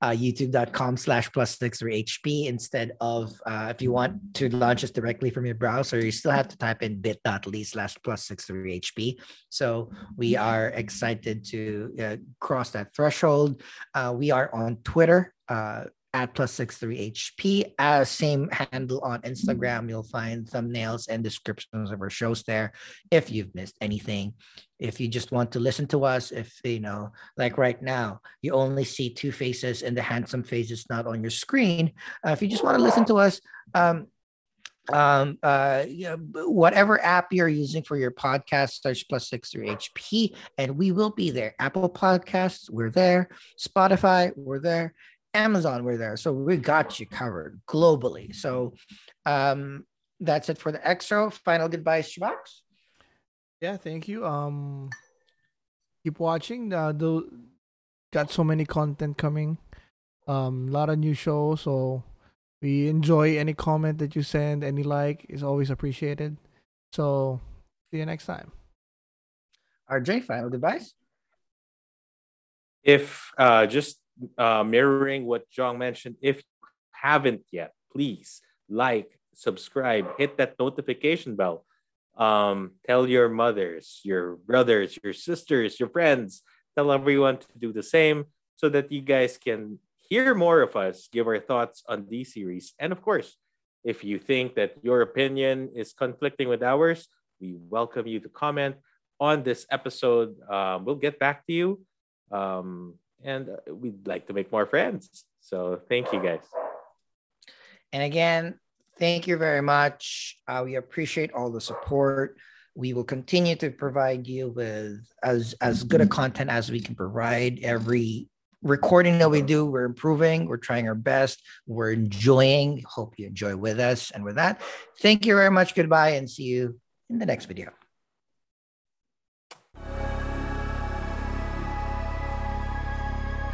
uh, youtube.com slash plus six three HP instead of uh, if you want to launch this directly from your browser, you still have to type in bit.ly slash plus six three HP. So we are excited to uh, cross that threshold. Uh, we are on Twitter uh, at plus six three HP. Uh, same handle on Instagram. You'll find thumbnails and descriptions of our shows there. If you've missed anything, if you just want to listen to us, if you know, like right now, you only see two faces and the handsome face is not on your screen. Uh, if you just want to listen to us, um, um uh you know, whatever app you're using for your podcast search plus six three hp and we will be there apple podcasts we're there spotify we're there amazon we're there so we got you covered globally so um that's it for the extra final goodbyes Shabox? Yeah, thank you. Um, keep watching. Uh, the got so many content coming. Um, a lot of new shows. So we enjoy any comment that you send. Any like is always appreciated. So see you next time. rj final goodbyes if uh, just uh, mirroring what John mentioned, if you haven't yet, please like, subscribe, hit that notification bell. Um, tell your mothers, your brothers, your sisters, your friends, tell everyone to do the same so that you guys can hear more of us give our thoughts on these series. And of course, if you think that your opinion is conflicting with ours, we welcome you to comment on this episode. Um, we'll get back to you. Um, and uh, we'd like to make more friends. So thank you guys. And again, thank you very much. Uh, we appreciate all the support. We will continue to provide you with as as good a content as we can provide. Every recording that we do, we're improving. We're trying our best. We're enjoying. Hope you enjoy with us. And with that, thank you very much. Goodbye, and see you in the next video.